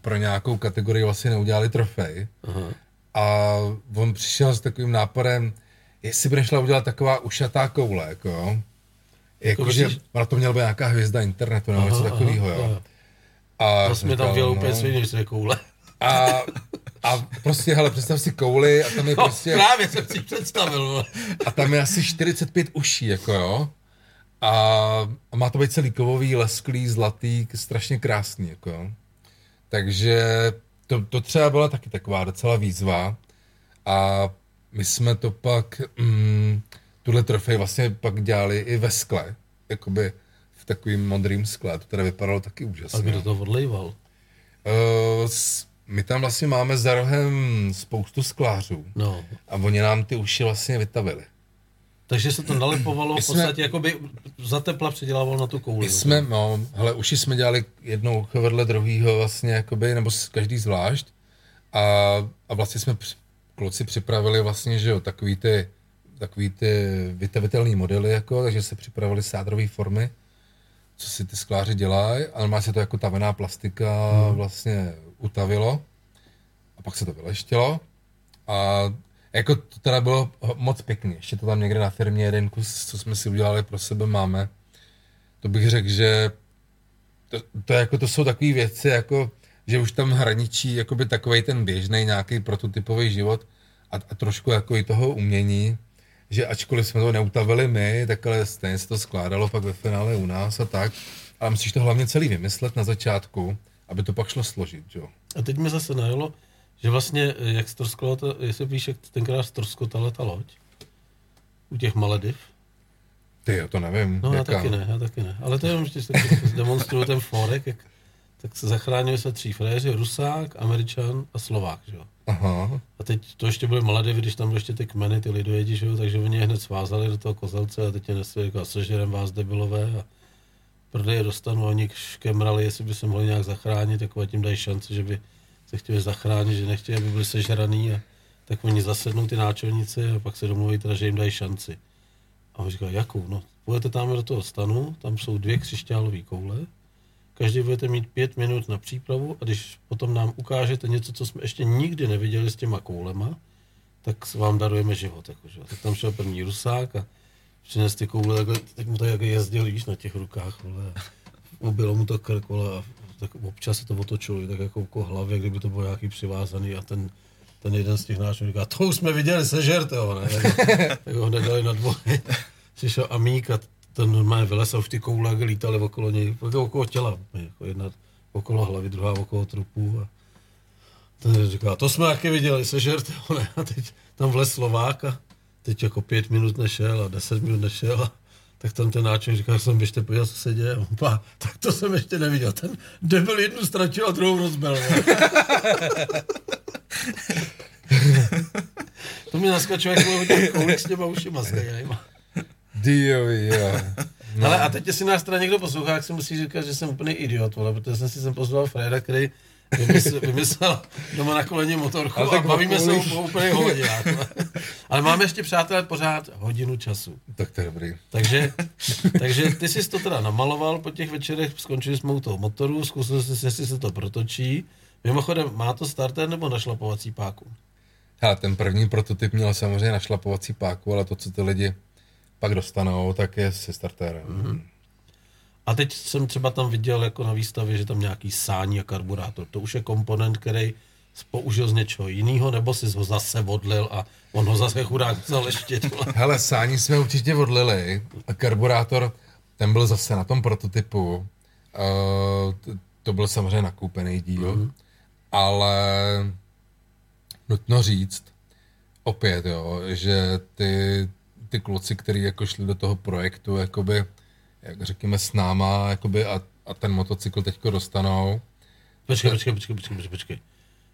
pro nějakou kategorii vlastně neudělali trofej. Aha. A on přišel s takovým nápadem, jestli by nešla udělat taková ušatá koule, jako jo. Jakože na to měla být nějaká hvězda internetu nebo něco takového, jo. A To jsme tam dělali úplně no. svině, že koule. A, a prostě, hele, představ si kouli a tam je No, prostě, právě jsem si představil, vole. a tam je asi 45 uší, jako jo. A, a má to být celý kovový, lesklý, zlatý, strašně krásný, jako jo. Takže to, to třeba byla taky taková docela výzva. A my jsme to pak, mm, tuhle trofej vlastně pak dělali i ve skle, jakoby v takovým modrým skle, to teda vypadalo taky A úžasně. kdo to odlejval? Uh, s- my tam vlastně máme za rohem spoustu sklářů No. a oni nám ty uši vlastně vytavili. Takže se to nalepovalo My v jsme- podstatě, jakoby za tepla předělával na tu kouli. My jsme, no, hele, uši jsme dělali jednou vedle druhého vlastně, jakoby, nebo každý zvlášť. A, a vlastně jsme při, kluci připravili vlastně, že jo, takový ty, takový ty vytavitelné modely, jako, takže se připravili sádrové formy, co si ty skláři dělají, ale má se to jako tavená plastika hmm. vlastně utavilo a pak se to vyleštilo a jako to teda bylo moc pěkný. Ještě to tam někde na firmě jeden kus, co jsme si udělali pro sebe, máme. To bych řekl, že to, to, jako, to jsou takové věci, jako, že už tam hraničí jakoby takovej ten běžný nějaký prototypový život a, a trošku jako i toho umění, že ačkoliv jsme to neutavili my, tak ale stejně se to skládalo pak ve finále u nás a tak. Ale musíš to hlavně celý vymyslet na začátku, aby to pak šlo složit, jo. A teď mi zase najelo, že vlastně, eh, jak stroskala, ta, jestli víš, jak tenkrát stroskotala ta loď, u těch Malediv. Ty jo, to nevím. No já jaká. taky ne, já taky ne. Ale to je jenom, že si taky demonstruju ten forek, jak, tak se zachránili se tří fréři, Rusák, Američan a Slovák, že jo. Aha. A teď to ještě byly Maledivy, když tam byly ještě ty kmeny, ty lidojedi, že jo, takže oni je hned svázali do toho kozelce a teď je nesli, jako sežerem vás debilové a prodeje dostanu a oni škemrali, jestli by se mohli nějak zachránit, a tím dají šanci, že by se chtěli zachránit, že nechtěli, aby byli sežraný a tak oni zasednou ty náčelníci a pak se domluví teda, že jim dají šanci. A on říkal, jakou? No, půjdete tam do toho stanu, tam jsou dvě křišťálové koule, každý budete mít pět minut na přípravu a když potom nám ukážete něco, co jsme ještě nikdy neviděli s těma koulema, tak vám darujeme život. Jakože. Tak tam šel první rusák a přines ty koule, takhle, tak mu to jak jezdil, víš, na těch rukách, vole. Bylo mu to krk, vole, a tak občas se to otočilo, tak jako po hlavě, kdyby to bylo nějaký přivázaný a ten, ten jeden z těch nášů říká, to už jsme viděli, sežerte ho, ne? Tak, tak ho nedali na dvoj. Přišel a ten normálně vylez a už ty koule lítaly okolo něj, jako okolo těla, jako jedna okolo hlavy, druhá okolo trupu. A ten říká, to jsme taky viděli, sežerte ho, ne? A teď tam vlez Slovák a teď jako pět minut nešel a deset minut nešel a tak tam ten náček říká, jsem běžte podívat, co se děje. Opa, tak to jsem ještě neviděl. Ten debil jednu ztratil a druhou rozbil. to mi naskačuje, jak mluvím kolik s těma ušima stejnýma. Dio, jo. No. Ale a teď, jestli nás teda někdo poslouchá, tak si musí říkat, že jsem úplný idiot, vole, protože jsem si sem pozval Freda, který vymyslel, vymyslel doma na koleně motorku Ale a tak bavíme se o úplně vole. Ale máme ještě, přátelé, pořád hodinu času. Tak to je dobrý. Takže, takže ty jsi to teda namaloval po těch večerech, skončili jsme u toho motoru, zkusil jsi, jestli se to protočí. Mimochodem, má to starter nebo našlapovací páku? Hele, ten první prototyp měl samozřejmě našlapovací páku, ale to, co ty lidi pak dostanou, tak je se startérem. Mm-hmm. A teď jsem třeba tam viděl jako na výstavě, že tam nějaký sání a karburátor. To už je komponent, který použil z něčeho jiného, nebo jsi ho zase odlil a on ho zase chudák vzal ještě. Hele, sání jsme určitě odlili a karburátor, ten byl zase na tom prototypu. Uh, to byl samozřejmě nakoupený díl, mm. ale nutno říct, opět, jo, že ty, ty kluci, kteří jako šli do toho projektu, jakoby, jak řekněme, s náma, jakoby, a, a ten motocykl teďko dostanou, Počkej, počkej, počkej, počkej, počkej.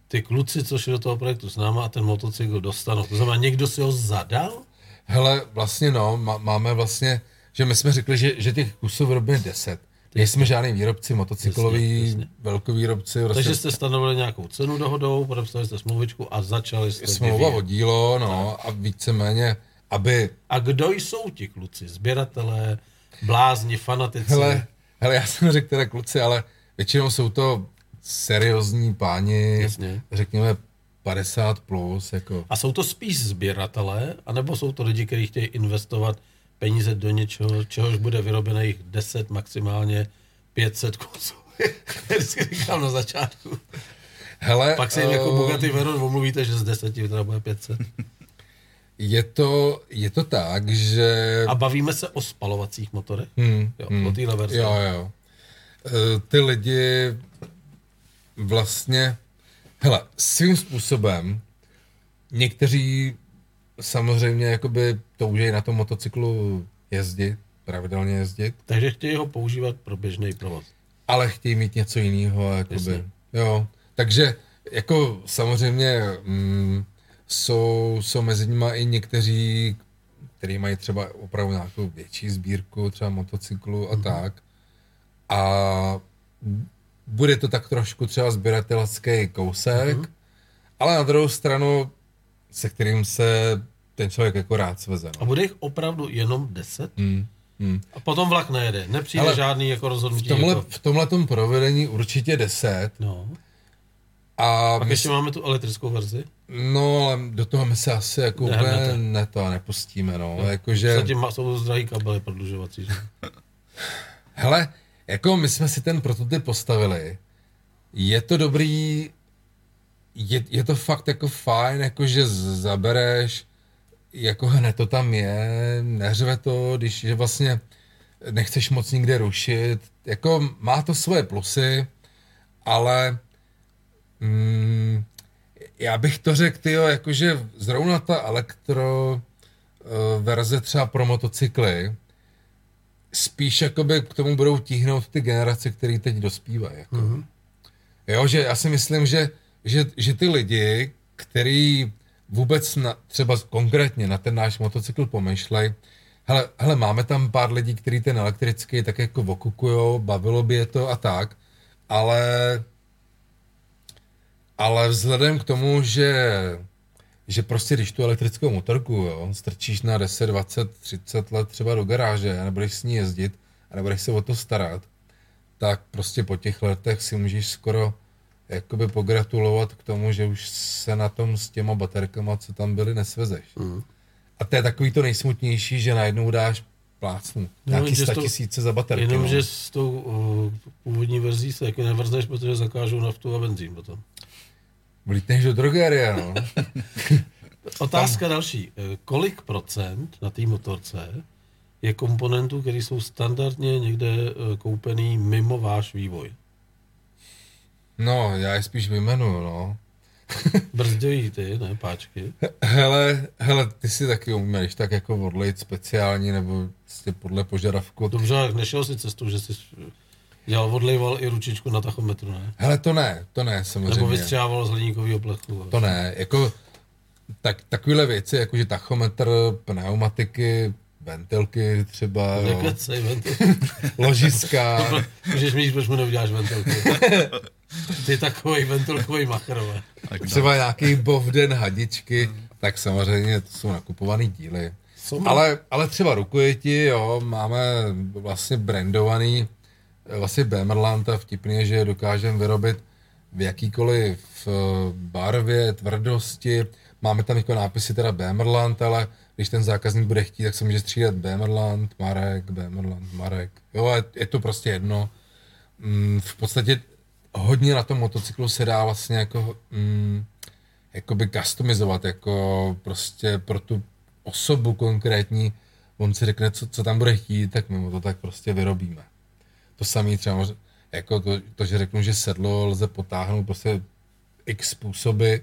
Ty kluci, co šli do toho projektu s náma a ten motocykl dostanou, to znamená, někdo si ho zadal? Hele, vlastně no, má, máme vlastně, že my jsme řekli, že, že těch kusů vyrobíme 10. Nejsme žádný výrobci, motocykloví, Jasně, jasně. velkovýrobci. Prostě Takže jste stanovili nějakou cenu dohodou, podepsali jste smlouvičku a začali jste smlouva o dílo, no, a víceméně, aby, A kdo jsou ti kluci? Sběratelé, blázni, fanatici? hele, hele, já jsem řekl teda kluci, ale většinou jsou to seriózní páni, Jasně. řekněme 50 plus, jako. A jsou to spíš sběratelé, anebo jsou to lidi, kteří chtějí investovat peníze do něčeho, čehož bude vyrobených 10, maximálně 500 kusů. Vždycky říkám na začátku. Hele, Pak se jim jako eh, Bugatti Veyron omluvíte, že z 10 teda bude 500. je to, je to tak, že... A bavíme se o spalovacích motorech? Hmm, Jo, hmm. o téhle verzi. Jo, jo. Eh, Ty lidi vlastně, hele, svým způsobem, někteří samozřejmě jakoby toužejí na tom motocyklu jezdit, pravidelně jezdit, Takže chtějí ho používat pro běžný provoz. ale chtějí mít něco jiného, jakoby. Jasně. Jo, takže jako samozřejmě mm, jsou, jsou mezi nimi i někteří, kteří mají třeba opravdu nějakou větší sbírku, třeba motocyklu a mm-hmm. tak. A bude to tak trošku třeba sběratelský kousek, mm-hmm. ale na druhou stranu, se kterým se ten člověk jako rád sveze. A No. bude jich opravdu jenom 10? Hmm. Hmm. A potom vlak nejede. Nepřijde Ale žádný jako V rozhodnutí. tomhle, jako... v provedení určitě 10 No. a Pak my ještě máme tu elektrickou verzi. No, ale do toho my se asi jako Nehrnete. úplně ne to nepustíme, no. Jakože, Zatím jsou drahý kabely prodlužovací. Že? hele, jako my jsme si ten prototyp postavili. Je to dobrý, je, je to fakt jako fajn, jakože z- zabereš, jako hned to tam je, neřve to, když že vlastně nechceš moc nikde rušit. Jako má to svoje plusy, ale mm, já bych to řekl, tyjo, jakože zrovna ta elektro eh, verze třeba pro motocykly, spíš jakoby k tomu budou tíhnout ty generace, které teď dospívají. Jako. Mm-hmm. Jo, že já si myslím, že, že, že ty lidi, který vůbec na, třeba konkrétně na ten náš motocykl pomyšlej, hele, hele, máme tam pár lidí, kteří ten elektrický tak jako okukujou, bavilo by je to a tak, ale ale vzhledem k tomu, že že prostě když tu elektrickou motorku jo, strčíš na 10, 20, 30 let třeba do garáže a nebudeš s ní jezdit a nebudeš se o to starat, tak prostě po těch letech si můžeš skoro jakoby pogratulovat k tomu, že už se na tom s těma baterkama, co tam byly, nesvezeš. Mm. A to je takový to nejsmutnější, že najednou dáš plácnu. No, Nějaký to- tisíce za baterky. Jenom, no. že s tou uh, původní verzí se jako nevrzneš, protože zakážou naftu a benzín potom. Vlítneš do drogerie, no. Otázka další. Eh, Kolik procent na té motorce je komponentů, které jsou standardně někde eh, koupený mimo váš vývoj? No, já je spíš vyjmenuju, no. Brzdějí ty, ne, páčky. Hele, hele, ty si taky umíš tak jako odlejt speciální nebo prostě podle požadavku. Dobře, nešel si cestou, že jsi dělal, odlejval i ručičku na tachometru, ne? Hele, to ne, to ne, samozřejmě. Nebo vystřával z hliníkového plechu. To ne, jako tak, takovéhle věci, jako že tachometr, pneumatiky, ventilky třeba, jo, Nekecej, ventil. ložiska, Můžeš mít, proč mu neuděláš ventilky. Ty takový ventilkový machrové. Tak třeba nějaký bovden, hadičky, tak samozřejmě to jsou nakupované díly. Ale, ale třeba rukojeti, jo, máme vlastně brandovaný vlastně Bemerland a vtipný je, že dokážeme vyrobit v jakýkoliv eh, barvě, tvrdosti. Máme tam jako nápisy teda Bemerland, ale když ten zákazník bude chtít, tak se může střídat Bemerland, Marek, Bemerland, Marek. Jo, je, je to prostě jedno. Mm, v podstatě hodně na tom motocyklu se dá vlastně jako mm, jakoby customizovat, jako prostě pro tu osobu konkrétní, on si řekne, co, co tam bude chtít, tak my mu to tak prostě vyrobíme. To samé třeba, jako to, to, že řeknu, že sedlo lze potáhnout prostě x způsoby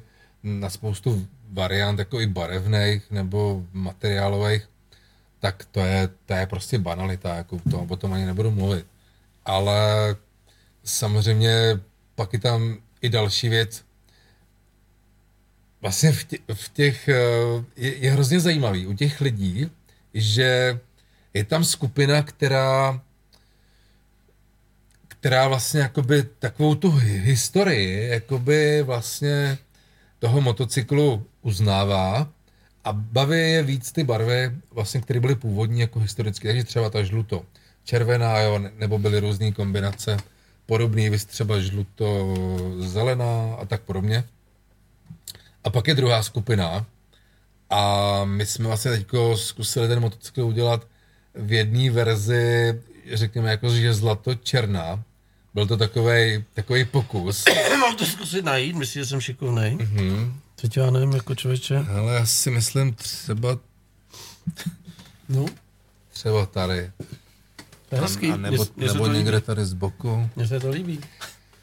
na spoustu variant, jako i barevných nebo materiálových, tak to je, to je prostě banalita, jako to, o tom ani nebudu mluvit. Ale samozřejmě pak je tam i další věc, vlastně v, tě, v těch, eh, je, je hrozně zajímavý u těch lidí, že je tam skupina, která která vlastně jakoby takovou tu hi- historii jakoby vlastně toho motocyklu uznává a baví je víc ty barvy, vlastně, které byly původní jako historicky, takže třeba ta žluto červená, jo, ne- nebo byly různé kombinace podobný, vys třeba žluto zelená a tak podobně. A pak je druhá skupina a my jsme vlastně teďko zkusili ten motocykl udělat v jedné verzi, řekněme jako, že zlato-černá. Byl to takový takový pokus. Mám to zkusit najít, myslím, že jsem šikovnej. Mhm. Mm-hmm. Teď já nevím, jako člověče. Ale já si myslím třeba, No, třeba tady. to je hezký. A nebo, se nebo někde líbí. tady z boku. Mně se to líbí.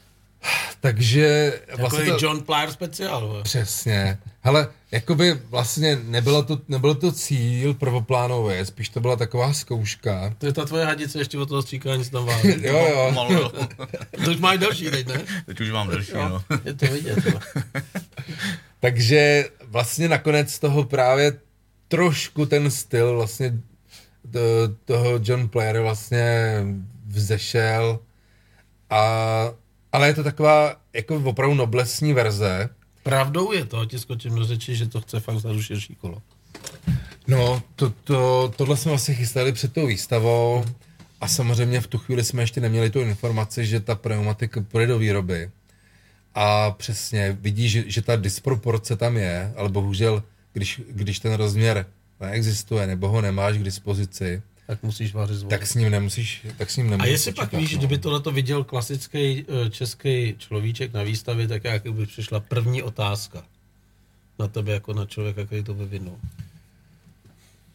Takže Jako vlastně je to, John Plyer speciál. Přesně. Hele, jakoby vlastně nebylo to, nebyl to cíl prvoplánový, spíš to byla taková zkouška. To je ta tvoje hadice ještě od toho stříkání se tam váží. Jo, jo. Jo. To už máš další teď, ne? Teď už mám delší, no. Je to vidět. jo. Takže vlastně nakonec z toho právě trošku ten styl vlastně to, toho John Player vlastně vzešel a ale je to taková jako opravdu noblesní verze. Pravdou je to, ti skočím do řeči, že to chce fakt za širší kolo. No, to, to, tohle jsme vlastně chystali před tou výstavou a samozřejmě v tu chvíli jsme ještě neměli tu informaci, že ta pneumatika půjde do výroby. A přesně vidí, že, že ta disproporce tam je, ale bohužel, když, když ten rozměr neexistuje nebo ho nemáš k dispozici, Tak musíš vařit z vody. tak s ním nemusíš, tak s ním A nemůžeš jestli pak počítat, víš, no. kdyby tohleto viděl klasický eh, český človíček na výstavě, tak jak by přišla první otázka na tebe jako na člověka, který to vyvinul.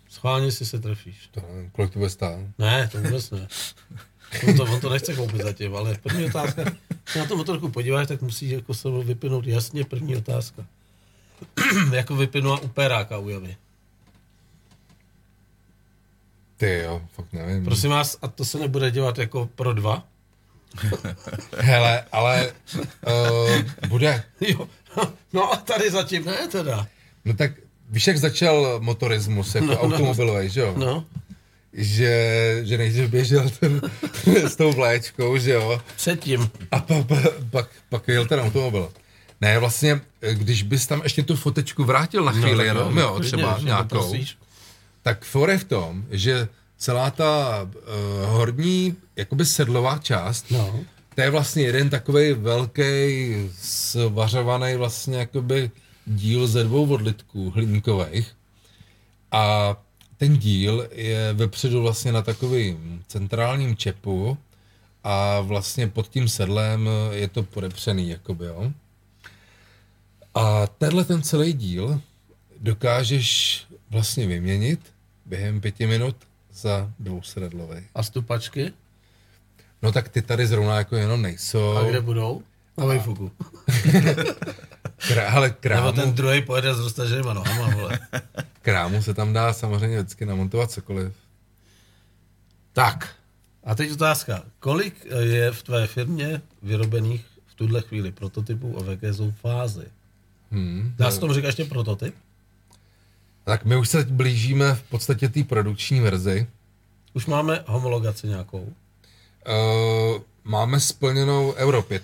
Schválně si se trefíš. To nevím, kolik to bude stát. Ne, to vůbec ne. On to, on to nechce koupit zatím, ale první otázka, když se na to motorku podíváš, tak musíš jako se vypinout jasně první otázka. jako vypinula u peráka u Javy. Ty jo, fakt nevím. Prosím vás, a to se nebude dělat jako pro dva? Hele, ale uh, bude. Jo. No a tady zatím ne teda. No tak víš, jak začal motorismus, jako No, no, no. automobilový, že jo? No, že, že nejdřív běžel ten, s tou vléčkou, že jo, předtím. a pa, pa, pak, pak jel ten automobil. Ne, vlastně, když bys tam ještě tu fotečku vrátil na chvíli, no, jenom, jo, třeba nějakou, poprosíš. Tak for je v tom, že celá ta uh, horní, jakoby sedlová část, No. to je vlastně jeden takový velký svařovaný vlastně jakoby díl ze dvou odlitků hliníkových. A ten díl je vepředu vlastně na takovým centrálním čepu a vlastně pod tím sedlem je to podepřený, jakoby, jo. A tenhle ten celý díl dokážeš vlastně vyměnit během pěti minut za dvousedadlový. A stupačky? No tak ty tady zrovna jako jenom nejsou. A kde budou? Na Vejfuku. Krá, ale Nebo krámu, ten druhý pojede s roztaženýma nohama, vole. krámu se tam dá samozřejmě vždycky namontovat cokoliv. Tak, a teď otázka. Kolik je v tvé firmě vyrobených v tuhle chvíli prototypů a v jaké jsou fázi? Hmm. Dá se tomu říkat ještě prototyp? Tak my už se blížíme v podstatě té produkční verzi. Už máme homologaci nějakou. Uh, máme splněnou Euro 5,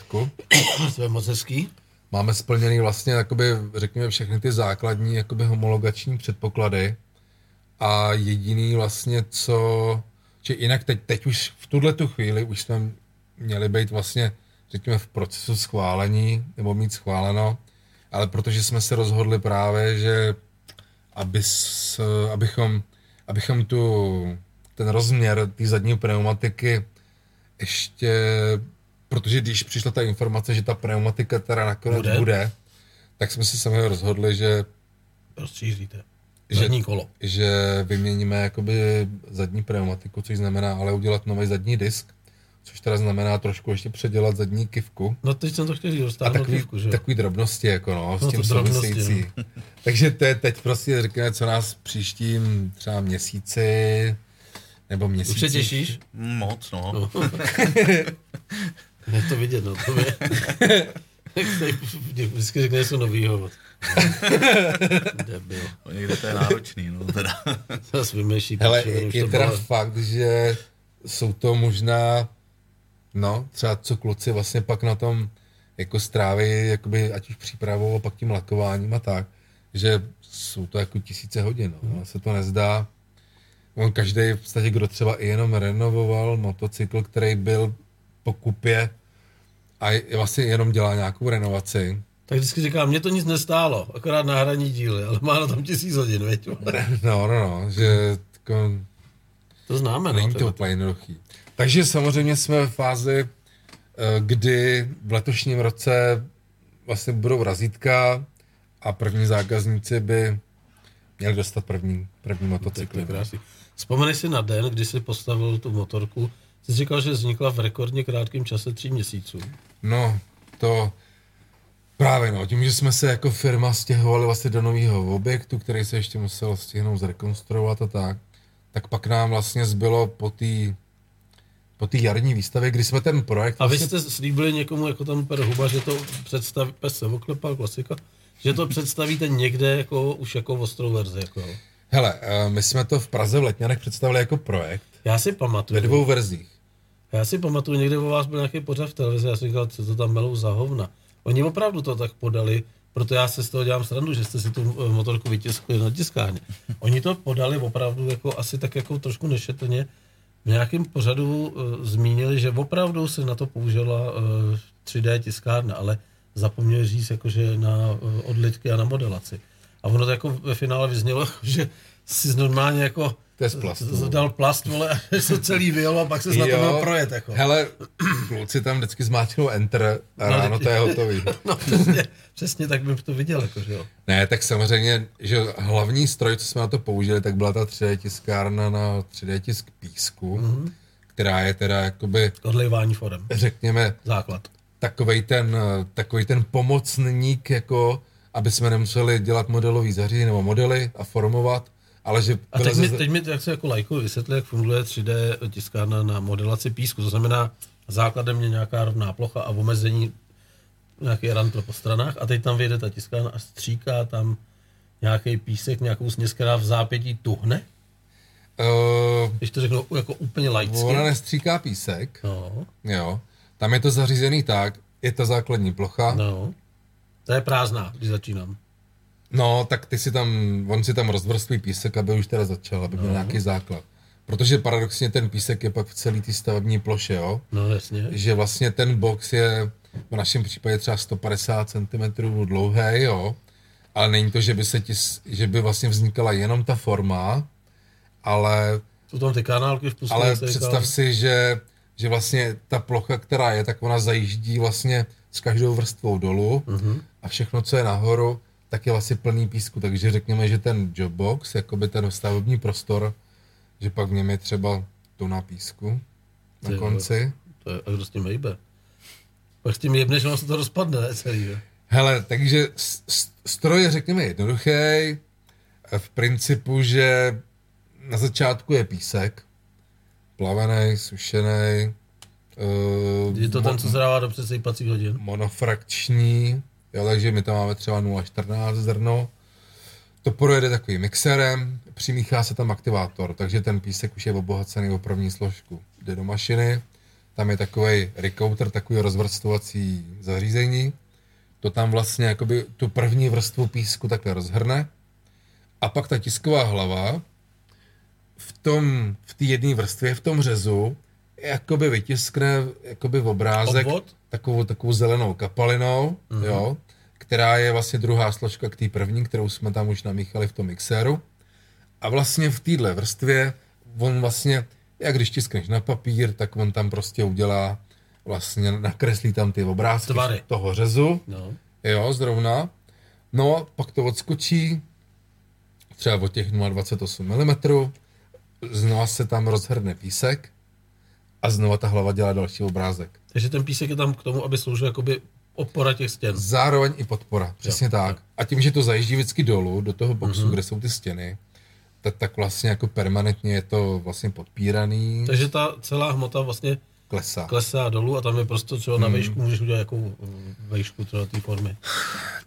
To je moc hezký. máme splněný vlastně, jakoby, řekněme, všechny ty základní jakoby, homologační předpoklady a jediný vlastně, co, že jinak teď, teď už v tuhle tu chvíli už jsme měli být vlastně, řekněme, v procesu schválení, nebo mít schváleno, ale protože jsme se rozhodli právě, že aby s, abychom, abychom tu, ten rozměr té zadní pneumatiky ještě, protože když přišla ta informace, že ta pneumatika teda nakonec Bude. bude, tak jsme si sami rozhodli, že, Rozšíříte. Že- Zadní kolo. že vyměníme jakoby zadní pneumatiku, což znamená ale udělat nový zadní disk, což teda znamená trošku ještě předělat zadní kivku. No teď jsem to chtěl říct, A dostávám takový, kivku, že takový drobnosti, jako no, s No, tím související. Takže to je teď prostě, řekněme, co nás v příštím třeba měsíci, nebo měsíci. Už se těšíš? Moc, no. No. je to vidět, no. To je... Vždycky řekne něco novýho. Debil. No, Někde to je náročný, no teda. Zase vymýšlí. Hele, je to teda bylo- fakt, že jsou to možná, no, třeba co kluci vlastně pak na tom jako stráví, jakoby, ať už přípravou a pak tím lakováním a tak, že jsou to jako tisíce hodin, no, ono se to nezdá. On každý v podstatě, kdo třeba i jenom renovoval motocykl, který byl po kupě a vlastně jenom dělá nějakou renovaci, Tak vždycky říkám, mě to nic nestálo, akorát náhradní díly, ale má na tom tisíc hodin, veď? no, no, no, že jako, To známe, no. Není to úplně jednoduchý. Takže samozřejmě jsme v fázi, eh, kdy v letošním roce vlastně budou razítka a první zákazníci by měli dostat první, první To motocykl. Vzpomeneš si na den, kdy jsi postavil tu motorku, jsi říkal, že vznikla v rekordně krátkém čase tří měsíců. No, to právě no, tím, že jsme se jako firma stěhovali vlastně do nového objektu, který se ještě musel stihnout zrekonstruovat a tak, tak pak nám vlastně zbylo po té po té jarní výstavě, kdy jsme ten projekt... A vy vlastně- jste slíbili někomu, jako tam Per Huba, že to představí, pes se oklepal, klasika, že to představíte někde jako, už jako ostrou verzi. Jako. Hele, eh, my jsme to v Praze v Letňanech představili jako projekt Já si ve pamatuju, dvou verzích. já si pamatuju, někde o vás byl nějaký pořad v televizi, já jsem říkal, co to tam melou za hovna. Oni opravdu to tak podali, proto já se z toho dělám srandu, že jste si tu eh, motorku vytiskli na tiskárně. Oni to podali opravdu jako asi tak jako trošku nešetrně. V nějakém pořadu uh, zmínili, že opravdu se na to použila uh, 3D tiskárna, ale zapomněli říct jakože na uh, odlitky a na modelaci. A ono to jako ve finále vyznělo, že si normálně jako To je z plastu. z- dal plast, vole, se celý vyjelo a pak se na to projet. Jako. Hele, kluci tam vždycky zmáčknou enter a No, ráno to je hotový. No přesně, přesně tak bych to viděl, jako, že jo. Ne, tak samozřejmě, že hlavní stroj, co jsme na to použili, tak byla ta 3D tiskárna na 3D tisk písku, Mhm. která je teda jakoby, Odlejvání forem. řekněme, Základ. takovej ten, takovej ten pomocník, jako aby jsme nemuseli dělat modelový zařízení nebo modely a formovat, ale že... A teď mi, teď mi jak se jako lajkovi vysvětli, jak funguje 3D tiskárna na modelaci písku. To znamená, základem je nějaká rovná plocha a omezení nějaký rantl po stranách a teď tam vyjede ta tiskárna a stříká tam nějaký písek, nějakou směs, která v zápětí tuhne, Uh, když to řeknu jako úplně laicky. ona nestříká písek, No, jo. Tam je to zařízený tak, je ta základní plocha, no. no. To je prázdná, když začínám. No tak ty si tam, on si tam rozvrství písek, aby už teda začal, aby měl No. nějaký základ. protože paradoxně ten písek je pak v celé té stavební ploše, jo? No jasně. že vlastně ten box je v našem případě třeba 150 cm dlouhý, jo, ale není to, že by, se ti, že by vlastně vznikala jenom ta forma, ale, Jsou tam ty kanálky vpustné. ale představ si, že, že vlastně ta plocha, která je, tak ona zajíždí vlastně s každou vrstvou dolů Mhm. a všechno, co je nahoru, tak je vlastně plný písku, takže řekněme, že ten jobbox, jakoby ten stavební prostor, že pak v něm je třeba tuna písku na Ty konci. To je, a kdo s tím hejbe? Pak s tím jebneš, ono se to rozpadne, ne celý, jo? Hele, takže stroj je řekněme jednoduchý, v principu, že na začátku je písek, plavený, sušený, uh, Je to ten, co se dává do přesejpacích hodin. monofrakční, jo, takže my tam máme třeba 0,14 zrno. To projede takovým mixerem, přimíchá se tam aktivátor, takže ten písek už je obohacený o první složku. Jde do mašiny, tam je takový recouter, takový rozvrstovací zařízení. To tam vlastně jakoby tu první vrstvu písku takhle rozhrne. A pak ta tisková hlava v tom, v té jedné vrstvě, v tom řezu, jakoby vytiskne jakoby v obrázek Obvod? takovou, takovou zelenou kapalinou, mm-hmm. jo, která je vlastně druhá složka k té první, kterou jsme tam už namíchali v tom mixéru. A vlastně v téhle vrstvě on vlastně, jak když tiskneš na papír, tak on tam prostě udělá, vlastně nakreslí tam ty obrázky Tvary. toho řezu, No. jo, zrovna. No pak to odskočí třeba od těch 0,28 mm, znova se tam rozhrne písek a znova ta hlava dělá další obrázek. Takže ten písek je tam k tomu, aby sloužil jakoby opora těch stěn. Zároveň i podpora, přesně Jo, tak. A tím, že to zajíždí vždycky dolů, do toho boxu, mm-hmm. kde jsou ty stěny, tak, tak vlastně jako permanentně je to vlastně podpíraný, Takže ta celá hmota vlastně klesá. klesá dolů a tam je prostě třeba na vejšku, můžeš udělat jakou vejšku třeba té formy.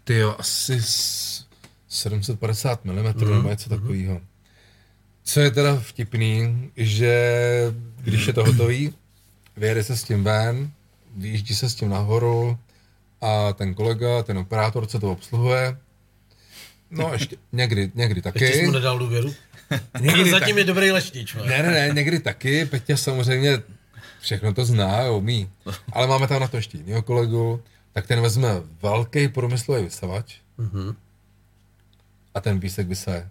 Ty jo, asi s- 750 mm mm-hmm. nebo něco takového. Co je teda vtipný, že když je to hotový, vyjede se s tím ven, vyjíždí se s tím nahoru a ten kolega, ten operátor, co to obsluhuje, no ještě někdy, někdy taky. Ještě jsi mu nedal důvěru? Někdy Zatím taky. je dobrý leštič. vole. Ne, ne, ne, někdy taky. Peťa samozřejmě všechno to zná umí. Ale máme tam na to ještě jiného kolegu, tak ten vezme velký průmyslový vysavač Mhm. a ten písek vysaje.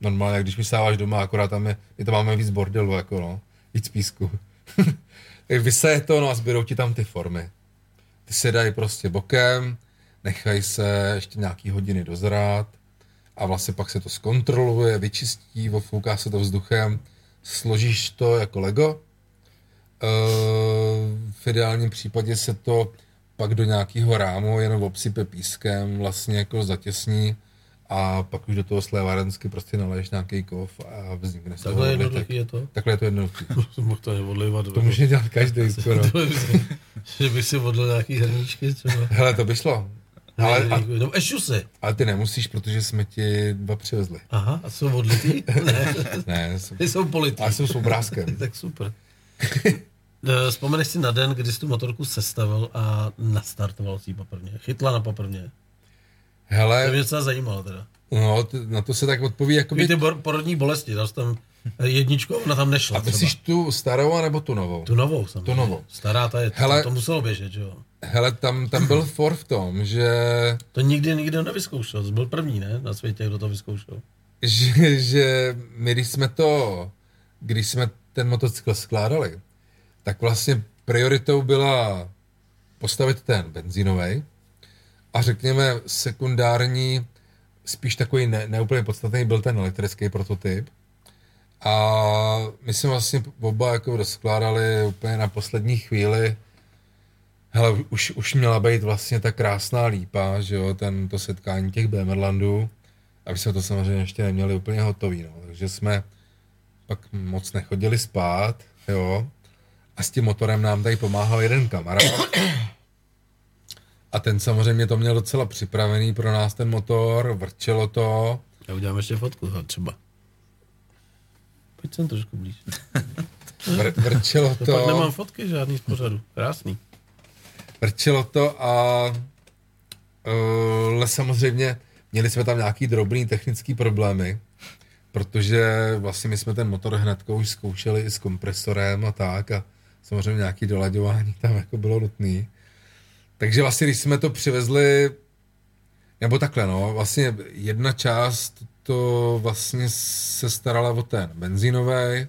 Normálně, když vysáváš doma, akorát tam je, my to máme víc bordelu, jako no, víc písku. vysaje to, no a zbydou ti tam ty formy. Ty se dají prostě bokem, nechají se ještě nějaký hodiny dozrát a vlastně pak se to zkontroluje, vyčistí, ofouká se to vzduchem, složíš to jako Lego. Eh, v ideálním případě se to pak do nějakého rámu jenom obsype pískem, vlastně jako zatěsní a pak už do toho slévárensky prostě naleješ nějaký kov a vznikne z toho Takhle jednoduchý je to. Takhle je to jednoduchý. To neodlivat. To může dělat každý skoro. že bych si odlil nějaký hrníčky třeba. Hele, to by šlo. Ale, a, No, ešusy. ale ty nemusíš, protože jsme ti dva přivezli. Aha, a jsou odlitý? Ne, Ne, jsou, ty jsou politý. ale jsou s obrázkem. Tak super. Eh, Vzpomeneš si na den, kdy jsi tu motorku sestavil a nastartoval si ji poprvně. Chytla na poprvně. To Hele, mě docela zajímalo teda. no, na to se tak odpoví, Ty, jakoby... ty porodní bolesti, jsi tam jedničku, ona tam nešla A myslíš tu starou, nebo tu novou? Tu novou samozřejmě. Tu novou. Stará ta je, Hele- to, to muselo běžet, že jo. Hele, tam, tam byl for v tom, že, To nikdy nikdo nevyzkoušel, jsi byl první, ne, na světě, kdo to vyzkoušel. že, že my, když jsme to, když jsme ten motocykl skládali, tak vlastně prioritou byla postavit ten benzínový a řekněme sekundární, spíš takový ne, neúplně podstatný byl ten elektrický prototyp. A my jsme vlastně oba jako rozkládali úplně na poslední chvíli. Hele, už, už měla být vlastně ta krásná lípa, že jo, ten, to setkání těch Bemerlandů. A my jsme to samozřejmě ještě neměli úplně hotový, no. Takže jsme pak moc nechodili spát, jo. A s tím motorem nám tady pomáhal jeden kamarád. A ten samozřejmě to měl docela připravený pro nás ten motor, vrčelo to. Já udělám ještě fotku no, třeba. Pojď sem trošku blíž. Vr, vrčelo To pak nemám fotky žádný z pořadu. Krásný. vrčelo to a uh, ale samozřejmě měli jsme tam nějaký drobný technický problémy, protože vlastně my jsme ten motor hnedka už zkoušeli i s kompresorem a tak a samozřejmě nějaký dolaďování tam jako bylo nutný. Takže vlastně, když jsme to přivezli, nebo takhle, no, vlastně jedna část to vlastně se starala o ten benzínový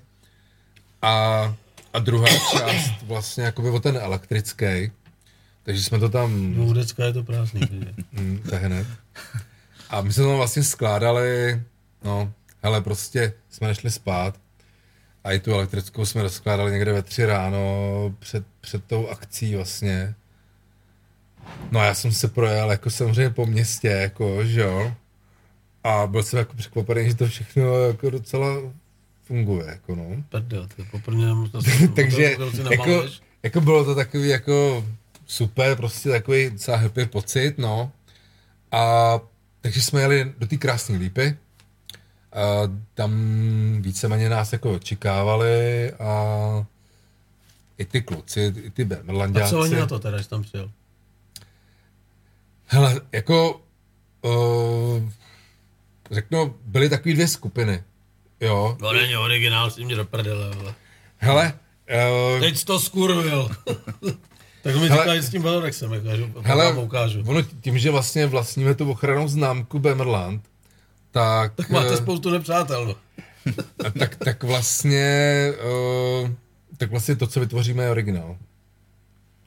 a, a druhá část vlastně jakoby o ten elektrický. Takže jsme to tam... No, decka je to prázdný. vidět. Mm, tak hned. A my jsme to vlastně skládali, no, hele, prostě jsme nešli spát. A i tu elektrickou jsme rozkládali někde ve tři ráno před, před tou akcí vlastně. No a já jsem se projel jako samozřejmě po městě, jako, že jo. A byl jsem jako překvapený, že to všechno jako docela funguje, jako no. Prdel, to je poprvé to Takže jako, jako bylo to takový jako super, prostě takový docela happy pocit, no. A takže jsme jeli do té krásné lípy. A tam víceméně nás jako očekávali a i ty kluci, i ty A Bemerlandiáci. co oni na to teda, že tam přijel? Hele, jako uh, řeknu, byly takové dvě skupiny. Jo. To není originál, si mě do prdele, vole. Hele, uh, Teď jsi to skurvil. tak mi Hele. říkají s tím Velorexem, jako, že hele, vám ukážu. ono tím, že vlastně vlastníme tu ochranou známku Bemerland, tak, Tak máte eh, spoustu nepřátel, no. tak, tak vlastně uh, tak vlastně to, co vytvoříme, je originál.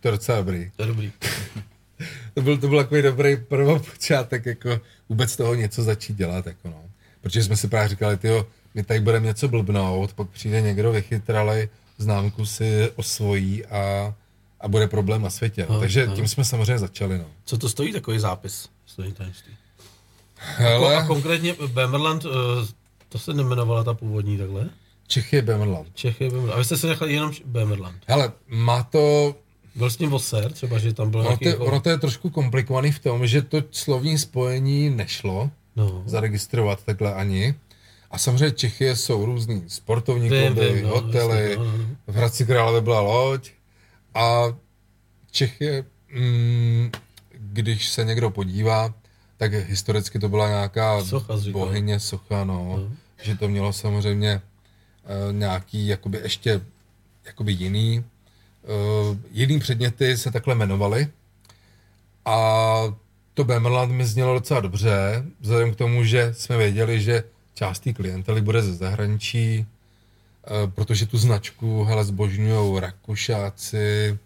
To je docela dobrý. To je dobrý. To byl, to byl takový dobrý prvopočátek, jako vůbec toho něco začít dělat, jako no. Protože jsme si právě říkali, tyjo, my tady budeme něco blbnout, pak přijde někdo vychytralej, známku si osvojí a, a bude problém na světě. No. Takže tím jsme samozřejmě začali, no. Co to stojí takový zápis? Stojí tajemství. Jako, a Hele, konkrétně Bemerland, eh, to se nemenovala ta původní takhle? Čech je Bemerland. Čechy Bemerland. A vy jste se nechali jenom Bemerland. Hele, má to, Byl s tím Voser, třeba, že tam byl ono nějaký... to, ono to je trošku komplikovaný v tom, že to slovní spojení nešlo No. zaregistrovat takhle ani. A samozřejmě Čechy jsou různý sportovní Vím, kluby, vím, no, hotely, jasně, no, no, no. v Hradci Králové byla loď a Čechy, mm, když se někdo podívá, tak historicky to byla nějaká Socha, bohyně socha, no, No. že to mělo samozřejmě uh, nějaký jakoby ještě jakoby jiný, jiný předměty se takhle jmenovaly a to Bemerland mi znělo docela dobře, vzhledem k tomu, že jsme věděli, že část té klientely bude ze zahraničí, eh, protože tu značku hele, zbožňují Rakušáci,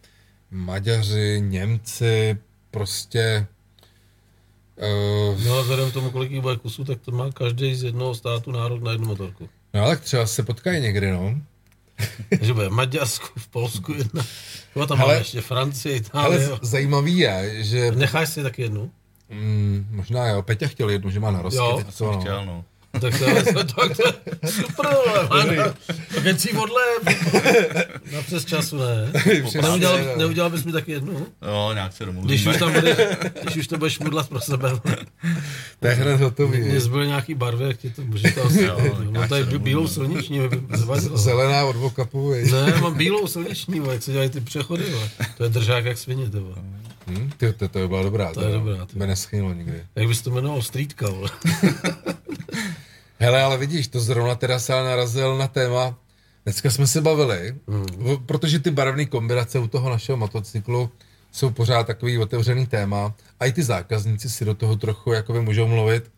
Maďaři, Němci, prostě uh, No a vzhledem k tomu, kolik jich bude kusů, tak to má každý z jednoho státu nárok na jednu motorku. no tak třeba se potkají někdy, no. Takže bude v Maďarsku, v Polsku jedna. Jo, tam máme ještě Francii, Ale Itálii. z- jo. zajímavý je, že Necháš si taky jednu? mm, možná jo, Peťa chtěl jednu, že má na rozky, Jo, to, no. Chtěl, no. Tak to je, tak to je super, ale tak jen si odle, na přes času ne. Neudělal, neudělal bys mi taky jednu? Jo, nějak se domluvíme. Když už tam budeš, když už to budeš mudlat pro sebe. To je hned hotový. Mně zbyly nějaký barvy, jak ti to může to asi. Jo, No nějak tady bílou zvadilo. Zelená od dvokapu, viď? Ne, mám bílou silniční, vole, jak se dělají ty přechody. To je držák jak svině, to vole. Hm, ty, to, to by byla dobrá. To je dobrá, to. By neschynilo nikdy. Jak bys to jmenoval? Streetka, vole. Hele, ale vidíš, to zrovna teda se narazil na téma, dneska jsme se bavili, mm. protože ty barevné kombinace u toho našeho motocyklu jsou pořád takový otevřený téma a i ty zákazníci si do toho trochu jakoby můžou mluvit.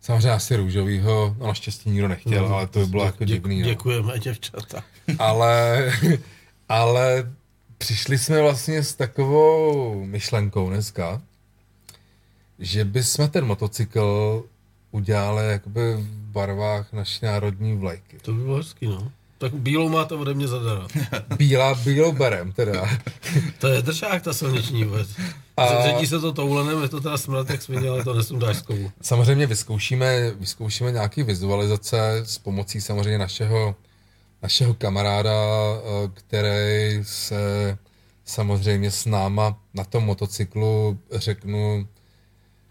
Samozřejmě asi růžovýho, no naštěstí nikdo nechtěl, Mm. ale to by bylo jako divný. No. Děkujeme, děvčata. Ale, ale přišli jsme vlastně s takovou myšlenkou dneska, že bychom ten motocykl udělali jakoby v barvách naší národní vlajky. To by bylo hezký, no. Tak bílou máte ode mě zadara. Bílá, bílou berem teda. To je držák, ta silniční vůbec. A-. Ředí se to toulenem, je to teda smrt, jak svině, ale to nesundáš z kovu. Samozřejmě vyzkoušíme, vyzkoušíme nějaké vizualizace s pomocí samozřejmě našeho, našeho kamaráda, eh, který se samozřejmě s náma na tom motocyklu, řeknu,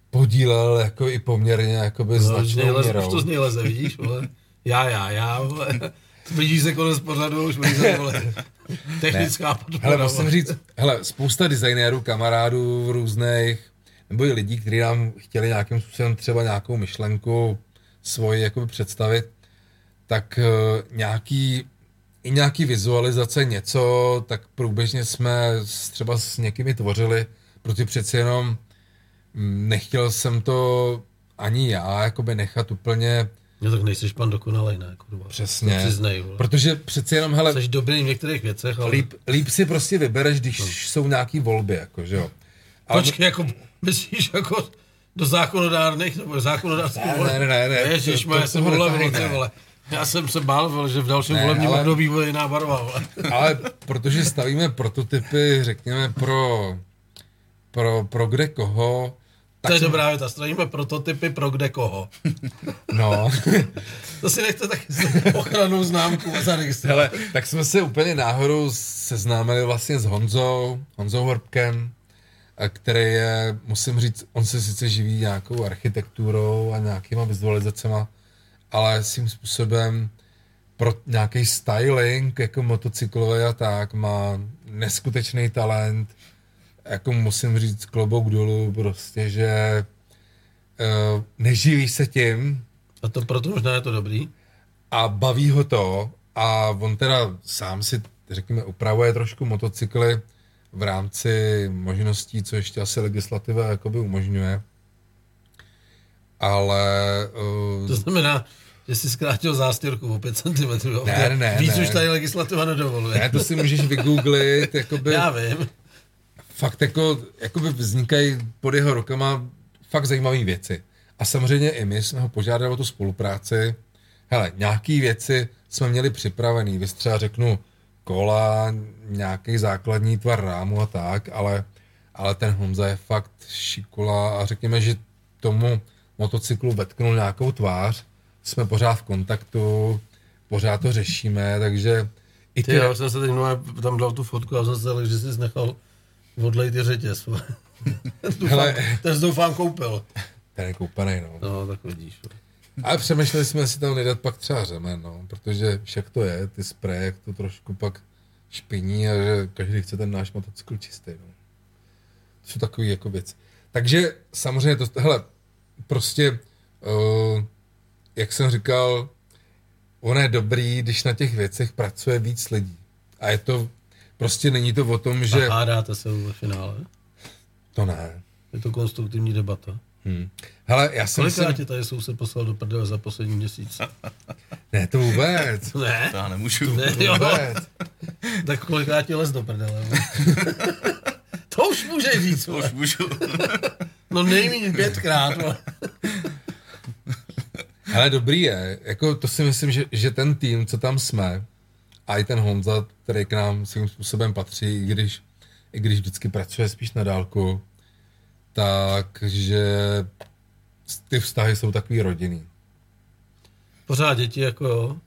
podílel jako i poměrně jakoby No, už, značnou měrou. už to z něj leze, vidíš, vole. Já, já, já, vole. Blíží se konec pořadu, už blíže, vole. Technická podpora. Hele, musím říct, hele, spousta designérů, kamarádů různých, nebo i lidí, kteří nám chtěli nějakým způsobem třeba nějakou myšlenku svoji jakoby představit, tak uh, nějaký, i nějaký vizualizace, něco, tak průběžně jsme s, třeba s někými tvořili, protože přeci jenom nechtěl jsem to ani já jakoby nechat úplně No tak nejsiš pan dokonalej, ne? Kurva. přesně, přiznej, protože přeci jenom, hele, Jsi dobrý v některých věcech, ale... líp, líp si prostě vybereš, když No. jsou nějaký volby, jako, že jo. Ale- Počkej, jako, myslíš jako do zákonodárných, nebo zákonodárských Ne, voleb? ne, ne, ne, Ježiš, to- to, to já jsem voleb, netahej, vole. Já jsem se bál, vole, že v dalším Ne, volebním ale- období bude jiná barva. Vole. Ale protože stavíme prototypy, řekněme, pro, pro, pro kde koho, To je dobrá věta, stavíme prototypy pro kde koho. no, To si nechte taky ochranou známku zaregistrovat. hele, tak jsme se úplně náhodou seznámili vlastně s Honzou, Honzou Horbkem, který je, musím říct, on se sice živí nějakou architekturou a nějakýma vizualizacema, ale svým způsobem pro nějaký styling, jako motocyklový a tak, má neskutečný talent. Jako musím říct klobouk dolů, prostě, že uh, neživí se tím A to proto možná je to dobrý. a baví ho to a on teda sám si, řekněme, upravuje trošku motocykly v rámci možností, co ještě asi legislativa jakoby umožňuje. Ale uh, To znamená, že jsi zkrátil zástěrku o 5 cm. Ne, ne, Víc ne. už tady legislativa nedovoluje. ne, to si můžeš vygooglit, jakoby, Já vím. Fakt jako, jakoby vznikají pod jeho rukama fakt zajímavé věci. A samozřejmě i my jsme ho požádali o tu spolupráci. Hele, nějaký věci jsme měli připravený, vy třeba řeknu kola, nějaký základní tvar rámu a tak, ale, ale ten Honza je fakt šikula a řekněme, že tomu motocyklu vetknul nějakou tvář, jsme pořád v kontaktu, pořád to řešíme, takže i Ty, ty, já jsem se teď tam dal tu fotku a jsem se že jsi nechal odlej ty řetěz. doufám, Hele. ten doufám koupil. ten je koupený, no. No, tak vidíš. vole. Ale přemýšleli jsme si tam nedat pak třeba řemen, no, protože však to je, ty spreje, jak to trošku pak špiní a že každý chce ten náš motocykl čistý, no. To jsou takové jako věci. Takže samozřejmě to, hele, prostě, uh, jak jsem říkal, ono je dobrý, když na těch věcech pracuje víc lidí. A je to, prostě není to o tom, že... A hádáte se ve finále. To ne. Je to konstruktivní debata. Hm. Hele, já jsem Kolikrát si... tě tady jsou se poslal do prdele za poslední měsíc? Ne, to vůbec. Ne? To já nemůžu. Ne, jo. Vůbec. Tak kolikrát tě les do prdele? to už může říct. To už můžu. No nejméně pětkrát. Ale dobrý je, jako to si myslím, že, že ten tým, co tam jsme, a i ten Honza, který k nám svým způsobem patří, i když, i když vždycky pracuje spíš na dálku, takže ty vztahy jsou takový rodinný. Pořád děti jako jo.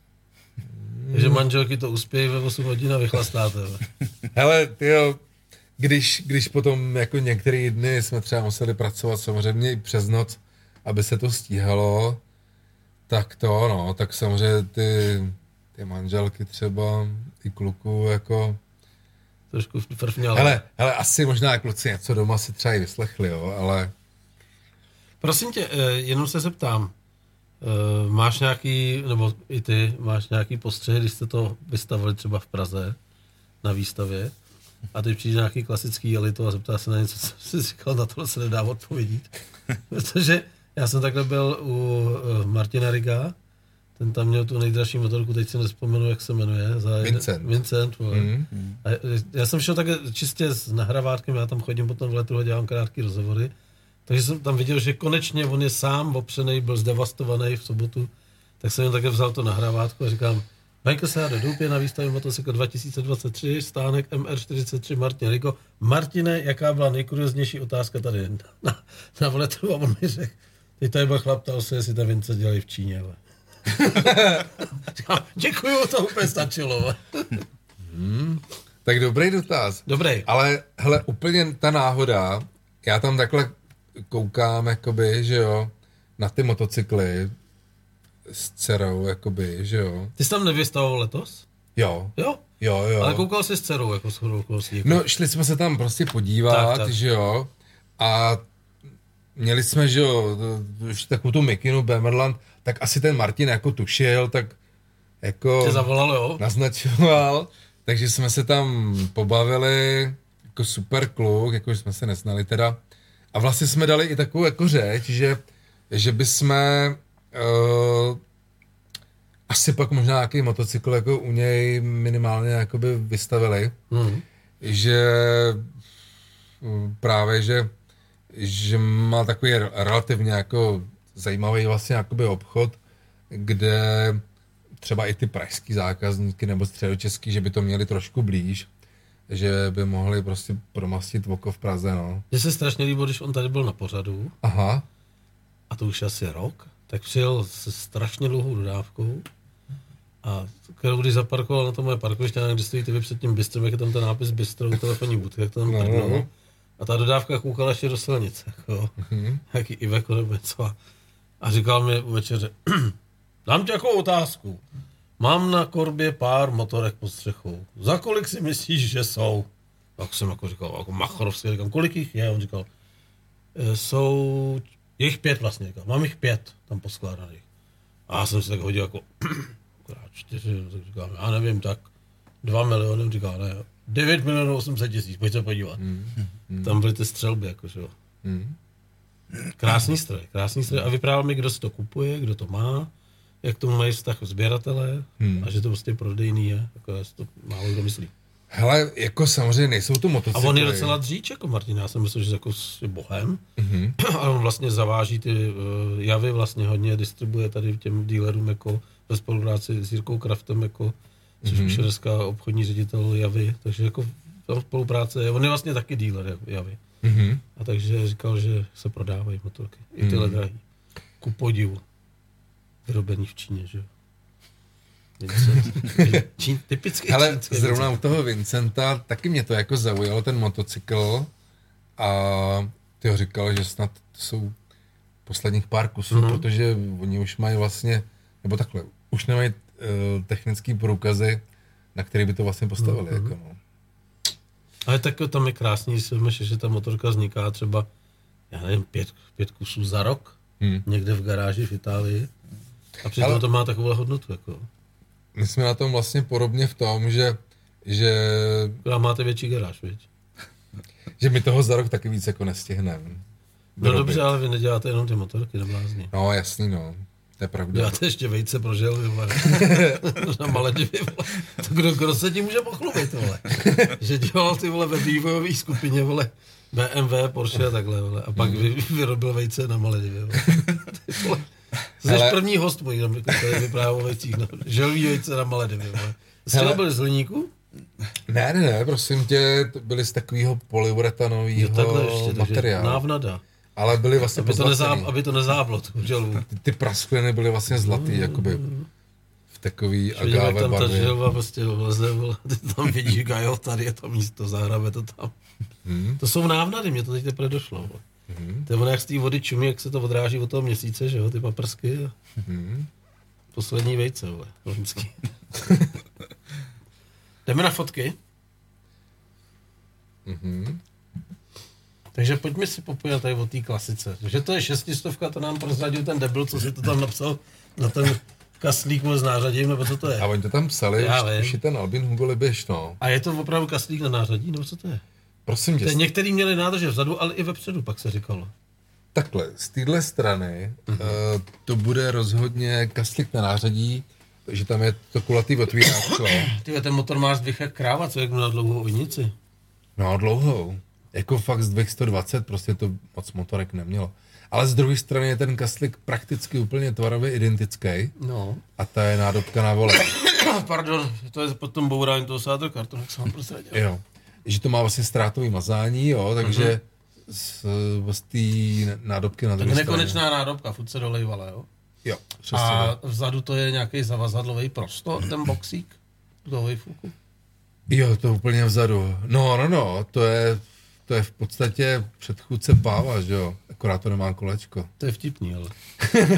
Takže manželky to uspějí ve 8 hodin a vychlastáte. Hele, tyjo, když, když potom jako některé dny jsme třeba museli pracovat samozřejmě i přes noc, aby se to stíhalo, tak to, no, tak samozřejmě ty, ty manželky třeba, i kluku, jako, Trošku frfňal. hele, hele, asi možná kluci něco doma si třeba i vyslechli, jo, ale Prosím tě, eh, jenom se zeptám. Eh, Máš nějaký, nebo i ty, máš nějaký postřeh, když jste to vystavili třeba v Praze na výstavě a teď přijde nějaký klasický jelito a zeptá se na něco, co jsi říkal, na tohle se nedá odpovědět. Protože já jsem takhle byl u eh, Martina Riga, ten tam měl tu nejdražší motorku, teď si nespomenu, jak se jmenuje. Za Vincent. Vincent, mm, A já jsem šel také čistě s nahravátkem, já tam chodím potom v letu a dělám krátké rozhovory. Takže jsem tam viděl, že konečně on je sám opřený, byl zdevastovaný v sobotu, tak jsem jen také vzal to nahrávátko a říkám, Michael se do Doupě na výstavě motocykl 2023, stánek MR43 Martin Rigo. Martine, jaká byla nejkurioznější otázka tady na, na vletu? A on mi řekl, teď tady byl chlap, ptal se, jestli ta Vince dělají v Číně. Ale. Děkuju, to úplně stačilo. vole. tak dobrý dotaz. Dobrý. Ale hele, úplně ta náhoda, já tam takhle koukám, jakoby, že jo, na ty motocykly s dcerou, jakoby, že jo. Ty jsi tam nevystavoval letos? Jo, Jo. jo, jo. Ale koukal jsi s dcerou, jako shodou okolností. Jako. No, šli jsme se tam prostě podívat, Tak, tak. že jo, a měli jsme, že jo, takovou tu mikinu Bemerland, tak asi ten Martin jako tušil, tak jako Tě zavolal, jo? naznačoval, takže jsme se tam pobavili, jako super kluk, jako jsme se neznali teda. A vlastně jsme dali i takovou jako řeč, že, že bychom uh, asi pak možná nějaký motocykl jako u něj minimálně jakoby vystavili, Hmm. že mm, právě, že, že má takový re- relativně jako zajímavý vlastně jakoby obchod, kde třeba i ty pražský zákazníky nebo středočeský, že by to měli trošku blíž, že by mohli prostě promastit oko v Praze, no. Mně se strašně líbilo, když on tady byl na pořadu, Aha, a to už asi rok, tak přijel se strašně dlouhou dodávkou a kterou když zaparkoval na to moje parkoviště, kde stojíte vy před tím bistrem, jak je tam ten nápis bistro u telefonní budky, jak to tam No, prdnul. no. A ta dodávka koukala ještě do silnice, jako, Mhm. jaký Iveko nebo něco. A- A říkal mi večeře, dám ti jako otázku. Mám na korbě pár motorek pod střechou. Za kolik si myslíš, že jsou? Tak jsem jako říkal, jako machorovský, říkám, kolik jich je? On říkal, "E, jsou, je jich pět vlastně, říkal, mám jich pět tam poskládaných. A já jsem si tak hodil jako, krát čtyři, tak říkám, já nevím, tak dva miliony, říkal, ne, 9 milionů 800 tisíc, pojď se podívat. Tam byly ty střelby, jakože jo. Hmm. Krásný stroj, krásný stroj. A vyprávěl mi, kdo si to kupuje, kdo to má, jak tomu mají vztah sběratelé Hmm. a že to prostě prodejný je. Jako si to málo kdo myslí. Hele, jako samozřejmě nejsou to A motocykly. on je docela dříč, jako Martin. Já jsem myslel, že jako je bohem. Mhm. A on vlastně zaváží ty uh, javy, vlastně hodně distribuje tady těm dealerům jako ve spolupráci s Jirkou Kraftem, jako, což Mhm. už je dneska obchodní ředitel javy. Takže jako tam spolupráce je. On je vlastně taky dealer javy. Mhm. A takže říkal, že se prodávají motorky. I tyhle Hmm. drahý. Ku podivu. Vyrobený v Číně, že jo. Vincent. Čín, typicky Hele, čínské zrovna Vincent. u toho Vincenta taky mě to jako zaujalo, ten motocykl. A ty ho říkal, že snad to jsou posledních pár kusů, Mhm. mm-hmm. protože oni už mají vlastně, nebo takhle, už nemají uh, technické průkazy, na který by to vlastně postavili. Mhm. Mm-hmm. Jako no. Ale tak tam je krásný, když si že ta motorka vzniká třeba, já nevím, pět, pět kusů za rok, Hmm. někde v garáži v Itálii. A přitom Ale- to má takovou hodnotu. Jako. My jsme na tom vlastně podobně v tom, že, že, Která máte větší garáž, viď? že my toho za rok taky víc jako nestihneme. No dobře, ale vy neděláte jenom ty motorky, neblázni. No jasný, no. To je pravda. Děláte ještě vejce pro želvy, vole. Na Maledivy, vole. To kdo, kdo se tím může pochlubit, vole. Že dělal ty, vole, ve vývojové skupině, vole, BMW, Porsche a takhle, vole. A pak vy, vyrobil vejce na Maledivy, vole. Ty, vole. Jsi Hele. první host můj, tady vyprávěl o vejcích, no. Želví vejce na Maledivy, vole. Jsi Hele. byl z hliníku? Ne, ne, ne, prosím tě, to byli z takového polyuretanového materiálu. návnada. Ale byly vlastně Aby to, pozlacený. nezá, aby to nezáblo, tu želvu. Ty, ty praskliny byly vlastně zlatý, jakoby v takový jak agáve tam ta želva prostě vleze, vole, ty tam vidíš, jo, tady je to místo, zahrabe to tam. Hmm. To jsou návnady, mě to teď teprve došlo. vole. Hmm. To je ono, jak z té vody čumí, jak se to odráží od toho měsíce, že jo, ty paprsky. A Hmm. poslední vejce, vole, loňský. Jdeme na fotky. Mhm. Takže pojďme si popovědět tady o té klasice. Že to je šestistovka, to nám prozradil ten debil, co si to tam napsal na ten kaslík s nářadím, nebo co to je? A oni to tam psali, už, ten Albin Hugo no. A je to opravdu kaslík na nářadí, nebo co to je? Prosím tě, některý měli nádrže vzadu, ale i vepředu, pak se říkalo. takhle, z téhle strany Mhm. uh, to bude rozhodně kaslik na nářadí, že tam je to kulatý otvíráčko. Ty ten motor má zdvih jak kráva, co jak na dlouhou ojnici. No, dlouhou. Jako fakt z 220, prostě to moc motorek nemělo. Ale z druhé strany je ten kaslik prakticky úplně tvarově identický No. a ta je nádobka na vole. Pardon, to je potom bourání toho sádro kartonu, jak jsem vám prozradil. Jo. Že to má vlastně ztrátový mazání, jo, takže z, z té nádobky na druhé straně. nekonečná nádobka, furt se dolejvala, jo? Jo, přesně A tak. vzadu to je nějaký zavazadlový prostor, ten boxík toho vejfuku. Jo, to úplně vzadu. No, no, no, to je, to je v podstatě předchůdce páva, že jo, akorát to nemá kolečko. To je vtipný, ale.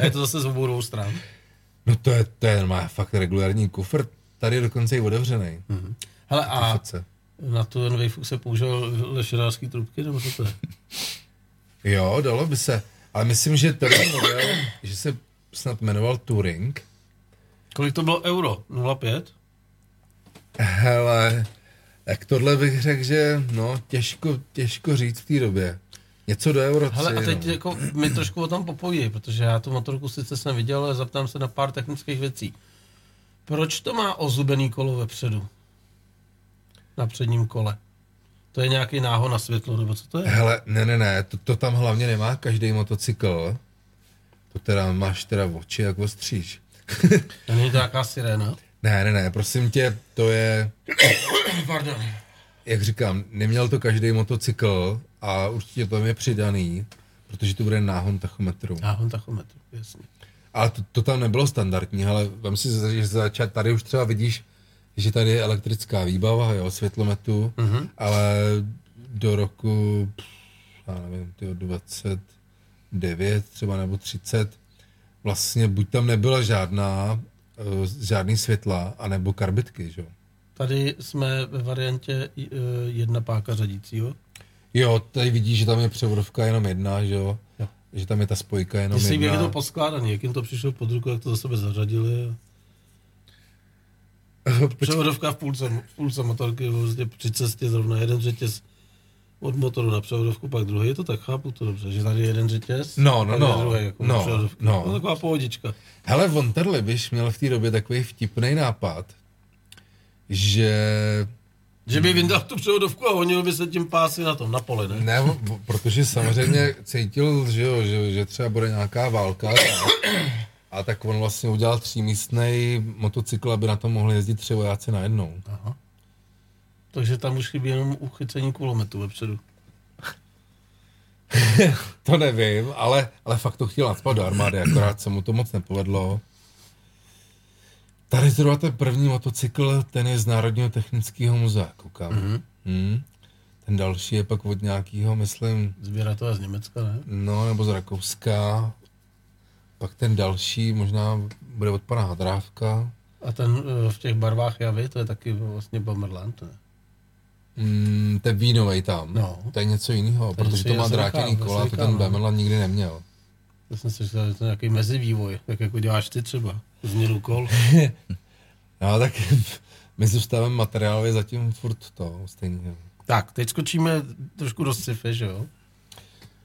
A je to zase z obou dvou stran. No to je, to je má fakt regulární kufr, tady je dokonce i otevřený. Hmm. Hele, a na to ten vejfuk se použil lešenářský trubky, nebo co to je? Jo, dalo by se. Ale myslím, že ten model, že se snad jmenoval Touring, Kolik to bylo euro? 0,5? Hele, tak tohle bych řekl, že no, těžko, těžko říct v té době. Něco do euro 3, Hele, a teď no. jako mi trošku o tom popoví, protože já tu motorku sice jsem viděl, ale zaptám se na pár technických věcí. Proč to má ozubený kolo vepředu? Na předním kole. To je nějaký náhon na světlo, nebo co to je? Hele, ne, ne, ne, to, to tam hlavně nemá každý motocykl. To teda máš teda oči jako stříž. To není to nějaká siréna? Ne, ne, ne, prosím tě, to je, Pardon. jak říkám, neměl to každý motocykl a určitě to je přidaný, protože to bude náhon tachometru. Náhon tachometru, jasně. Ale to, to tam nebylo standardní, ale vem si, že začat, tady už třeba vidíš, že tady je elektrická výbava, jo, světlometu, mm-hmm. ale do roku, pff, já nevím, tyjo, 29 třeba nebo 30, vlastně buď tam nebyla žádná, žádný světla, anebo karbitky, že jo. Tady jsme ve variantě uh, jedna páka řadícího. Jo, tady vidíš, že tam je převodovka jenom jedna, že jo, Jo. že tam je ta spojka jenom Jestli jak je jedna. to poskládaný, jak jim to přišlo pod ruku, jak to za sebe zařadili. Převodovka v půlce, v půlce motorky, prostě při cestě zrovna jeden řetěz od motoru na převodovku, pak druhý. Je to tak, chápu to dobře, že tady je jeden řetěz, No, no, no, druhý, jako no, převodovku. no. no. taková pohodička. Hele, von der Libiš měl v té době takový vtipný nápad, že Že by vyndal tu převodovku a honil by se tím pásy na tom, na poli, ne? Ne, protože samozřejmě cítil, že, jo, že, že třeba bude nějaká válka a, a tak on vlastně udělal třímístný motocykl, aby na tom mohli jezdit tři vojáci najednou. Aha. Takže tam už chybí jenom uchycení kulometu vepředu. To nevím, ale, ale fakt to chtěl nadspat do armády, akorát se mu to moc nepovedlo. Tady zrovna ten první motocykl, ten je z Národního technického muzea, koukám. Mm-hmm. Hmm. Ten další je pak od nějakého, myslím, Sběratelé z Německa, ne? No, nebo z Rakouska. Pak ten další možná bude od pana Hadrávka. A ten eh, v těch barvách javy, to je taky vlastně Bomberland, ne? Mm, ten vínovej tam. No. To je něco jiného, protože to má drátěný kola, to ten no. Bemerland nikdy neměl. Já jsem si říkal, že to je nějaký mezivývoj, tak jako děláš ty třeba. Změnu kol. No, tak my zůstáváme materiálově zatím furt to stejně. tak, teď skočíme trošku do sci-fi, že jo?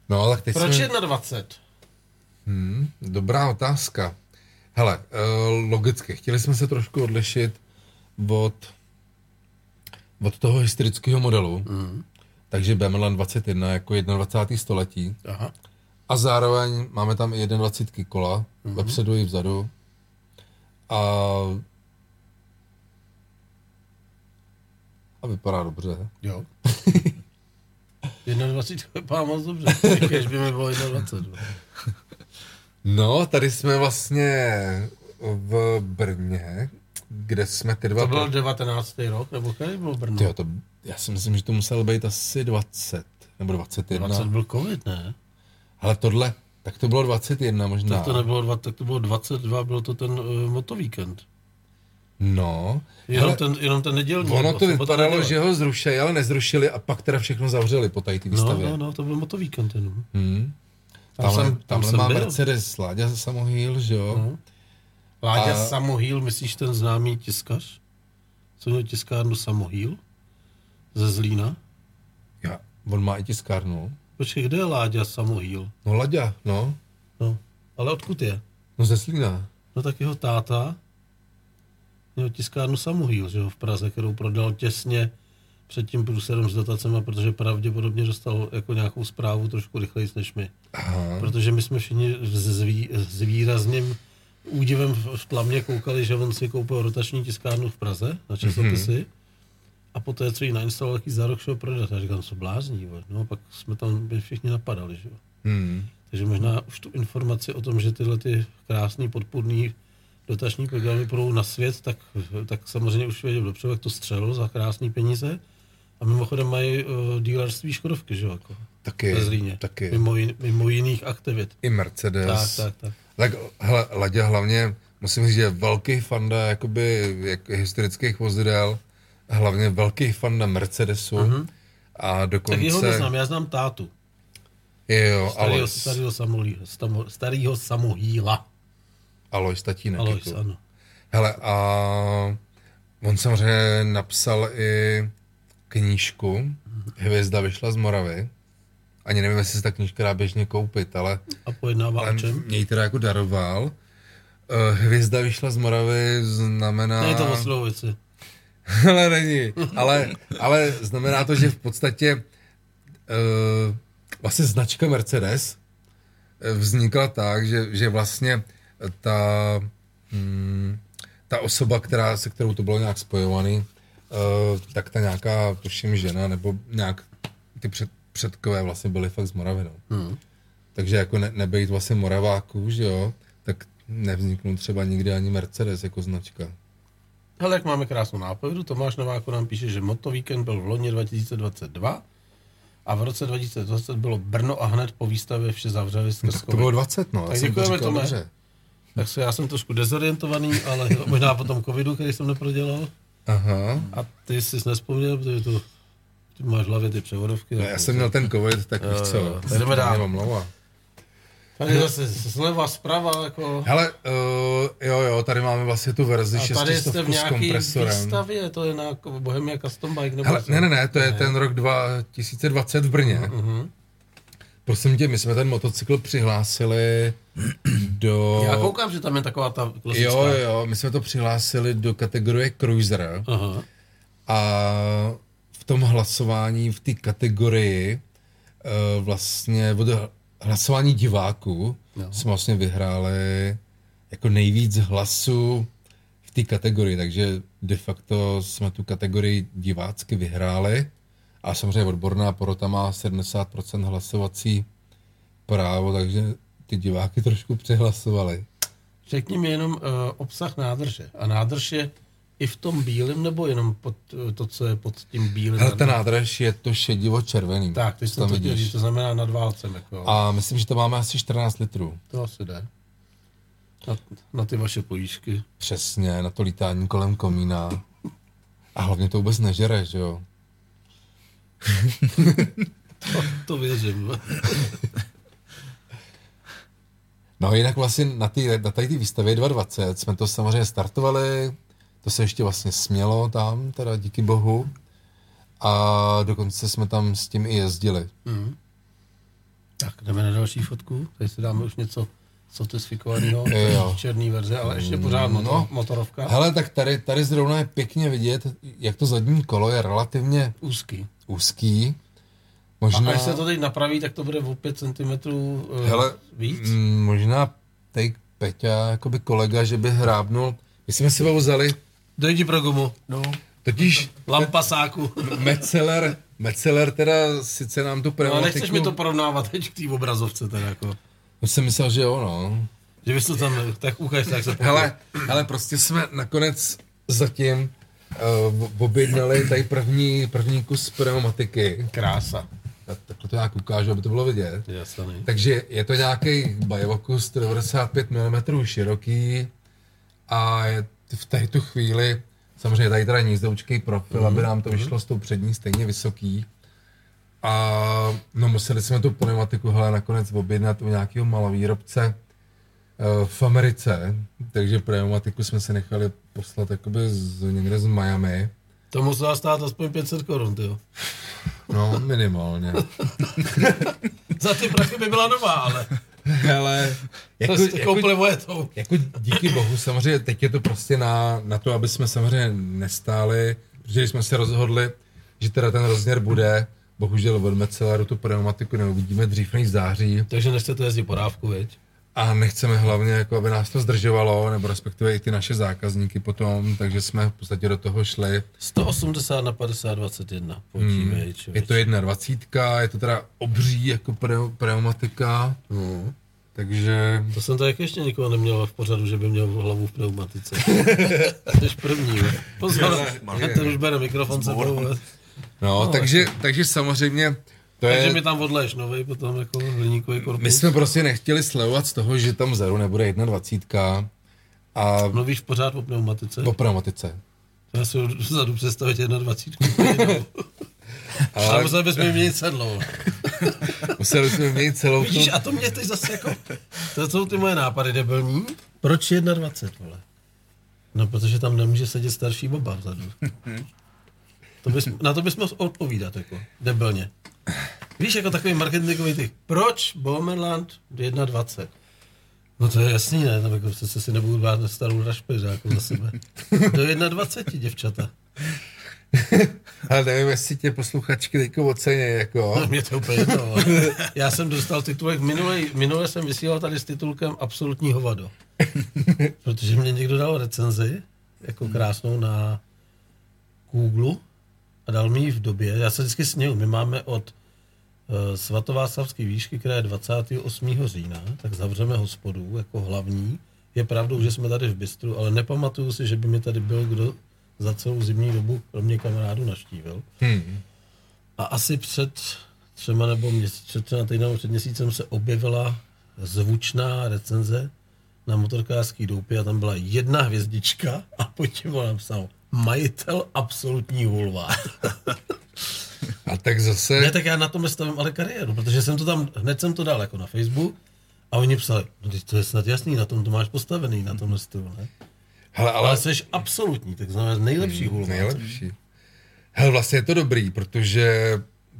No, tak teď Proč jsme... 21? Hmm, dobrá otázka. Hele, uh, logicky, chtěli jsme se trošku odlišit od, od toho historického modelu. Mm. Takže Bemerland 21 jako 21. století. Aha. A zároveň máme tam i 21 kola, mm-hmm. vepředu i vzadu. A... A vypadá dobře. Jo. 21 vypadá moc dobře. Když by mi bylo 21. No, tady jsme vlastně v Brně, kde jsme ty dva... To byl 19. rok, nebo který byl Brno? Tyjo, to, já si myslím, že to muselo být asi 20, nebo 21. 20 byl covid, ne? Ale tohle, tak to bylo 21 možná. Tak to nebylo dva, tak to bylo 22, byl to ten uh, motovíkend. No, Jenom, ten, jenom ten nedělní. ono nebo to vypadalo, že ho zrušili, ale nezrušili a pak teda všechno zavřeli po tady No, výstavě. no, no, to byl motovíkend jenom. Hmm. Tam Tamhle, jsem- tam tamhle jsem má byl. Mercedes, Láďa Samohýl, že jo? No. Láďa A- Samohýl, myslíš ten známý tiskař? Co měl tiskárnu Samohýl? Ze Zlína? Ja, on má i tiskárnu. Počkej, kde je Láďa Samohýl? No Láďa, no. No, ale odkud je? No ze Slína. No tak jeho táta měl tiskárnu Samohýl, že jo, v Praze, kterou prodal těsně před tím průserem s dotacemi, protože pravděpodobně dostal jako nějakou zprávu trošku rychleji než my. Aha. Protože my jsme všichni s výrazným údivem v, tlamě koukali, že on si koupil rotační tiskárnu v Praze na časopisy mm-hmm. a poté, co ji nainstaloval, jaký za rok šel prodat. A říkám, co blázní, vole. no pak jsme tam všichni napadali, že jo. Hmm. Takže možná už tu informaci o tom, že tyhle ty krásný podpůrný dotační programy budou na svět, tak, tak samozřejmě už věděl dopředu, jak to střelil za krásné peníze. A mimochodem mají uh, dealerství Škodovky, že jo, jako Taky, ve Zlíně. taky. Mimo, jin, mimo jiných aktivit. I Mercedes. Tak, tak, tak. Tak hele, Ladě hlavně, musím říct, že je velký fanda jakoby jak historických vozidel, hlavně velký fanda Mercedesu. Mm-hmm. A dokonce... Tak jeho neznám, já znám tátu. Jo, Starýho, Alois. starýho, stamo, starýho samohýla. Alois, tatínek. Alois, jako. ano. Hele, a on samozřejmě napsal i knížku, Hvězda vyšla z Moravy. Ani nevím, jestli se ta knížka dá běžně koupit, ale, A pojednává ale o čem? mě ji teda jako daroval. Eh, Hvězda vyšla z Moravy znamená... Ne, je to o Slovici. ale není. Ale, ale znamená to, že v podstatě uh, vlastně značka Mercedes eh, vznikla tak, že, že vlastně ta, hmm, ta osoba, která, se kterou to bylo nějak spojovaný, uh, tak ta nějaká, tuším, žena, nebo nějak ty před, předkové vlastně byly fakt z Moravy, no. Hmm. Takže jako ne, nebejt vlastně Moraváků, že jo, tak nevzniknul třeba nikdy ani Mercedes jako značka. Hele, jak máme krásnou nápovědu, Tomáš Nováko nám píše, že Motovíkend byl v loni 2022 a v roce 2020 bylo Brno a hned po výstavě vše zavřeli skrz To covid. bylo 20, no. já Tak jsem to děkujeme, říkal Tome. dobře. Tak se já jsem trošku dezorientovaný, ale možná po tom covidu, který jsem neprodělal. Aha. A ty jsi nespomněl, protože to, ty máš v hlavě ty převodovky. No, já jsem měl ten covid, tak víš co. jo, jdeme dál. Mě omlouvá. Tady zase zleva, zprava, jako... Hele, uh, jo, jo, tady máme vlastně tu verzi A tady jste 600 v s nějaký kompresorem. výstavě, to je na jako Bohemia Custom Bike nebo Hele, ne, ne, ne, to je ten rok 2020 v Brně. Mhm. Prosím tě, my jsme ten motocykl přihlásili do... Já koukám, že tam je taková ta klasická. Jo, jo, my jsme to přihlásili do kategorie Cruiser Aha. a v tom hlasování, v té kategorii uh, vlastně od hlasování diváků Jo. jsme vlastně vyhráli jako nejvíc hlasů v té kategorii, takže de facto jsme tu kategorii divácky vyhráli a samozřejmě odborná porota má 70% hlasovací právo, takže ty diváky trošku přehlasovali. Řekni mi jenom uh, obsah nádrže. A nádrž je i v tom bílém, nebo jenom pod, uh, to, co je pod tím bílým? Hele, ten nádrž je to šedivo-červený. Tak, teď co jsem tam to vidíš. říct, to znamená nad válcem. Jako. A myslím, že to máme asi 14 litrů. To asi jde. Na, na ty vaše pojížky. Přesně, na to lítání kolem komína. A hlavně to vůbec nežere, že jo? To, to věřím. No jinak vlastně na, tý, na tady ty výstavě 220 jsme to samozřejmě startovali, to se ještě vlastně smělo tam, teda díky bohu. A dokonce jsme tam s tím i jezdili. Mhm. Tak, jdeme na další fotku. Tady si dáme už něco sofistikovaného, černý verze, ale ještě pořád motor, No. motorovka. Hele, tak tady, tady zrovna je pěkně vidět, jak to zadní kolo je relativně Úzký. úzký. A Možná, až se to teď napraví, tak to bude o 5 cm uh, Hele, víc. mm, možná teď Peťa, jakoby kolega, že by hrábnul. My jsme si ho vzali, Dojdi pro gumu. No. totiž Lampasáku. Metzeler, Metzeler teda sice nám tu No, pneumatiku... nechceš mi to porovnávat teď k té obrazovce teda jako. Já jsem myslel, že jo, no. Že bys to tam, tak ukaž, tak se. Hele, hele, prostě jsme nakonec zatím uh, objednali tady první, první kus pneumatiky. Krása. Tak, takhle to nějak ukážu, aby to bylo vidět. Jasný. Takže je to nějaký Bajovakus 95 mm široký a je v tu chvíli, samozřejmě tady teda nízdoučký profil, aby nám to vyšlo s tou přední stejně vysoký. A no museli jsme tu pneumatiku hele, nakonec objednat u nějakého malovýrobce eh, v Americe, takže pneumatiku jsme se nechali poslat jakoby z, někde z Miami. To musela stát aspoň 500 korun, tyjo. No, minimálně. Za ty prachy by byla nová, ale Hele, to jste koupili moje to. Jako díky bohu, samozřejmě teď je to prostě na, na to, aby jsme samozřejmě nestáli, protože jsme se rozhodli, že teda ten rozměr bude, bohužel od Metzeleru tu pneumatiku neuvidíme dřív než září Takže nechcete jezdit po dávku, veď? A nechceme hlavně, jako aby nás to zdržovalo, nebo respektive i ty naše zákazníky potom, takže jsme v podstatě do toho šli. 180 na 50, 21. Pojďme, hmm. Je to jedna dvacítka, je to teda obří jako pneu- pneumatika, Hmm. takže To jsem tak ještě nikoho neměl v pořadu, že by měl hlavu v pneumatice. Jsi první. Pozor, Marek. ten už bere mikrofon sebou. no, No, takže, takže samozřejmě to Takže je... mi tam odleješ novej potom jako hliníkový korpus. My jsme prostě nechtěli slevovat z toho, že tam vzadu nebude 21 a Mluvíš pořád o pneumatice? o pneumatice. Já si vzadu představit 21. Ale Ale museli bychom měnit sedlo. museli jsme měnit celou tu... Vidíš, a to mě teď zase jako... To jsou ty moje nápady debilní. Proč 21, vole? No, protože tam nemůže sedět starší baba vzadu. To bys, na to bys mohl odpovídat, jako, debilně. Víš, jako takový marketingový ty. Proč Bomerland 21? No to je jasný, ne? Tam jako přece si nebudu brát na starou rašpeř, jako za sebe. Do 21, děvčata. Ale nevím, jestli tě posluchačky teďko ocení, jako. No, mě to úplně jedno. ale Já jsem dostal titulek, minule, minule jsem vysílal tady s titulkem Absolutní hovado. Protože mě někdo dal recenzi, jako krásnou na Google a dal mi ji v době, já se vždycky směju, my máme od uh, svatováclavské výšky, která je 28. října, tak zavřeme hospodu jako hlavní. Je pravdou, že jsme tady v Bystru, ale nepamatuju si, že by mi tady byl kdo za celou zimní dobu, kromě kamarádů, naštívil. Hmm. A asi před třema nebo měsíc, před třeba týdnem, před měsícem se objevila zvučná recenze na motorkářský doupě a tam byla jedna hvězdička a pod tím napsal majitel absolutní hulvá. A tak zase... ne, tak já na tom stavím ale kariéru, protože jsem to tam, hned jsem to dal jako na Facebook a oni psali, no to je snad jasný, na tom to máš postavený, na tomhle stylu, ne? Hele, Ale ale jsi absolutní, tak znamená nejlepší hulvá. nejlepší. Hele, vlastně je to dobrý, protože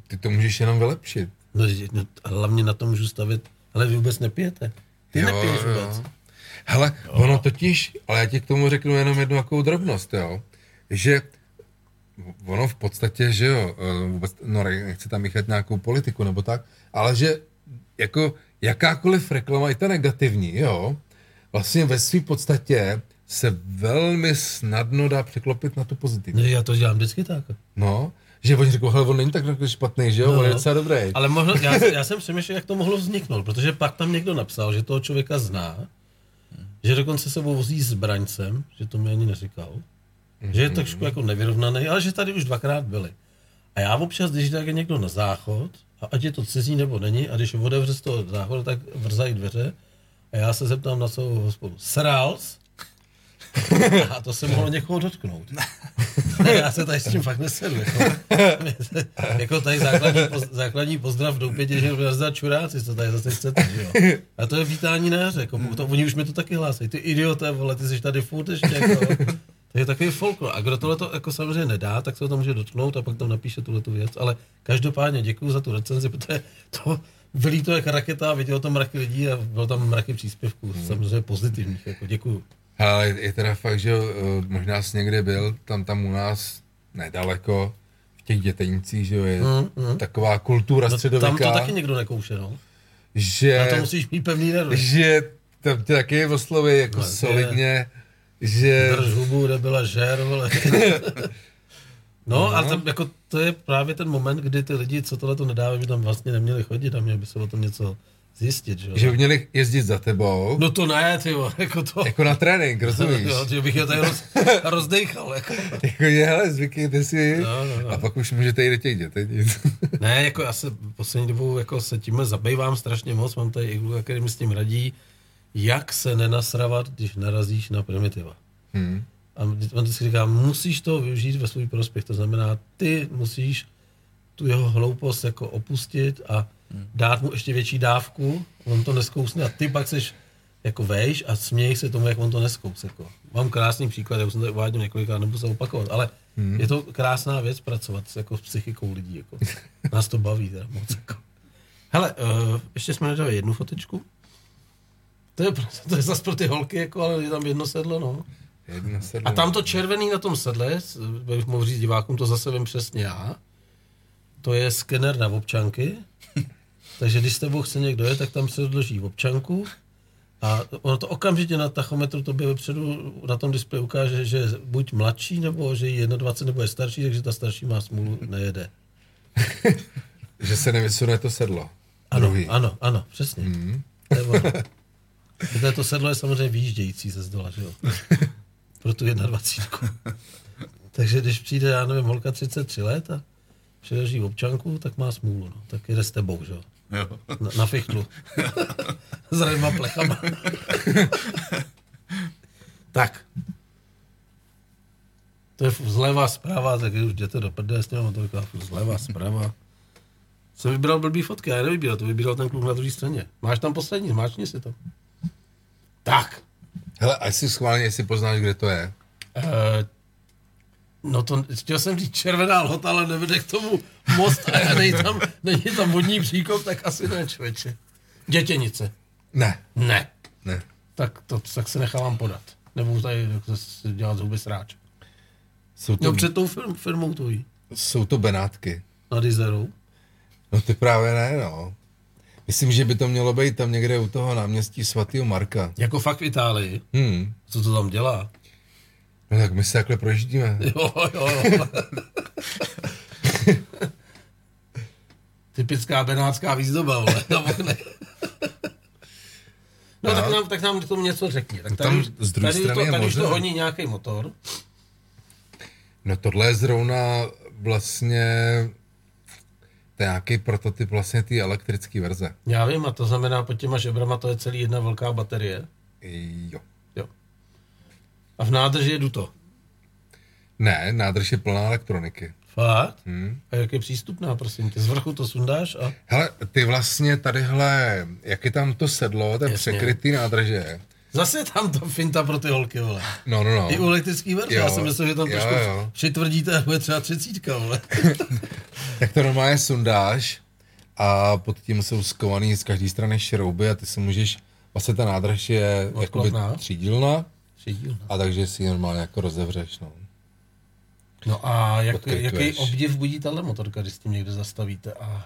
ty to můžeš jenom vylepšit. No, no, hlavně na to můžu stavit, ale vy vůbec nepijete. Ty nepiješ vůbec. Hele, jo. ono totiž, ale já ti k tomu řeknu jenom jednu takovou drobnost, jo, že ono v podstatě, že jo, eh, vůbec, no ne- nechci tam míchat nějakou politiku nebo tak, ale že jako jakákoliv reklama, i ta negativní, jo, vlastně ve své podstatě se velmi snadno dá překlopit na tu pozitivní. Já to dělám vždycky tak. No, že oni řekl, hele, on není tak jako špatný, že jo, No, on je no. docela dobrý. Ale mohlo, já, já jsem přemýšlel, jak to mohlo vzniknout, protože pak tam někdo napsal, že toho člověka zná, že dokonce sebou vozí zbraňcem, že to mi ani neříkal, že je trošku jako nevyrovnaný, ale že tady už dvakrát byli. A já občas, když jde někdo na záchod, a ať je to cizí nebo není, a když otevře z toho záchodu, tak vrzají dveře, a já se zeptám na celou hospodu, srals? A to se mohlo někoho dotknout. Já se tady s tím fakt nesedu. Jako, jako tady základní, základní pozdrav v doupětě, že nazdar čuráci, co tady zase chcete, že jo. A to je vítání na jako, to, oni už mi to taky hlásí. Ty idioté, vole, ty jsi tady furt ještě, jako, je takový folklor. A kdo tohle to jako samozřejmě nedá, tak se to může dotknout a pak tam napíše tuhle tu věc. Ale každopádně děkuji za tu recenzi, protože to vylí to jak raketa, vidělo to mraky lidí a bylo tam mraky příspěvků, samozřejmě pozitivních. Jako, děkuji. Ale je teda fakt, že eh, možná jsi někde byl, tam, tam u nás nedaleko, v těch dětenicích, že jo, je Mm, mm. taková kultura No, středověká, tam to taky někdo nekouše, no. že, Na to musíš mít pevný nervy. že tam tě taky osloví jako No, to je- solidně, že Drž hubu, nebyla žer, vole. No, ale tam, jako, to je právě ten moment, kdy ty lidi, co tohle to nedávají, by tam vlastně neměli chodit a měli by se o tom něco zjistit, že jo. že by měli jezdit za tebou, No to ne, ty jo, jako to. jako na trénink, rozumíš? Jo, že bych je tady roz, rozdejchal, jako. jako je, hele, zvykněte si, No, no, no. a pak už můžete jít do těch dětenic. Ne, jako já se poslední dobou jako se tímhle zabývám strašně moc, mám tady iglu, který mi s tím radí, jak se nenasravat, když narazíš na primitiva. hmm. A on vždycky říká, musíš to využít ve svůj prospěch. To znamená, ty musíš tu jeho hloupost jako opustit a dát mu ještě větší dávku, on to neskousne a ty pak seš jako vejš a směj se tomu, jak on to neskous. Jako. Mám krásný příklad, já už jsem to uváděl několikrát, nebudu se opakovat, ale hmm. je to krásná věc pracovat s- jako s psychikou lidí. Jako. Nás to baví teda moc. Jako. Hele, uh, ještě jsme nedali jednu fotečku. To je, to je zase pro ty holky, jako, ale je tam jedno sedlo, no. Jedna sedla. A tam to červený na tom sedle, bych mohl říct divákům, to zase vím přesně já, to je skener na občanky, takže když s tebou chce někdo je, tak tam se odloží občanku a ono to okamžitě na tachometru to by vepředu na tom displeji ukáže, že je buď mladší, nebo že je 21, nebo je starší, takže ta starší má smůlu, nejede. Že se nevysune to sedlo. Ano, Druhý. ano, ano, přesně. Mm. To je ono. Protože to sedlo je samozřejmě výjíždějící ze zdola, že jo? Pro tu 21. Takže když přijde, já nevím, holka 33 let a přiloží občanku, tak má smůlu, no. Tak jde s tebou, že jo? Jo. Na, na fichtlu. s rejma plechama. tak. To je zleva zpráva, tak už jděte do prdele s těma, furt zleva zpráva. Jsem vybíral blbý fotky, já je nevybíral, to vybíral ten kluk na druhé straně. Máš tam poslední, zmáčkni si to. Tak. Hele, a jestli schválně, jestli poznáš, kde to je. Uh, no to chtěl jsem říct červená lhota, ale nevede k tomu most a není tam, není tam vodní příkop, tak asi ne, člověče. Dětěnice. Ne, Ne. ne. Tak to tak se nechávám podat. Nebudu tady dělat zuby sráč. Jsou to, No před tou firm, firmou tvojí. jsou to Benátky. Nad Izerou. No ty právě ne, no. Myslím, že by to mělo být tam někde u toho náměstí svatého Marka. Jako fakt v Itálii. Hmm. Co to tam dělá? No tak my se takhle projíždíme. Jo, jo. Typická benátská výzdoba, ale na oknech. No, tak nám, tak nám k tomu něco řekni. Tak No tady, tam už- z druhé tady, strany to, tady už to honí nějaký motor. No tohle je zrovna vlastně to je nějaký prototyp vlastně té elektrické verze. Já vím, a to znamená pod těma žebrama to je celý jedna velká baterie. Jo. Jo. A v nádrži je duto. Ne, nádrž je plná elektroniky. Fakt? Hmm. A jak je přístupná, prosím tě? Z vrchu to sundáš a... Hele, ty vlastně tadyhle, jak je tam to sedlo, ten překrytý nádrže. Zase tam to finta pro ty holky, vole. No, no, no. I u elektrický verze, já jsem myslel, že tam trošku jo. přitvrdíte a bude třeba třicítka, vole. Tak to normálně sundáš a pod tím jsou skovaný z každé strany šrouby a ty si můžeš, vlastně ta nádrž je jakoby třídílna a takže si ji normálně jako rozevřeš, no. No a jak, jaký obdiv budí tahle motorka, když s tím někde zastavíte a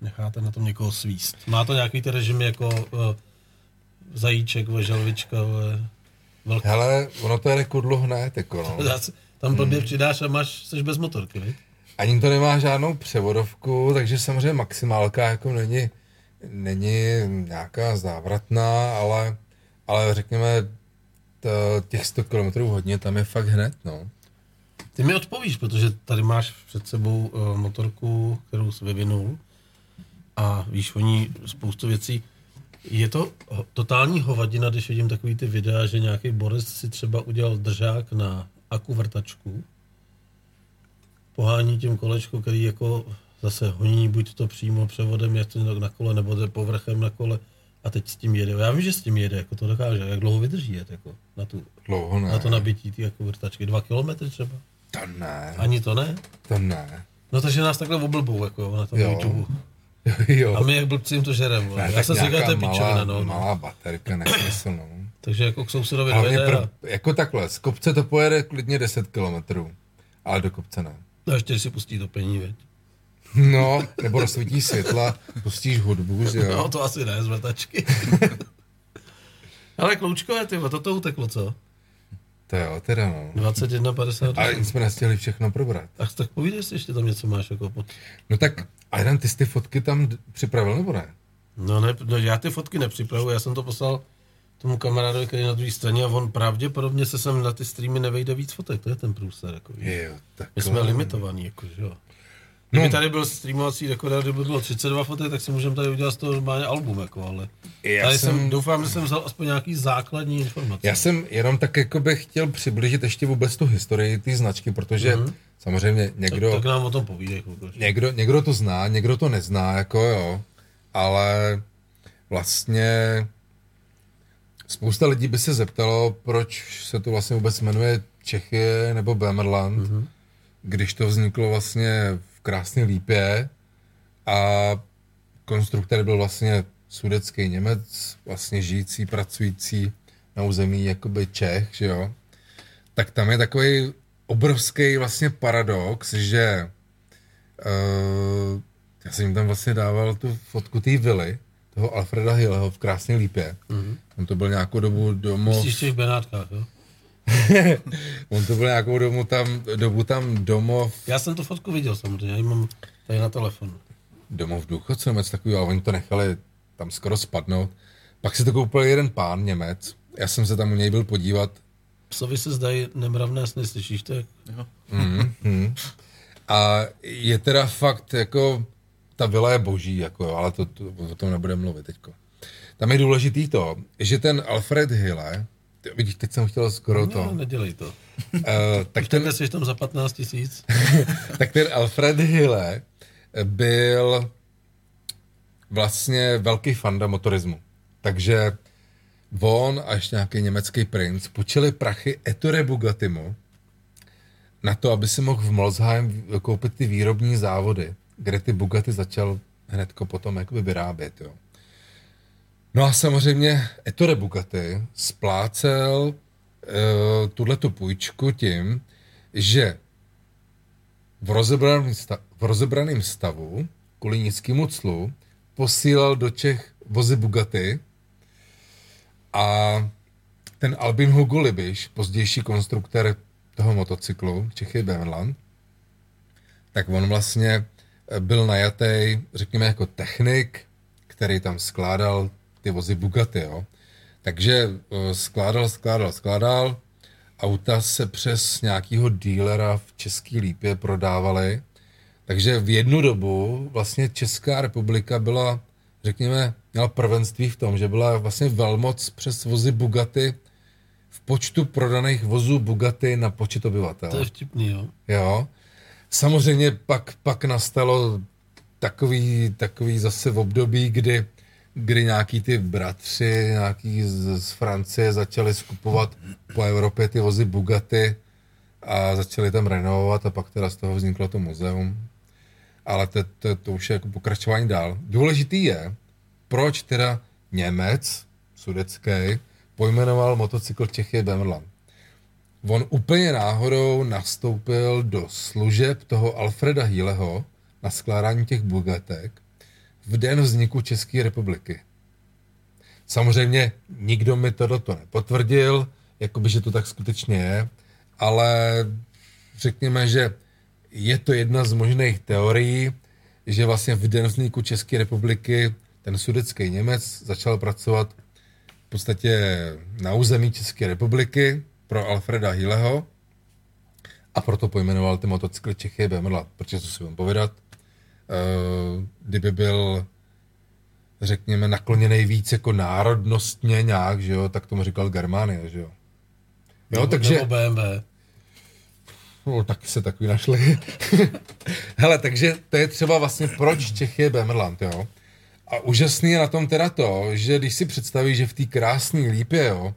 necháte na tom někoho svíst? Má to nějaký ty režimy jako uh, zajíček, ve želvička, ve velká. Hele, ono to jede kudlu hned, jako no. Tam blbě přidáš a máš, jsi bez motorky, viď? Ani to nemá žádnou převodovku, takže samozřejmě maximálka jako není, není nějaká závratná, ale, ale řekněme, to, těch 100 km hodně tam je fakt hned, no. Ty mi odpovíš, protože tady máš před sebou uh, motorku, kterou jsi vyvinul a víš o ní spoustu věcí. Je to totální hovadina, když vidím takový ty videa, že nějaký Boris si třeba udělal držák na aku vrtačku, pohání tím kolečko, který jako zase honí buď to přímo převodem, jak to na kole, nebo jde povrchem na kole a teď s tím jede. Já vím, že s tím jede, jako to dokáže. Jak dlouho vydrží jet, jako na, tu, Dlouho ne. na to nabití ty jako vrtačky? Dva kilometry třeba? To ne, Ani to ne? to ne. No takže nás takhle oblbou, jako na tom Jo. YouTube. jo. A my jak blbci jim to žerem, ne, Já jsem si říkal, to je nějaká pičovina, malá, no. no. malá baterka, nesmysl, no. Takže jako k sousedovi dojede pr- a, jako takhle, z kopce to pojede klidně 10 km, ale do kopce ne. a ještě když si pustí topení, veď. No, nebo rozsvítí světla, pustíš hudbu, že jo. No to asi ne, z vrtačky. Ale kloučkové, ty, toto uteklo, co? To jo, teda no. 21,50. Ale nic jsme nestihli všechno probrat. Ach, tak povídej, jestli ještě tam něco máš jako pod... No tak, a jeden ty jsi ty fotky tam připravil, nebo ne? No ne, no já ty fotky nepřipravuji, já jsem to poslal tomu kamarádovi, který je na druhé straně a on pravděpodobně se sem na ty streamy nevejde víc fotek, to je ten průser, jako. Jo, tak. My jsme limitovaní, jako, že jo. Kdyby No. tady byl streamovací dekoder, kdyby bylo 32 fotek, tak si můžeme tady udělat z toho normálně album, jako, ale Já tady jsem, jsem- doufám, že jsem vzal aspoň nějaký základní informace. Já jsem jenom tak jako bych chtěl přiblížit ještě vůbec tu historii té značky, protože Mhm. Samozřejmě někdo, tak, tak nám o tom povídej někdo, někdo to zná, někdo to nezná, jako jo, ale vlastně spousta lidí by se zeptalo, proč se to vlastně vůbec jmenuje Čechy nebo Bemerland, mm-hmm. když to vzniklo vlastně v krásné lípě a konstruktor byl vlastně sudecký Němec, vlastně žijící, pracující na území jakoby Čech, že jo, tak tam je takový obrovský vlastně paradox, že uh, já jsem jim tam vlastně dával tu fotku té vily, toho Alfreda Hilleho v Krásné lípě. Mm-hmm. On to byl nějakou dobu domov, Myslíš v těch Benátkách, jo? on to byl nějakou dobu tam, dobu tam domov, Já jsem tu fotku viděl samozřejmě, já ji mám tady na telefonu. domov důchodců, nebo něco takového, ale oni to nechali tam skoro spadnout. Pak si to koupil jeden pán Němec, já jsem se tam u něj byl podívat, Psovi se zdají nemravné sny, slyšíš to? Jak... mm, a je teda fakt jako, ta vila je boží, jako jo, ale to, to, o tom nebudeme mluvit teďko. Tam je důležitý to, že ten Alfred Hille, ty- vidíš, teď jsem chtěl skoro to, No, nedělej to. uh, tak Už ten, takhle jsi tam za 15 tisíc. tak ten Alfred Hille byl vlastně velký fanda motorismu. Takže on a ještě nějaký německý princ počili prachy Ettore Bugatimu na to, aby si mohl v Molsheim koupit ty výrobní závody, kde ty Bugatti začal hnedko potom jakoby vyrábět, jo. No a samozřejmě Ettore Bugatti splácel e, tuhle tu půjčku tím, že v rozebraném, stav, v rozebraném stavu kvůli nízkému clu posílal do Čech vozy Bugatti a ten Albin Hugo Libiš, pozdější konstruktor toho motocyklu Čechy Beverland, tak on vlastně byl najatý, řekněme, jako technik, který tam skládal ty vozy Bugatti, jo. Takže eh, skládal, skládal, skládal, auta se přes nějakého dílera v České lípě prodávaly, takže v jednu dobu vlastně Česká republika byla, řekněme, měla prvenství v tom, že byla vlastně velmoc přes vozy Bugatti v počtu prodaných vozů Bugatti na počet obyvatel. To je vtipný, jo. Jo. Samozřejmě pak, pak nastalo takový, takový zase v období, kdy, kdy nějaký ty bratři, nějaký z, z Francie začali skupovat po Evropě ty vozy Bugatti a začali tam renovovat a pak teda z toho vzniklo to muzeum. Ale to, to, to už je jako pokračování dál. Důležitý je, proč teda Němec, sudecký, pojmenoval motocykl Čechy Bemerland. On úplně náhodou nastoupil do služeb toho Alfreda Híleho na skládání těch bugatek v den vzniku České republiky. Samozřejmě nikdo mi to to nepotvrdil, jakoby, že to tak skutečně je, ale řekněme, že je to jedna z možných teorií, že vlastně v den vzniku České republiky ten sudecký Němec začal pracovat v podstatě na území České republiky pro Alfreda Hileho a proto pojmenoval ty motocykly Čechy Bemrla, protože co si vám povědat, uh, kdyby byl řekněme nakloněný víc jako národnostně nějak, že jo, tak tomu říkal Germánie, že jo. Jo, nebo, takže... Nebo BMW. No, taky se takový našli. Hele, takže to je třeba vlastně proč Čechy je Bemerland, jo. A úžasný je na tom teda to, že když si představíš, že v té krásné lípě, jo,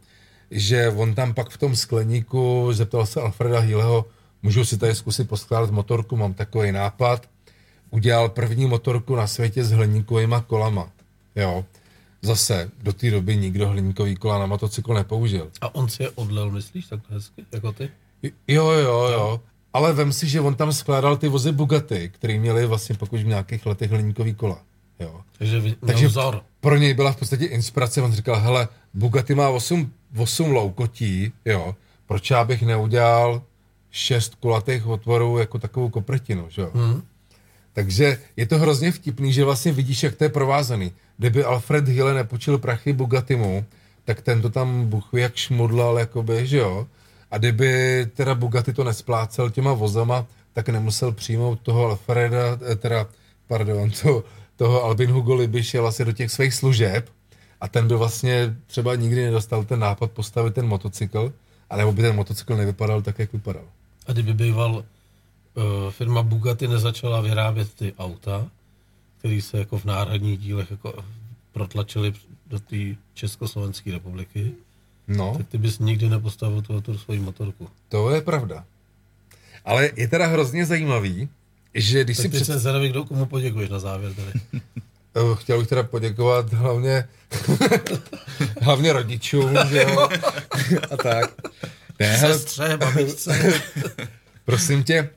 že on tam pak v tom skleníku zeptal se Alfreda Hilleho, můžu si tady zkusit poskládat motorku, mám takový nápad. Udělal první motorku na světě s hliníkovými kolama. Jo. Zase do té doby nikdo hliníkový kola na motocykl nepoužil. A on si je odlel, myslíš, tak hezky, jako ty? Jo, jo, jo. Ale vem si, že on tam skládal ty vozy Bugatti, které měly vlastně pokud v nějakých letech hliníkový kola. Jo. Takže, Takže vzor. pro něj byla v podstatě inspirace. On říkal, hele, Bugatti má 8, 8 loukotí, jo, proč já bych neudělal šest kulatých otvorů jako takovou kopretinu, že jo. Hmm. Takže je to hrozně vtipný, že vlastně vidíš, jak to je provázaný. Kdyby Alfred Hille nepočil prachy Bugattimu, tak ten to tam buchví jak šmudlal, jakoby, že jo. A kdyby teda Bugatti to nesplácel těma vozama, tak nemusel přijmout toho Alfreda, eh, teda, pardon, to, toho Albin Hugo Libiš jel asi do těch svých služeb a ten by vlastně třeba nikdy nedostal ten nápad postavit ten motocykl, anebo by ten motocykl nevypadal tak, jak vypadal. A kdyby býval uh, firma Bugatti nezačala vyrábět ty auta, které se jako v náhradních dílech jako protlačily do té Československé republiky, no. tak ty bys nikdy nepostavil tu, tu svoji motorku. To je pravda. Ale je teda hrozně zajímavý, že když tak si před... jsem zvědavý, kdo komu poděkuješ na závěr tady. Eh, chtěl bych teda poděkovat hlavně hlavně rodičům, že jo, a tak. Ne, Sestře, babičce. Prosím tě,